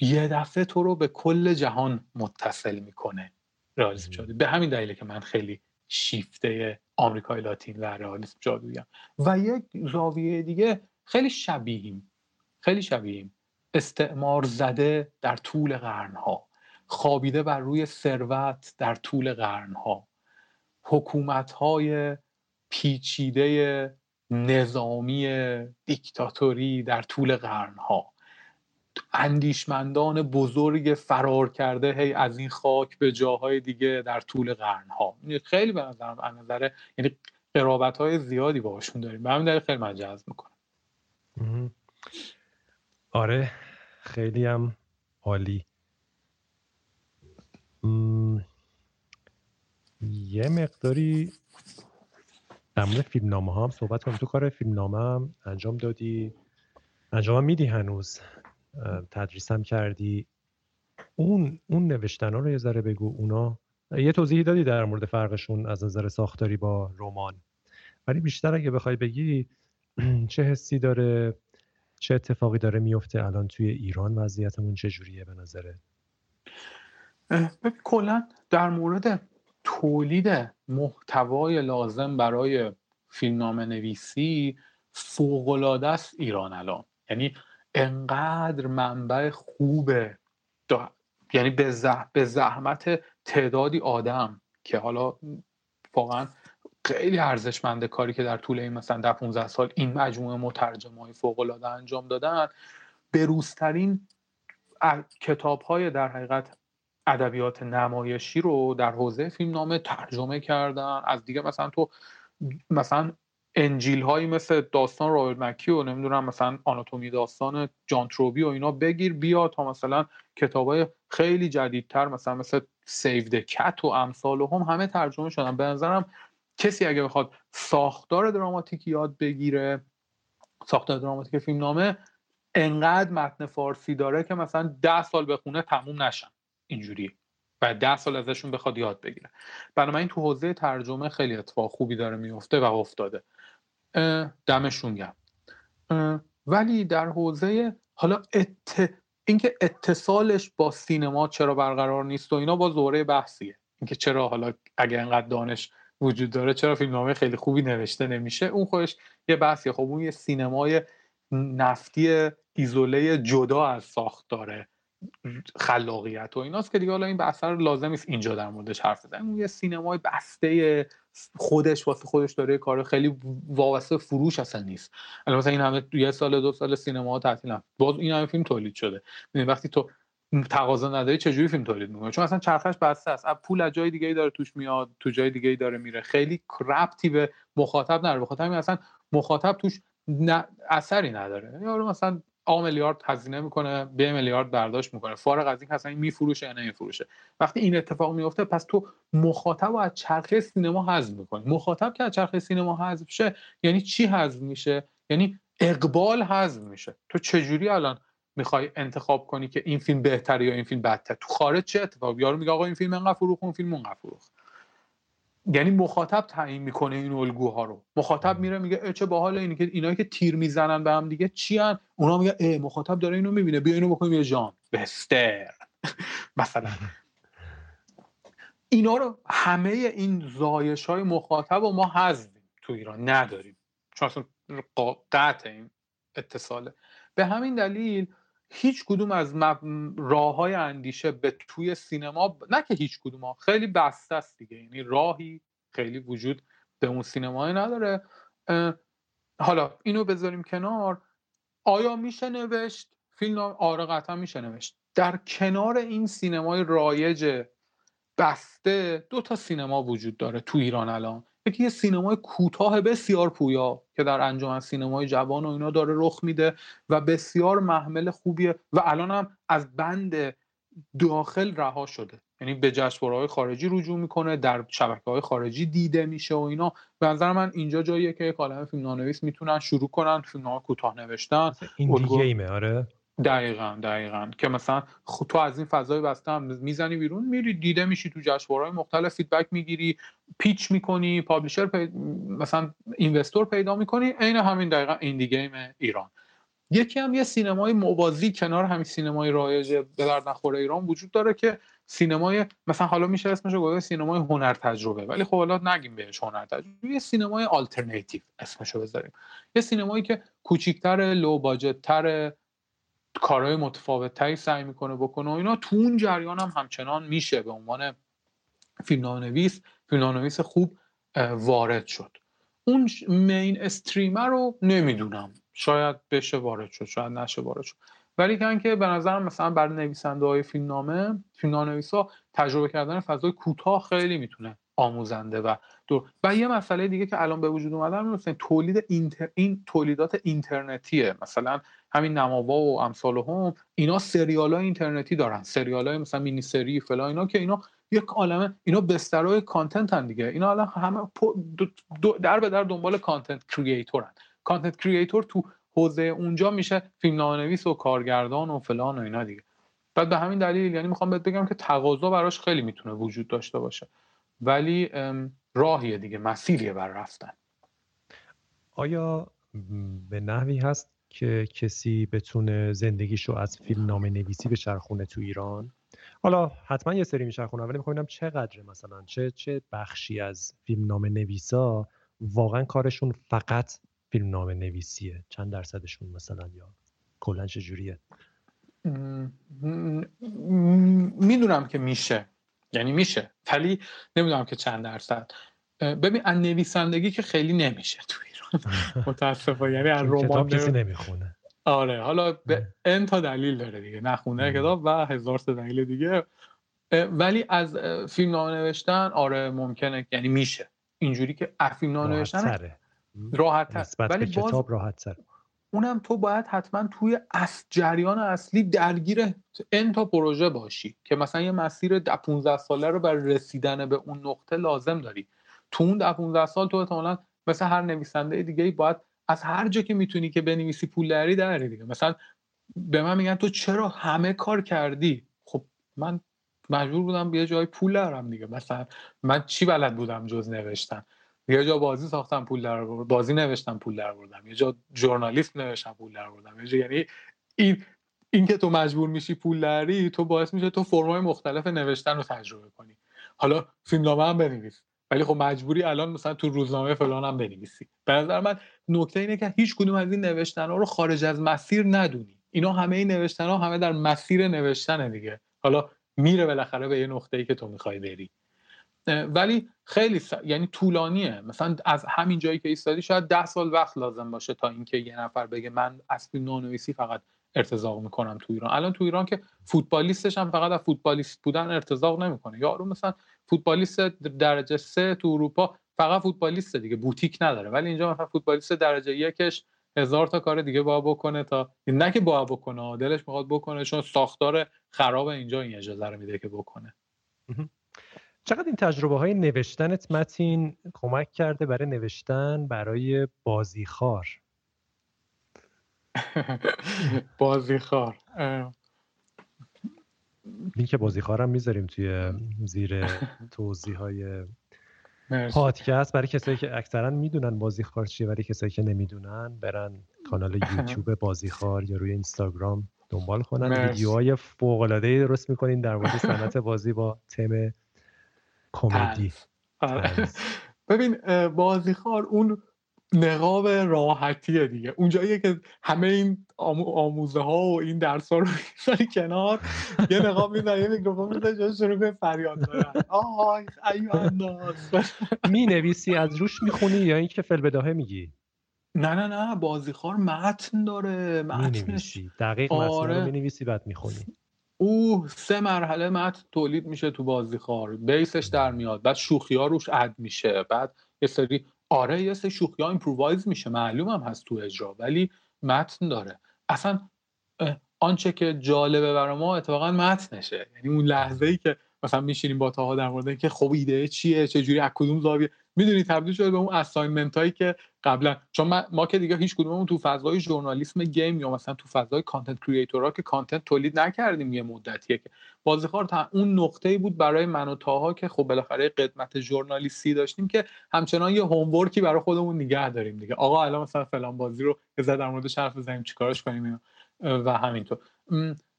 یه دفعه تو رو به کل جهان متصل می‌کنه. رئالیسم جادویی. به همین دلیله که من خیلی شیفته آمریکای لاتین و رئالیسم جادویی و یک زاویه دیگه خیلی شبیهیم. خیلی شبیهیم. استعمار زده در طول قرنها. خوابیده بر روی ثروت در طول قرنها. حکومت های پیچیده نظامی دیکتاتوری در طول قرنها. اندیشمندان بزرگ فرار کرده هی از این خاک به جاهای دیگه در طول قرنها. خیلی به نظرم از نظر یعنی قرابت های زیادی باشون داریم. به همین خیلی من جذب می‌کنم. آره خیلی هم عالی. یه مقداری در مورد فیلم نامه هم صحبت کنیم. تو کار فیلم نامه هم انجام دادی؟ انجام میدی هنوز؟ تدریس هم کردی؟ اون اون نوشتن ها رو یه ذره بگو اونا. یه توضیحی دادی در مورد فرقشون از نظر ساختاری با رمان. ولی بیشتر اگه بخوای بگی چه حسی داره چه اتفاقی داره میفته الان توی ایران وضعیتمون چجوریه به نظره؟ کلا در مورد تولید محتوای لازم برای فیلمنامه نویسی فوقالعاده است ایران الان. یعنی انقدر منبع خوبه. یعنی به, به زحمت تعدادی آدم که حالا واقعا خیلی ارزشمنده کاری که در طول این مثلا در 15 سال این مجموعه مترجم های فوق العاده انجام دادن به روزترین کتاب های در حقیقت ادبیات نمایشی رو در حوزه فیلمنامه ترجمه کردن. از دیگه مثلا تو مثلا انجیل هایی مثل داستان رایل مکی و نمی‌دونم مثلا آناتومی داستان جان تروبی و اینا بگیر بیا تا مثلا کتاب های خیلی جدیدتر مثلا مثل سیو د کت و امثال هم همه ترجمه شدن. به نظرم کسی اگه بخواد ساختار دراماتیک یاد بگیره ساختار دراماتیک فیلمنامه انقدر متن فارسی داره که مثلا ده سال بخونه تموم نشن. اینجوری و ده سال ازشون بخواد یاد بگیره. بنابراین تو حوزه ترجمه خیلی اتفاق خوبی داره میفته و افتاده. دمشون گرم. ولی در حوزه حالا ات... اینکه اتصالش با سینما چرا برقرار نیست و اینا با زوره بحثیه. اینکه چرا حالا اگه انقدر دانش وجود داره چرا فیلمنامه خیلی خوبی نوشته نمیشه؟ اون خودش یه بحثیه. خب اون یه سینمای نفتی ایزوله جدا از ساخت داره خلاقیت و ایناست که دیگه حالا این بحث رو لازم نیست اینجا در موردش حرف بزنیم. یه سینمای بسته خودش واسه خودش داره کار خیلی وابسته فروش اصلا نیست. الان مثلا این همه یه سال دو سال سینما تعطیل باز این همه فیلم تولید شده. وقتی تو تقاضا نداری چجوری فیلم تولید می‌کنه چون اصلا چرخش بسته است. پول از جای دیگه داره توش میاد تو جای دیگه داره میره. خیلی ربطی به مخاطب نداره. بخاطر اصلا مخاطب توش اثری نداره. یارو مثلا آ میلیارد هزینه می‌کنه به میلیارد برداشت می‌کنه. فارغ از این اصلا این میفروشه یا نمیفروشه. وقتی این اتفاق میفته پس تو مخاطب رو از چرخه سینما حذف می‌کنی. مخاطب که از چرخه سینما حذف شه یعنی چی حذف میشه؟ یعنی اقبال حذف میشه. تو چجوری الان می‌خوای انتخاب کنی که این فیلم بهتره یا این فیلم بدتر تو خارج چه اتفاقی؟ یارو میگه آقا این فیلم انقدر فروخ اون فیلم اونقدر فروخ یعنی مخاطب تعیین می‌کنه این الگوها رو. مخاطب میره میگه چه باحال اینی که اینایی که تیر می‌زنن به هم دیگه چی هن؟ اونا میگه مخاطب داره اینو می‌بینه بیا اینو بکنیم یه جان بستر. مثلا. اینا رو همه این زایش های مخاطب و ما حذفیم تو ایران نداریم. چون اصلا قطع این اتصاله. به همین دلیل هیچ کدوم از راه های اندیشه به توی سینما نه که هیچ کدوم ها خیلی بسته است دیگه. یعنی راهی خیلی وجود به اون سینمای نداره. حالا اینو بذاریم کنار. آیا میشه نوشت؟ فیلم آره قطعا میشه نوشت. در کنار این سینمای رایج بسته دو تا سینما وجود داره تو ایران الان. یه سینمای کوتاه بسیار پویا که در انجمن سینمای جوان و اینا داره رخ میده و بسیار محمل خوبیه و الان هم از بند داخل رها شده. یعنی به جشنواره‌های خارجی رجوع می‌کنه در شبکه های خارجی دیده میشه و اینا. به نظر من اینجا جاییه که یک عالم فیلم نانویس می‌تونن شروع کنن فیلم کوتاه نوشتن این دیگه آره. دقیقا دقیقا. که مثلا تو از این فضای بسته هم می‌زنی بیرون میری دیده میشی تو جشنواره‌های مختلف feedback می‌گیری pitch می‌کنی publisher مثلا investor پیدا می‌کنی عین همین دقیقا indie game ایران. یکی هم یه سینمای موازی کنار همین سینمای رایج به درد نخوره ایران وجود داره که سینمای مثلا حالا میشه اسمش رو سینمای هنر تجربه ولی خب حالا نگیم بهش هنر تجربه یه سینمای آلترناتیو اسمشو بذاریم. یه سینمایی که کوچیکتر لو باجت تر کارهای متفاوت تری سعی می‌کنه بکنه و اینا تو اون جریان هم همچنان میشه به عنوان فیلمنامه‌نویس فیلمنامه‌نویس خوب وارد شد. اون مین استریمر رو نمی‌دونم. شاید بشه وارد شد شاید نشه وارد شد. ولی که به نظرم مثلا برای نویسنده های فیلمنامه فیلمنامه ها تجربه کردن فضای کوتاه خیلی می‌تونه آموزنده و دور و یه مسئله دیگه که الان به وجود اومده مثلا تولید inter... این تولیدات اینترنتیه. مثلا همین نماوا و امثال هم اینا سریال های اینترنتی دارن. سریال های مثلا mini series فلا اینا که اینا یک عالمه اینا بسترهای content ان دیگه. اینا الان همه در به در دنبال content creator ن content creator تو حوزه اونجا میشه فیلم نویس و کارگردان و فلان و اینا دیگه. بعد به همین دلیل یعنی می‌خوام بهت بگم که تقاضا براش خیلی می‌تونه وجود داشته باشه. ولی راهیه دیگه مسیریه بر رفتن. آیا به نحوی هست که کسی بتونه زندگیشو از فیلم نام نویسی به چرخونه تو ایران؟ حالا حتما یه سری میچرخونه ولی می‌خوام چقدر مثلا چه چه بخشی از فیلم نام نویسا واقعا کارشون فقط فیلم نام نویسیه چند درصدشون مثلا یا کلا چجوریه؟ می‌دونم که میشه. یعنی میشه. ولی نمی‌دونم که چند درصد. ببین از نویسندگی که خیلی نمیشه تو ایران. متاسفانه. یعنی از رمان کسی نمی‌خونه. آره. حالا به ان تا دلیل داره دیگه. نخونه کتاب و هزار تا دلیل دیگه. ولی از فیلم نوشتن آره ممکنه. یعنی میشه. اینجوری که از فیلم نوشتن راحت ولی باز کتاب راحت سر. اونم تو باید حتما توی از جریان اصلی درگیر ان تا پروژه باشی که مثلا یه مسیر 15 ساله رو برای رسیدن به اون نقطه لازم داری. تو اون 15 سال تو احتمالاً مثل هر نویسنده دیگه ای باید از هر جا که می‌تونی که بنویسی پول داری داری دیگه. مثلا به من میگن تو چرا همه کار کردی؟ خب من مجبور بودم به جای پول دارم دیگه. مثلا من چی بلد بودم جز نوشتن؟ یه جا بازی ساختم پول در بازی نوشتم پول در بردم یه جا ژورنالیست نوشتم پول در بردم یه جا یعنی این این که تو مجبور میشی پول داری تو باعث میشه تو فرمای مختلف نوشتن رو تجربه کنی. حالا فیلمنامه هم بنویس. ولی خب مجبوری الان مثلا تو روزنامه فلان هم بنویسی. به نظر من نکته اینه که هیچ کدوم از این نوشتن ها رو خارج از مسیر ندونی. اینا همه این نوشتن ها همه در مسیر نوشتن دیگه. حالا میره بالاخره به یه نقطه ای که تو می‌خوای بری. ولی خیلی س... یعنی طولانیه. مثلا از همین جایی که ایستادی شاید ده سال وقت لازم باشه تا اینکه یه نفر بگه من از فیلم نویسی فقط ارتزاق می‌کنم تو ایران. الان تو ایران که فوتبالیستش هم فقط از فوتبالیست بودن ارتزاق نمی‌کنه. یارو مثلا فوتبالیست درجه سه تو اروپا فقط فوتبالیست دیگه بوتیک نداره. ولی اینجا مثلا فوتبالیست درجه یکش هزار تا کار دیگه با بکنه تا نه که با بکنه دلش می‌خواد بکنه چون ساختار خراب اینجا این اجازه رو میده که بکنه. چقدر این تجربه های نوشتنت متین کمک کرده برای نوشتن برای بازیخار بازیخار لینک بازیخارم می‌ذاریم توی زیر توضیح های پادکست برای کسایی که اکثرا می‌دونن بازیخوار چیه برای کسایی که نمی‌دونن برن کانال یوتیوب بازیخوار یا روی اینستاگرام دنبال کنن. ویدیوهای فوق العاده درست می‌کنین در مورد صنعت بازی با تم کمدی. آره. ببین بازیخوار اون نقاب راحتیه دیگه. اونجاییه که همه این آموزه ها و این درس ها رو می‌ذاری کنار یه نقاب می‌ذاری یه میکروفون می‌ذاری جا شروع به فریاد دارن آهای می نویسی از روش می‌خونی یا اینکه فل بداهه میگی؟ نه نه نه. بازیخوار متن داره. متنش. دقیق آره. متن رو می‌نویسی بعد می‌خونی. او سه مرحله متن تولید میشه تو بازیخوار. بیسش در میاد. بعد شوخی ها روش اد میشه. بعد یه سری آره یه سری شوخی ها improvise میشه. معلوم هم هست تو اجرا ولی متن داره. اصلا آنچه که جالبه برای ما اتفاقا متنشه. یعنی اون لحظه ای که مثلا میشینیم با تاها در مورد که خب ایده چیه چه جوری از کدوم زاویه. می‌دونی تبدیل شده به اون assignment هایی که قبلا. چون ما, که دیگه هیچ کدوممون تو فضای ژورنالیسم game یا مثلا تو فضای content creator ها که content تولید نکردیم یه مدتیه که. بازیخوار تا اون نقطه بود برای من و تاها که خب بالاخره قدمت ژورنالیستی داشتیم که همچنان یه هومورکی برای خودمون نگه داریم دیگه. آقا الان مثلا فلان بازی رو یه در موردش حرف بزنیم چیکارش کنیم و همینطور.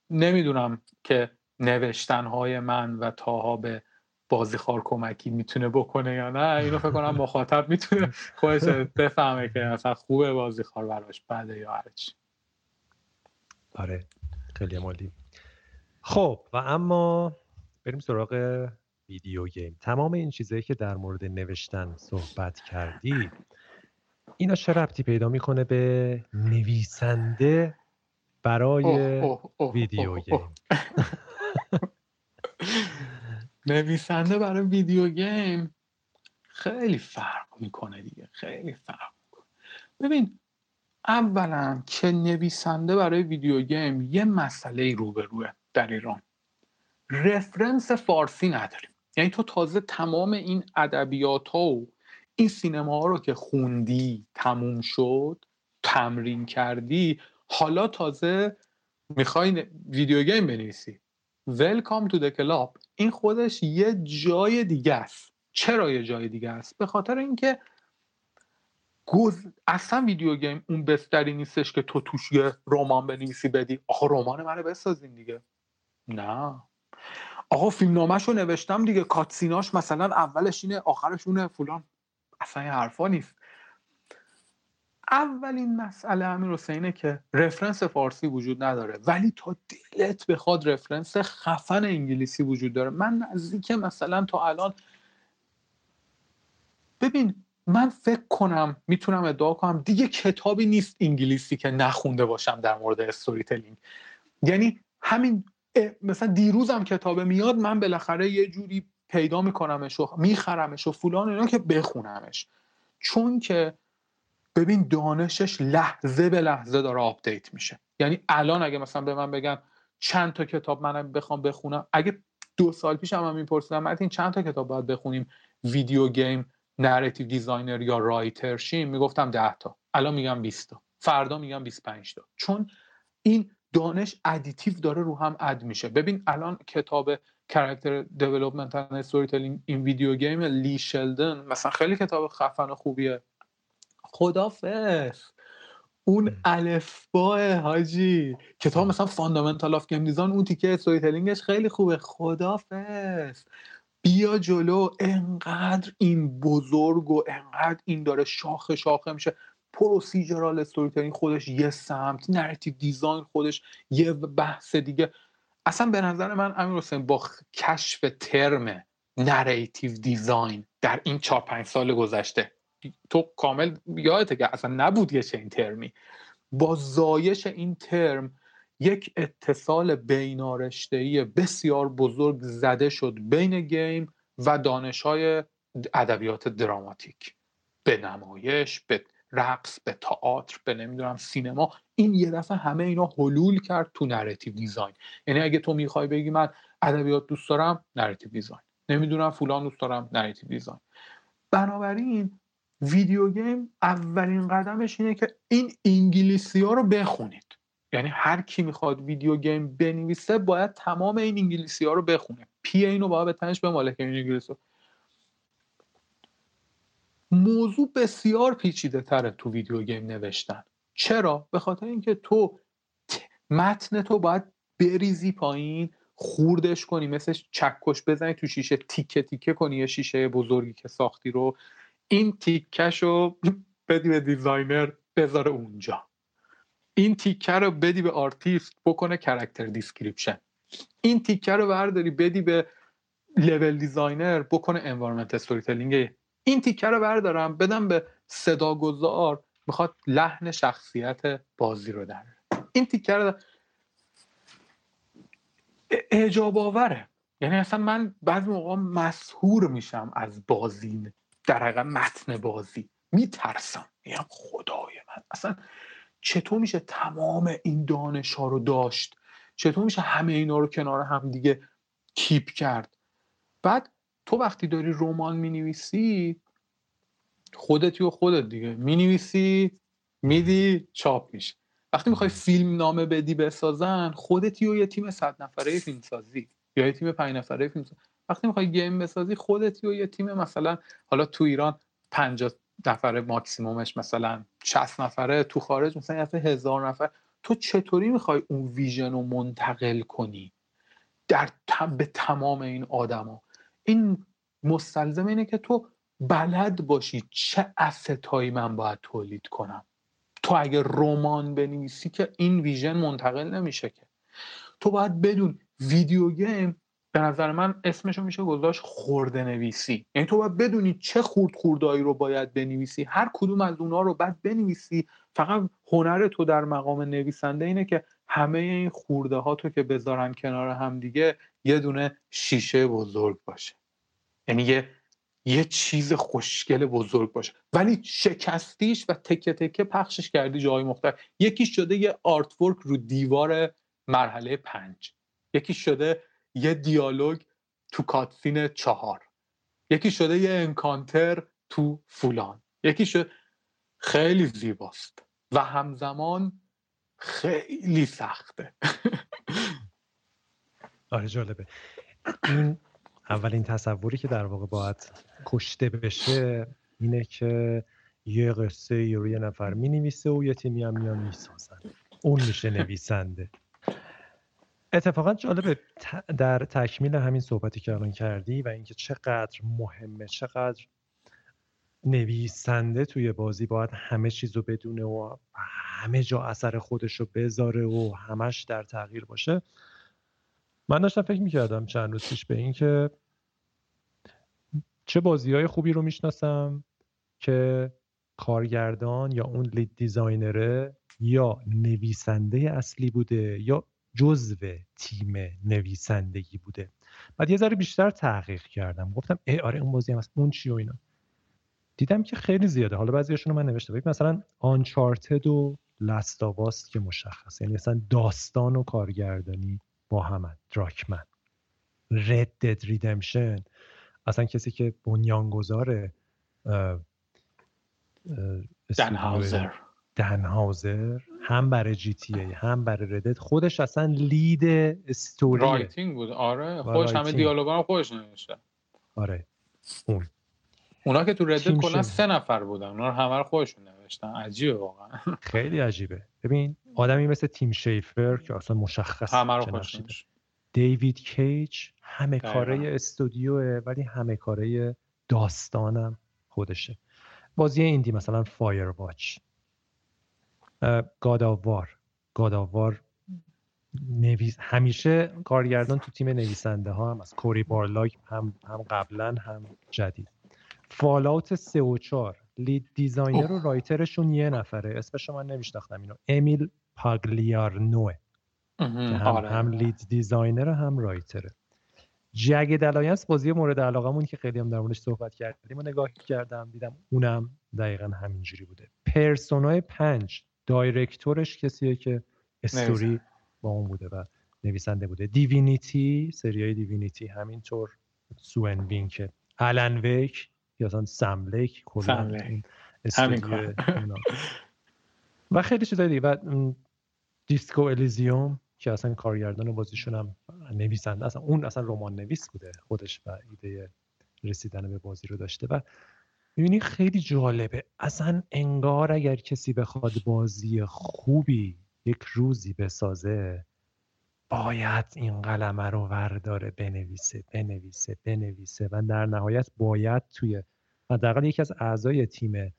نمی‌دونم که نوشتن های من و تاها به بازیخوار کمکی می‌تونه بکنه یا نه اینو فکر کنم مخاطب می‌تونه خودش بفهمه که مثلا خوبه بازیخوار براش بده یا هرچی آره خیلی مالی خب و اما بریم سراغ video game. تمام این چیزهایی که در مورد نوشتن صحبت کردی اینا چه ربطی پیدا می‌کنه به نویسنده برای video game؟ نویسنده برای video game خیلی فرق می‌کنه دیگه خیلی فرق می‌کنه. ببین اولا که نویسنده برای video game یه مسئله روبروه در ایران. reference فارسی نداریم. یعنی تو تازه تمام این ادبیات ها و این سینما ها رو که خوندی تموم شد تمرین کردی حالا تازه می‌خوای video game بنویسی. welcome to club این خودش یه جای دیگه است. چرا یه جای دیگه است؟ به خاطر اینکه گز... اصلا video game اون بستری نیستش که تو توش یه رمان بنویسی بدی. آخه رمان منو بسازین دیگه. نه. آقا فیلم رو نوشتم دیگه. کاتسیناش مثلا اولش اینه آخرش اونه. فلان. اصلا این حرفا نیست. اولین مسئله امیر حسینه که رفرنس فارسی وجود نداره ولی تا دلت بخواد رفرنس خفن انگلیسی وجود داره. من نزدیک مثلا تا الان ببین من فکر کنم می‌تونم ادعا کنم دیگه کتابی نیست انگلیسی که نخونده باشم در مورد استوری تلینگ یعنی همین مثلا دیروزم کتاب میاد من بالاخره یه جوری پیدا میکنمش و میخرمش و فلان اینا که بخونمش. چون که ببین دانشش لحظه به لحظه داره update میشه. یعنی الان اگه مثلا به من بگن چند تا کتاب من بخوام بخونم اگه دو سال پیش هم, میپرسیدم این چند تا کتاب باید بخونیم؟ ویدیو گیم نراتیو دیزاینر یا writer؟ شیم می‌گفتم 10 تا. الان میگم 20 تا. فردا میگم 25 تا. چون این دانش additive داره رو هم add میشه. ببین الان کتاب character development and storytelling این video game لی شلدن مثلا خیلی کتاب خفن و خوبیه. خدافز اون الفباه حاجی. کتاب مثلا fundamental of game design اون تیکه storytelling ش خیلی خوبه. خدافز بیا جلو. انقدر این بزرگ و انقدر این داره شاخه شاخه میشه. procedural story خودش یه سمت narrative design خودش یه بحث دیگه. اصلا به نظر من امیر حسین با کشف term narrative design در این چهار پنج سال گذشته تو کامل یادته که اصلا نبود یه چنین ترمی. با زایش این ترم یک اتصال بینارشته‌ای بسیار بزرگ زده شد بین game و دانش های ادبیات دراماتیک. به نمایش به رقص به تئاتر به نمی‌دونم سینما. این یه دفعه همه اینا حلول کرد تو narrative design. یعنی اگه تو می‌خوای بگی من ادبیات دوست دارم narrative design. نمی‌دونم فلان دوست دارم narrative design. بنابراین video game اولین قدمش اینه که این انگلیسی ها رو بخونید. یعنی هر کی می‌خواد video game بنویسه باید تمام این انگلیسی ها رو بخونه. پی اینو باید به تنش بماله که این انگلیسی موضوع بسیار پیچیده تره تو video game نوشتن. چرا؟ به خاطر اینکه تو متن تو باید بریزی پایین خوردش کنی مثل چکش بزنی تو شیشه تیکه تیکه کنی یه شیشه بزرگی که ساختی رو. این تیکش رو بدی به designer بذاره اونجا. این تیکه رو بدی به آرتیست بکنه character description. این تیکه رو برداری بدی به level designer بکنه environment story این تیکه رو بردارم بدم به صداگذار می‌خواد لحن شخصیت بازی رو در. این تیکه رو اعجاب آوره. یعنی اصلا من بعضی موقع مسحور میشم از بازی. در حقیقت متن بازی. میترسم. میگم خدای من. اصلا چطور میشه تمام این دانش ها رو داشت؟ چطور میشه همه اینا رو کنار هم دیگه کیپ کرد؟ بعد تو وقتی داری رمان می‌نویسی خودتی و خودت دیگه. می‌نویسی میدی چاپ میشه. وقتی می‌خوای فیلم نامه بدی بسازن خودتی و یه تیم صد نفره فیلم سازی یا یه تیم پنج نفره فیلم سازی وقتی می‌خوای گیم بسازی خودتی و یه تیم مثلا حالا تو ایران 50 نفره ماکسیمومش مثلا 60 نفره تو خارج مثلا یه هزار نفر. تو چطوری می‌خوای اون ویژن رو منتقل کنی؟ در به تمام این آدما. این مستلزم اینه که تو بلد باشی چه هایی من باید تولید کنم. تو اگه رمان بنویسی که این ویژن منتقل نمیشه که. تو باید بدون ویدیو گیم به نظر من اسمشو میشه گذاشت خورده نویسی یعنی تو باید بدونی چه خورد خوردایی رو باید بنویسی. هر کدوم از اونا رو باید بنویسی. فقط هنر تو در مقام نویسنده اینه که همه این خورده ها تو که بذارن کنار هم دیگه یه دونه شیشه بزرگ باشه. یعنی یه یه چیز خوشگل بزرگ باشه. ولی شکستیش و تکه تکه پخشش کردی جای مختلف یکی شده یه artwork رو دیوار مرحله پنج. یکی شده یه دیالوگ تو cutscene چهار. یکی شده یه encounter تو فولان یکی شده خیلی زیباست و همزمان خیلی سخته. آره جالبه. این اولین تصوری که در واقع باید کشته بشه اینه که یه قصه یا یه نفر می نویسه و یه تیمی هم میان اون میشه نویسنده. اتفاقا جالبه. در تکمیل همین صحبتی که الان کردی و اینکه چقدر مهمه چقدر نویسنده توی بازی باید همه چیز رو بدونه و همه جا اثر خودش رو بذاره و همش در تغییر باشه. من داشتم فکر می‌کردم چند روز پیش به اینکه چه بازی های خوبی رو می‌شناسم که کارگردان یا اون لید دیزاینره یا نویسنده اصلی بوده یا جزو تیم نویسندگی بوده. بعد یه ذره بیشتر تحقیق کردم. گفتم ای آره اون بازی هم هست. اون چی و اینا. دیدم که خیلی زیاده. حالا بعضیاشون رو من نوشته بودم مثلا آنچارتد و لستاواست که مشخصه. یعنی مثلا داستان و کارگردانی با هم دراکمن. رد دد ریدمشن اصلا کسی که بنیانگذار دنهاوزر دنهاوزر هم برای جی تی ای هم برای ردت خودش اصلا لید story writing بود. آره خودش همه دیالوگا هم خودش نوشته. آره اون. اونا که تو Red Dead کلا سه نفر بودن اونا همه رو خودشون نوشتن. عجیبه واقعا. خیلی عجیبه. ببین آدمی مثل تیم شیفر که اصلا مشخص همه رو دیوید کیج همه کاره استودیوه ولی همه کاره داستانم خودشه. بازی indie مثلا Firewatch گاداوار گاداوار نویس همیشه کارگردان تو تیم نویسنده ها هم از کوری بارلاگ هم هم قبلا هم جدید. Fallout 3 و 4 lead designer و writer شون یه نفره. اسمش من نمیشناختم اینو. امیل پاگلیارولوئه. که هم, آره. هم lead designer هم writer ه. Jagged Alliance بازی مورد علاقمون که خیلی هم در موردش صحبت کردیم و نگاه کردم دیدم اونم دقیقا همینجوری بوده. Persona ی پنج. director ش کسیه که استوری با اون بوده و نویسنده بوده. Divinity سریای Divinity همینطور سوئن وینک الان ویک یا اصلا سملیک همین و خیلی چیزای دیگه. و Disco Elysium که اصلا کارگردان بازیشون هم نویسنده اصلا اون اصلا رمان نویس بوده خودش و ایده رسیدن به بازی رو داشته. و می‌بینی خیلی جالبه. اصلا انگار اگر کسی بخواد بازی خوبی یک روزی بسازه باید این قلمه رو ورداره بنویسه بنویسه بنویسه و در نهایت باید توی حداقل یکی از اعضای تیم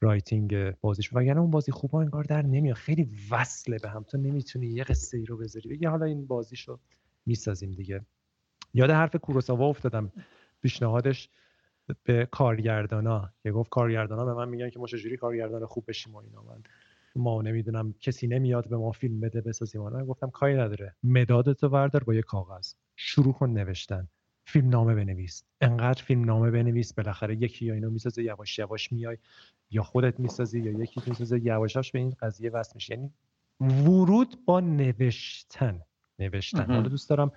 writing بازیش وگرنه اون بازی خوبا انگار در نمیاد. خیلی وصله به هم. تو نمی‌تونی یه قصه ای رو بذاری. بگی حالا این بازیشو می‌سازیم دیگه. یاد حرف کوروساوا افتادم. پیشنهادش به کارگردانا. که گفت کارگردانا به من میگن که ما چجوری کارگردان خوب بشیم و اینا. من ما نمی‌دونم کسی نمیاد به ما فیلم بده بسازیم من گفتم کاری نداره. مدادتو وردار با یه کاغذ. شروع کن نوشتن. فیلم نامه بنویس. انقدر فیلم نامه بنویس بالاخره یکی یا اینو می‌سازه یواش یواش میای. یا خودت می‌سازی یا یکی می‌سازه یواشاش به این قضیه وصل میشه. یعنی ورود با نوشتن. نوشتن. حالا دوست دارم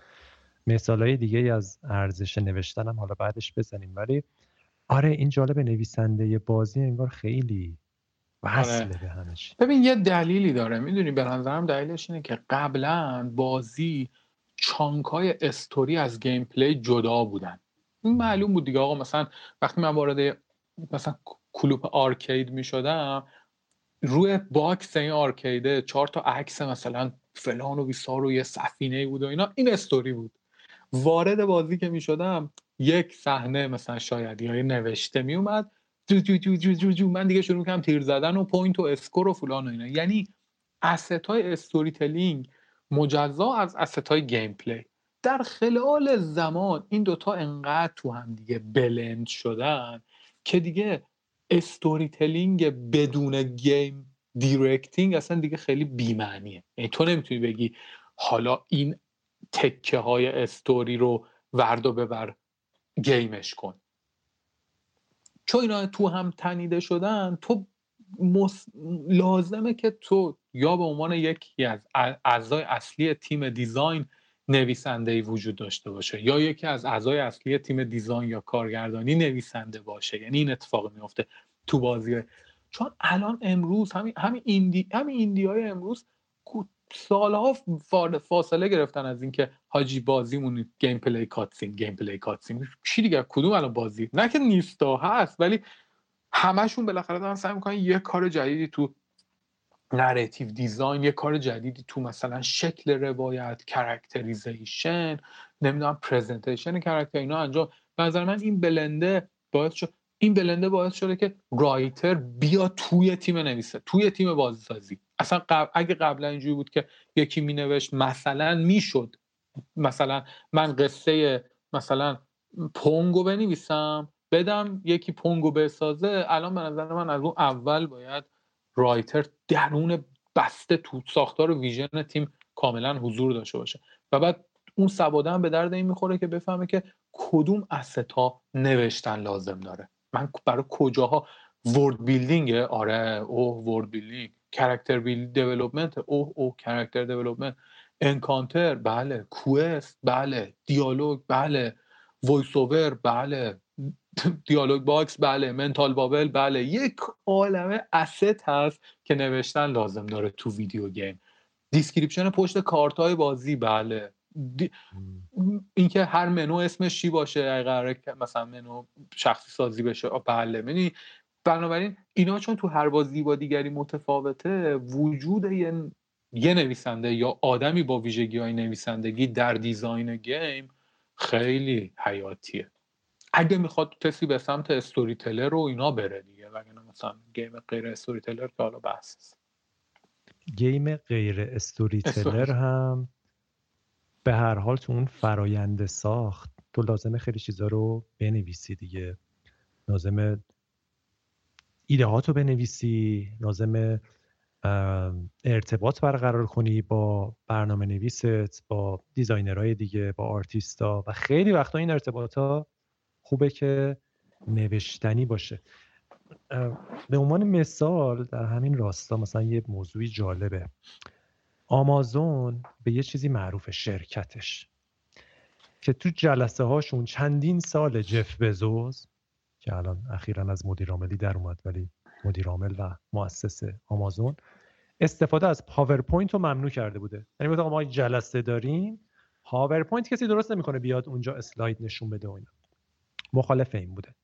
مثالهای دیگه از ارزش نوشتنم حالا بعدش بزنیم. ولی آره این جالب نویسنده بازی انگار خیلی وصله آره. به همش. ببین یه دلیلی داره. می‌دونی به نظرم دلیلش اینه که قبلا بازی چانکای استوری از گیم پلی جدا بودن. این معلوم بود دیگه. آقا مثلا وقتی من وارد مثلا کلوپ arcade می شدم روی box این arcade ه چهار تا عکس مثلا فلان و بیسار و یه سفینه بود و اینا این استوری بود. وارد بازی که می شدم یک صحنه مثلا شاید یا نوشته می اومد جو جو جو جو جو جو من دیگه شروع کردم تیر زدن و point و score و فلان و اینا. یعنی asset های storytelling مجزا از asset های gameplay در خلال زمان این دوتا انقدر تو هم دیگه blend شدن که دیگه storytelling بدون game directing اصلا دیگه خیلی بیمعنیه. یعنی تو نمی‌تونی بگی حالا این تکه های استوری رو وردار و ببر game ش کن. چون اینا تو هم تنیده شدن تو لازمه که تو یا به عنوان یکی از اعضای اصلی تیم design نویسنده ای وجود داشته باشه یا یکی از اعضای اصلی تیم design یا کارگردانی نویسنده باشه. یعنی این اتفاق میفته تو بازی. چون الان امروز همین همین indie همین indie های امروز سالها فاصله گرفتن از اینکه حاجی بازیمون gameplay cutscene gameplay cutscene. چی دیگه؟ کدوم الان بازی؟ نه که نیستا هست ولی همشون بالاخره دارن سعی می‌کنن یه کار جدیدی تو narrative design یه کار جدیدی تو مثلا شکل روایت characterization نمی‌دونم presentation character اینا انجام. نظر من این بلنده باعث شد این بلنده باعث شده که رایتر بیا توی تیم نویسه توی تیم بازیسازی. اصلا قبل اگه قبلا اینجوری بود که یکی می نوشت مثلا می‌شد. مثلا من قصه مثلا پونگو بنویسم بدم یکی پونگو بسازه. الان به نظر من از اون اول باید رایتر درون بسته تو ساختار ویژن تیم کاملا حضور داشته باشه. و بعد اون سواده هم به درد این می‌خوره که بفهمه که کدوم asset ا نوشتن لازم داره. من برای کجاها؟ world building آره اوه world building character build development اوه اوه character development encounter بله. quest بله. دیالوگ بله. voice over بله. دیالوگ box بله. mental bubble بله. یک عالمه asset هست که نوشتن لازم داره تو video game. description پشت کارت های بازی بله. دی... اینکه هر منو اسمش چی باشه؟ قراره مثلا منو شخصی سازی بشه بله. یعنی بنابراین اینا چون تو هر بازی با دیگری متفاوته وجود یه, یه نویسنده یا آدمی با ویژگی های نویسندگی در design game خیلی حیاتیه. اگه می‌خواد کسی به سمت storyteller رو اینا بره دیگه وگرنه مثلا game غیر storyteller که حالا بحث game غیر story. teller هم به هر حال تو اون فرایند ساخت. تو لازمه خیلی چیزا رو بنویسی دیگه. لازمه ایده رو بنویسی لازمه ارتباط برقرار کنی با برنامه نویست با designer های دیگه با آرتیستا و خیلی وقتا این ارتباط ها خوبه که نوشتنی باشه. به عنوان مثال در همین راستا مثلا یه موضوعی جالبه. آمازون به یه چیزی معروف شرکتش که تو جلسه هاشون چندین سال جف بزوز که الان اخیرا از مدیر عاملی در اومد ولی مدیر عامل و مؤسس آمازون استفاده از پاورپوینت رو ممنوع کرده بوده. یعنی ما جلسه داریم پاورپوینت کسی درست نمی‌کنه بیاد اونجا اسلاید نشون بده و اینا. مخالف این بوده.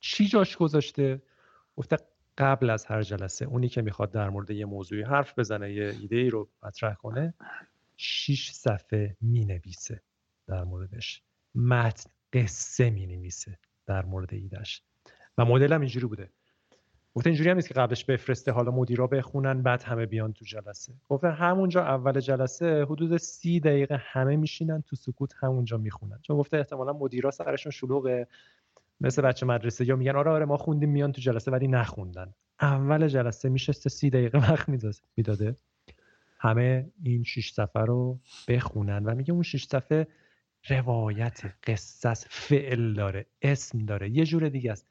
چی جاش گذاشته؟ گفته قبل از هر جلسه اونی که می‌خواد در مورد یه موضوعی حرف بزنه یه ایده ای رو مطرح کنه شیش صفحه می‌نویسه در موردش. متن قصه می‌نویسه. در مورد ایدهش و مدل هم اینجوری بوده. گفته اینجوری هم نیست که قبلش بفرسته حالا مدیرا بخونن بعد همه بیان تو جلسه. گفته همونجا اول جلسه حدود سی دقیقه همه میشینن تو سکوت همونجا می‌خونن. چون گفته احتمالا مدیرا سرشون شلوغه. مثل بچه مدرسه یا میگن آره آره ما خوندیم میان تو جلسه ولی نخوندن. اول جلسه می‌نشسته سی دقیقه وقت می‌داده. همه این شش صفحه رو بخونن. و میگه اون شش صفحه روایت قصص فعل داره اسم داره. یه جور دیگه است.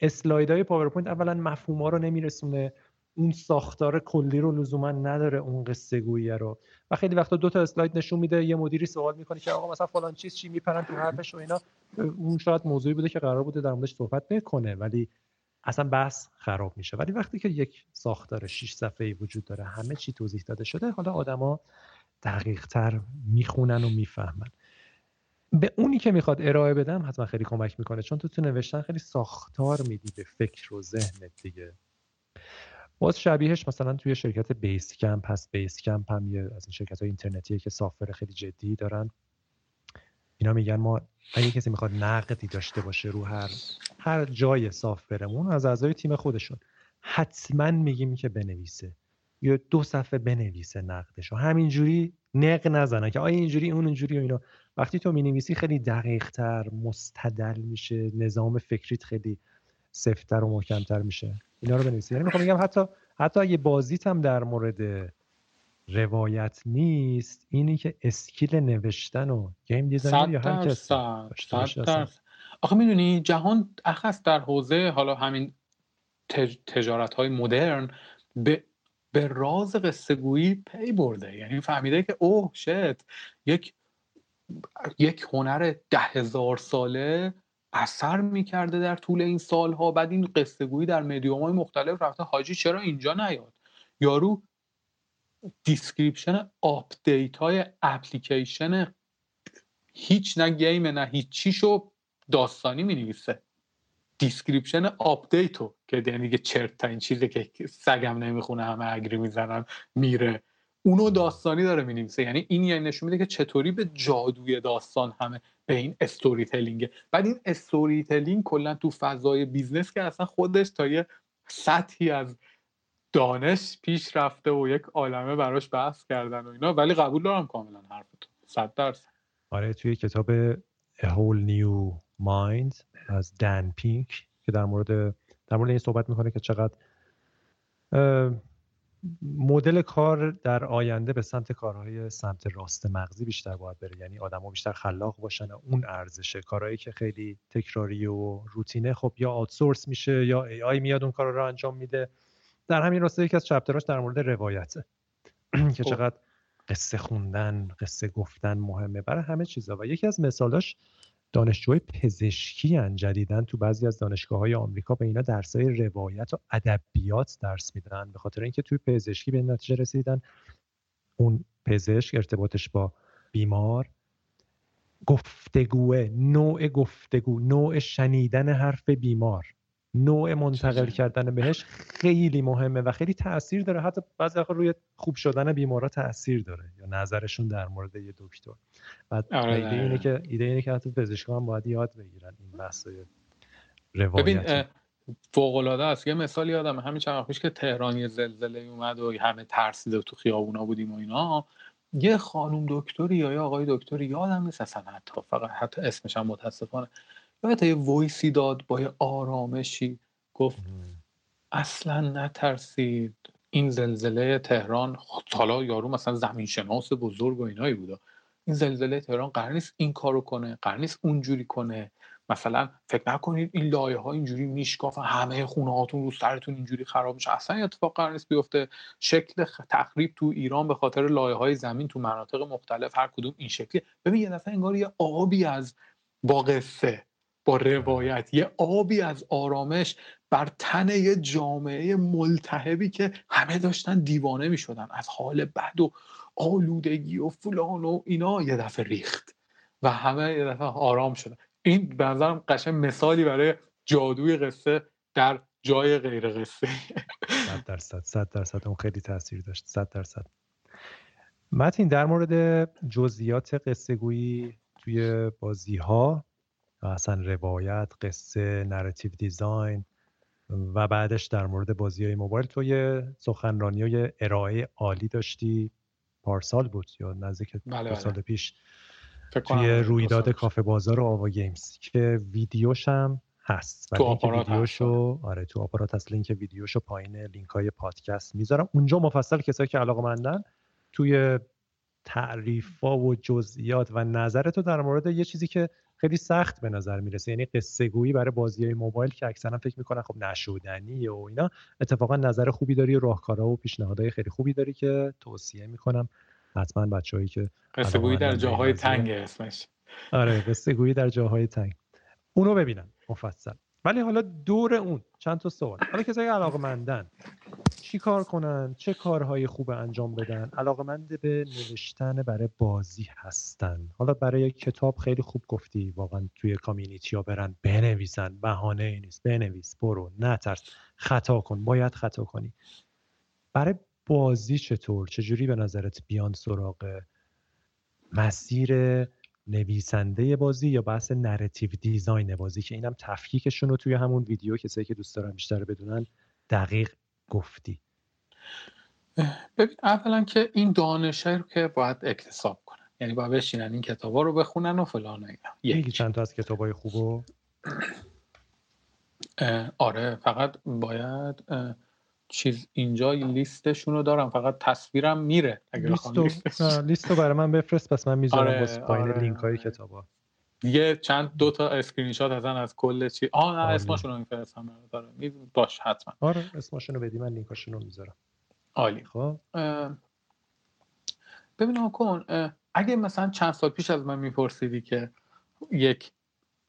اسلایدهای پاورپوینت اولا مفهوم ها رو نمیرسونه. اون ساختار کلی رو لزوما نداره اون قصه گویی رو. و خیلی وقتا دو تا اسلاید نشون میده یه مدیری سوال می‌کنه که آقا مثلا فلان چیز چی میپرن تو حرفش و اینا. اون شاید موضوعی بوده که قرار بوده در موردش صحبت نکنه ولی اصلا بحث خراب میشه. ولی وقتی که یک ساختار 6 صفحه‌ای وجود داره همه چی توضیح داده شده حالا آدما دقیق تر می‌خونن و می‌فهمن. به اونی که می‌خواد ارائه بدم حتما خیلی کمک می‌کنه چون تو تو نوشتن خیلی ساختار میدی به فکر و ذهنت دیگه. باز شبیهش مثلا توی شرکت بیس کمپ هست. بیس کمپ هم یه از این شرکت های اینترنتیه که سافر خیلی جدی دارن. اینا میگن ما اگه کسی می‌خواد نقدی داشته باشه رو هر هر جای سافرمون از اعضای تیم خودشون حتما میگیم که بنویسه. یا دو صفحه بنویسه نقدش و همینجوری نق نزنن که آیا اینجوری اون اینجوری و اینا. وقتی تو می‌نویسی خیلی دقیق تر مستدل میشه نظام فکریت خیلی سفتر و محکمتر میشه. اینا رو بنویسی. یعنی می‌خوام بگم حتی حتی اگه بازیت هم در مورد روایت نیست اینی که اسکیل نوشتن و game designer یا هر کس آخه می‌دونی جهان اخص در حوزه حالا همین تجارت های مدرن به به راز قصه گویی پی برده. یعنی فهمیده که oh shit یک یک هنر ده هزار ساله اثر می‌کرده در طول این سالها. بعد این قصه گویی در مدیوم های مختلف رفته. حاجی چرا اینجا نیاد؟ یارو description آپدیت های اپلیکیشن هیچ نه گیم نه هیچیشو داستانی می نویسه description آپدیتو که یعنی دیگه چرت تا این چیزی که سگم نمی‌خونه همه agree می‌زنن میره. اونو داستانی داره می‌نویسه. یعنی این یعنی نشون میده که چطوری به جادوی داستان همه به این storytelling ـه بعد این storytelling کلا تو فضای business که اصلا خودش تا یه سطحی از دانش پیش رفته و یک عالمه براش بحث کردن و اینا. ولی قبول دارم کاملا حرفتون صد درصد. آره توی کتاب A New Mind از دن پینک که در مورد در مورد این صحبت می‌کنه که چقدر مدل کار در آینده به سمت کارهای سمت راست مغزی بیشتر باید بره. یعنی آدما بیشتر خلاق باشن. اون ارزشه کارهایی که خیلی تکراری و روتینه خب یا آوتسورس میشه یا ای آی میاد اون کار رو انجام میده. در همین راسته یکی از چپتراش در مورد روایته. که خب. چقدر قصه خوندن قصه گفتن مهمه. برای همه چیزا. و یکی از مثالاش دانشجوهای پزشکی هن جدیدن تو بعضی از دانشگاه های آمریکا به اینا درسای روایت و ادبیات درس میدن به خاطر اینکه توی پزشکی به نتیجه رسیدن. اون پزشک ارتباطش با بیمار. گفتگوه نوع گفتگو نوع شنیدن حرف بیمار. نوع منتقل کردن بهش خیلی مهمه و خیلی تاثیر داره. حتی بعضی وقت روی خوب شدن بیمارا تاثیر داره یا نظرشون در مورد یه دکتر. بعد آره ایده اینه که ایده اینه که حتی پزشکان هم باید یاد بگیرن این بحثای روایت. ببین فوق العاده است. یه مثال یادم همین چند وقت که تهران یه زلزله اومد و همه ترسیده تو خیابونا بودیم و اینا یه خانم دکتری یا یه آقای دکتری یادم نیست اصلا حتی فقط حتی اسمش هم متاسفانه یادت یه وایسی داد با یه آرامشی گفت اصلا نترسید. این زلزله تهران حالا یارو مثلا زمین شناس بزرگ و اینایی بوده. این زلزله تهران قرار نیست این کارو کنه قرار نیست اونجوری کنه. مثلا فکر نکنید این لایه ها اینجوری میشکافن همه خونه هاتون رو سرتون اینجوری خراب میشه. اصلا اتفاق قرار نیست بیفته. شکل تخریب تو ایران به خاطر لایه های زمین تو مناطق مختلف هر کدوم این شکلی ببین یه دفعه انگار یه آبی از با قصه با روایت یه آبی از آرامش بر تن یه جامعه ملتهبی که همه داشتن دیوانه می‌شدن. از حال بد و آلودگی و فلان و اینا یه دفعه ریخت و همه یه دفعه آرام شدن. این به نظرم قشنگ مثالی برای جادوی قصه در جای غیر قصه. صد درصد صد درصد اون خیلی تاثیر داشت. صد درصد. متین در مورد جزئیات قصه گویی توی بازی ها اصلا روایت قصه narrative design و بعدش در مورد بازی های موبایل. تو یه سخنرانی های ارائه عالی داشتی. پارسال بود یا نزدیک بله دو بله. سال پیش. توی رویداد کافه بازار و آوا گیمز که ویدیوش هم هست تو آپارات ویدیوشو آره. تو آپارات هست. لینک ویدیوشو پایین لینک های پادکست می‌ذارم. اونجا مفصل کسایی که علاقه مندن توی تعریف و جزئیات و نظر تو در مورد یه چیزی که خیلی سخت به نظر می‌رسه. یعنی قصه گویی برای بازی های موبایل که اکثرا فکر می‌کنن خب نشودنی و اینا اتفاقا نظر خوبی داری و راهکارها و پیشنهادهای خیلی خوبی داری که توصیه می‌کنم حتما بچههایی که قصه گویی در جاهای تنگ اسمش. آره قصه گویی در جاهای تنگ. اونو ببینن مفصل. ولی حالا دور اون چند تا سوال. حالا کسایی علاقه مندن چی کار کنن؟ چه کارهای خوب انجام بدن؟ علاقمند به نوشتن برای بازی هستن. حالا برای کتاب خیلی خوب گفتی واقعا توی community ها برن بنویسن. بهانه ای نیست. بنویس برو نترس. خطا کن. باید خطا کنی. برای بازی چطور؟ چجوری به نظرت بیان سراغ مسیر نویسنده بازی یا بحث narrative design بازی که اینم تفکیکشون رو توی همون ویدیو کسایی که دوست دارن بیشتر بدونن دقیق گفتی. ببین اولا که این دانشه رو که باید اکتساب کنن. یعنی باید بشینن این کتابا رو بخونن و فلان اینا. یکی چند تا از کتابای خوبو آره فقط باید چیز اینجا لیستشون رو دارم فقط تصویرم میره اگه لیستو, لیستو برای من بفرست پس من می‌ذارم آره، پایین آره. لینک های کتابا. یه چند دو تا اسکرین شات ازن از کل چی آه نه اسمشون رو میفرستم داره باش حتما. آره اسمشون رو بدی من لینکاشون رو می‌ذارم. عالی. خب؟ ببین کن اگه مثلا چند سال پیش از من میپرسیدی که یک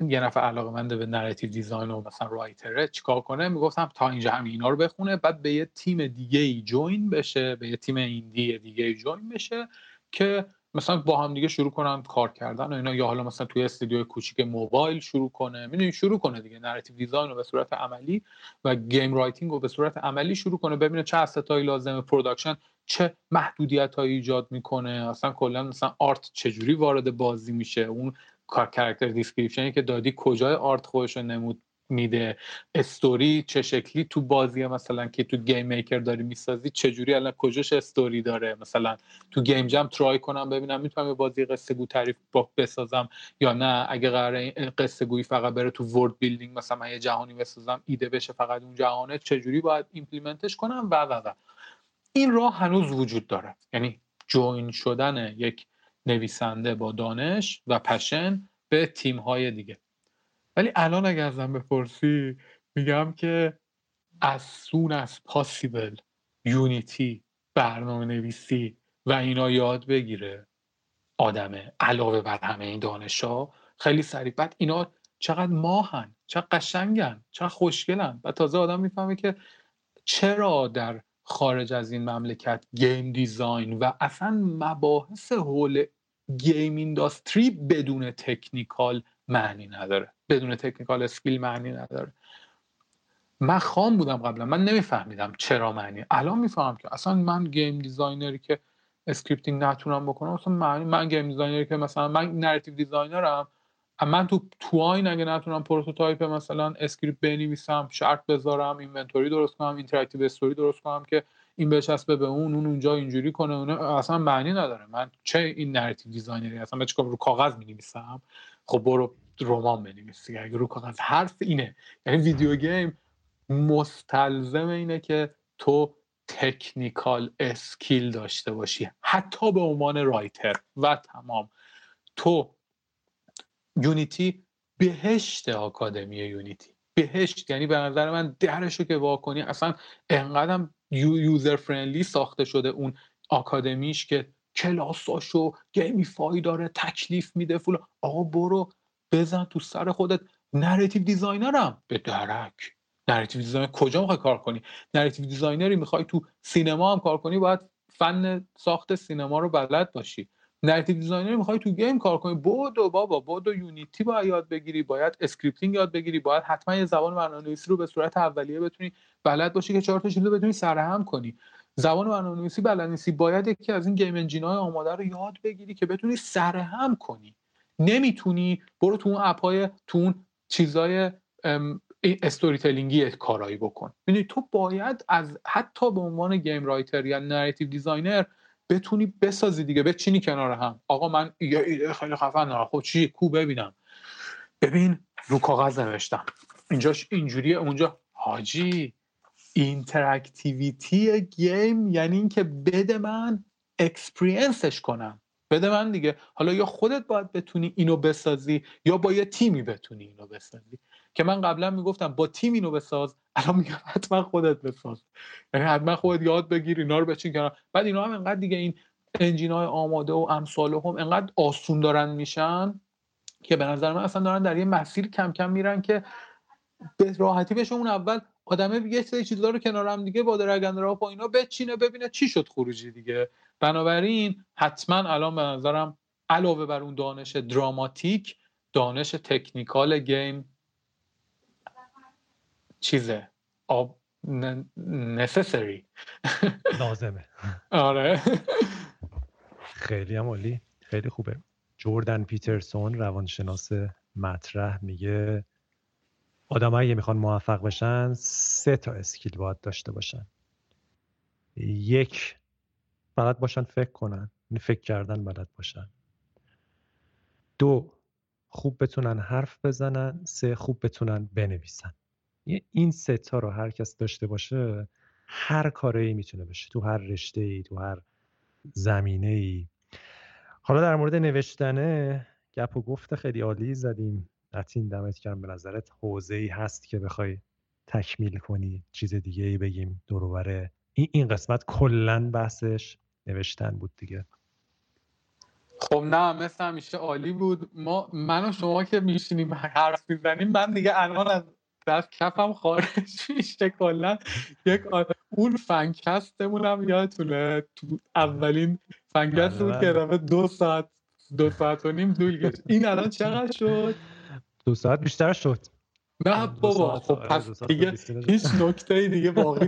یه نفر علاقه منده به narrative design و مثلا writer ـه چیکار کنه؟ می‌گفتم تا اینجا همین اینا رو بخونه بعد به یه تیم دیگه ای join بشه به یه تیم indie دیگه ای join بشه که مثلا با هم دیگه شروع کنن کار کردن و اینا. یا حالا مثلا توی استودیو کوچیک موبایل شروع کنه. می‌دونی شروع کنه دیگه narrative design رو به صورت عملی و game writing رو به صورت عملی شروع کنه ببینه چه assetایی لازمه production چه محدودیت هایی ایجاد می‌کنه. اصلا کلا مثلا art چجوری وارد بازی میشه؟ اون character description ی که دادی کجای art خودش رو نمود میده؟ استوری چه شکلی؟ تو بازی مثلا که تو GameMaker داری می‌سازی جوری الان کجاش استوری داره؟ مثلا تو game jam try کنم ببینم می‌تونم یه بازی قصه گو تعریف بسازم یا نه؟ اگه قراره قصه گویی فقط بره تو world building مثلا من یه جهانی بسازم ایده بشه فقط اون جهانه چه جوری باید implement ش کنم؟ و و و. این راه هنوز وجود داره. یعنی join شدن یک نویسنده با دانش و passion به تیم های دیگه. ولی الان اگر ازم بپرسی میگم که as soon as possible یونیتی برنامه نویسی و اینا یاد بگیره. آدمه علاوه بر همه این دانش ها خیلی سریع. بعد اینا چقدر ماهن چقدر قشنگن چقدر خوشگلن. و تازه آدم می‌فهمه که چرا در خارج از این مملکت game design و اصلا مباحث حول game industry بدون technical معنی نداره. بدون technical skill معنی نداره. من خام بودم قبلا. من نمیفهمیدم چرا معنی. الان می‌فهمم که اصلا من game designer ی که scripting نتونم بکنم اصلا معنی من game designer ی که مثلا من narrative designer م من تو Twine اگه نتونم prototype مثلا script بنویسم شرط بذارم inventory درست کنم interactive story درست کنم که این بچسبه به اون اون اونجا اینجوری کنه اون اصلا معنی نداره. من چه این narrative designer ی اصلا من چیکار رو کاغذ می‌نویسم؟ خب برو رمان بنویسی. اگه رو کاغذ حرف اینه. یعنی video game مستلزم اینه که تو technical skill داشته باشی. حتی به عنوان writer. و تمام. تو Unity بهشت آکادمی Unity. بهشت. یعنی به نظر من درشو که واکنی اصلا انقدرم user friendly ساخته شده اون آکادمیش که کلاساشو gamify داره تکلیف میده full آقا برو بزن تو سر خودت. narrative designer م به درک. narrative designer کجا می‌خوای کار کنی؟ narrative designer ی می‌خوای تو سینما هم کار کنی باید فن ساخت سینما رو بلد باشی. narrative designer می‌خوای تو game کار کنی. Godot بابا Godot Unity باید یاد بگیری باید scripting یاد بگیری باید حتما یه زبان برنامه‌نویسی رو به صورت اولیه بتونی بلد باشی که چهار تا چیز بتونی سرهم کنی. زبان برنامه‌نویسی بلد نیستی. باید یکی از این game engine های آماده رو یاد بگیری که بتونی سرهم کنی. نمی‌تونی برو تو اون اپای تو اون چیزای storytelling ی کارایی بکن. یعنی تو باید از حتی به عنوان game writer یا narrative designer بتونی بسازی دیگه بچینی کنار هم. آقا من یه ایده خیلی خفن دارم خب چی؟ کو ببینم. ببین رو کاغذ نوشتم. اینجاش اینجوریه. اونجا حاجی interactivity game یعنی اینکه بده من experience ش کنم. بده من دیگه. حالا یا خودت باید بتونی اینو بسازی یا با یه تیمی بتونی اینو بسازی. که من قبلا می‌گفتم با تیم اینو بساز الان میگم حتما خودت بساز. یعنی حتما خودت یاد بگیر اینا رو بچین کنار. بعد اینا هم انقدر دیگه این انجین های آماده و امثال هم انقدر آسون دارن میشن که به نظر من اصلا دارن در یه مسیر کم کم میرن که به راحتی بشه اون اول آدمه یه سری چیزا رو کنار هم دیگه با درگن را و اینا بچینه ببینه چی شد خروجی دیگه. بنابراین حتما الان به نظرم علاوه بر اون دانش دراماتیک دانش تکنیکال گیم چیزه. آب نسسری لازمه. آره. خیلی هم عالی. خیلی خوبه. جوردن پیترسون روانشناس مطرح میگه آدم اگه می‌خوان موفق بشن سه تا اسکیل باید داشته باشن. یک بلد باشن فکر کنن. یعنی فکر کردن بلد باشن. دو خوب بتونن حرف بزنن. سه خوب بتونن بنویسن. این ستا رو هر کس داشته باشه هر کاره ای می‌تونه بشه. تو هر رشته ای تو هر زمینه ای حالا در مورد نوشتنه گپ و گفت خیلی عالی زدیم. نتین دمت کردم به نظرت حوزه ای هست که بخوای تکمیل کنی چیز دیگه ای بگیم دوروبره این این قسمت کلا بحثش نوشتن بود دیگه. خب نه مثل همیشه عالی بود. ما من و شما که میشینیم حرف می‌زنیم من دیگه الان از دست کفم خارج میشه کلا یک اون فنکستمون هم یادتونه. تو اولین فنکست بود که بله. دو ساعت دو ساعت و نیم طول این الان چقدر شد؟ دو ساعت بیشتر شد. نه بابا خب آره، پس دیگه هیچ نکته دیگه باقی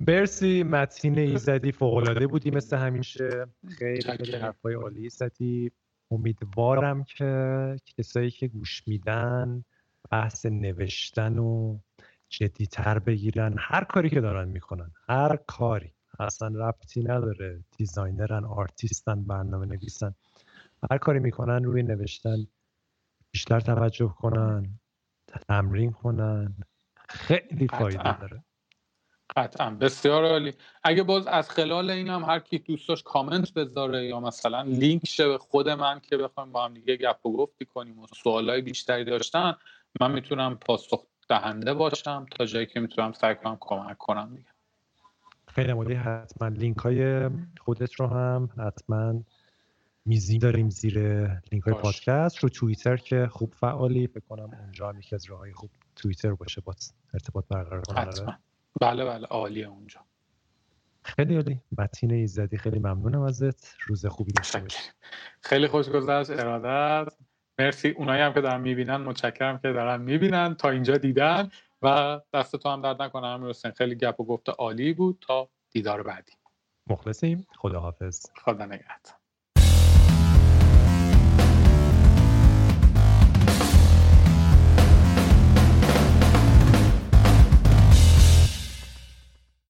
برسی متین ایزدی فوقلاده بودی مثل همیشه. خیلی خیلی حرفای عالی زدی. امیدوارم که کسایی که گوش میدن بحث نوشتن و جدیتر بگیرن. هر کاری که دارن می‌کنن. هر کاری. اصلا ربطی نداره. designer ن artist ن برنامه نویسن هر کاری می‌کنن روی نوشتن بیشتر توجه کنن تمرین کنن. خیلی فایده داره. قطعا. بسیار عالی. اگه باز از خلال این هم هر کی دوست داشت کامنت بذاره یا مثلا لینک شه به خود من که بخوایم با هم دیگه گپ و گفتی کنیم و سوالای بیشتری داشتن من می‌تونم پاسخ دهنده باشم تا جایی که می‌تونم سعی کنم کمک کنم دیگه. خیلی مالی حتما لینک های خودت رو هم حتما میزی داریم زیر لینک های پادکست رو توییتر که خوب فعالی. فکر کنم اونجا هم یکی از راه خوب توییتر باشه. با ارتباط برقرار کنه بله بله عالیه اونجا. خیلی عالی. متین ایزدی خیلی ممنونم ازت. روز خوبی داشته باشی. خیلی خوش گذشت ارادت. مرسی. اونایی هم که دارن می‌بینن متشکرم که دارن می‌بینن. تا اینجا دیدن و دست تو هم درد نکنه امیر خیلی گپ و گفته عالی بود. تا دیدار بعدی. مخلصیم. خداحافظ. خدا نگهدار.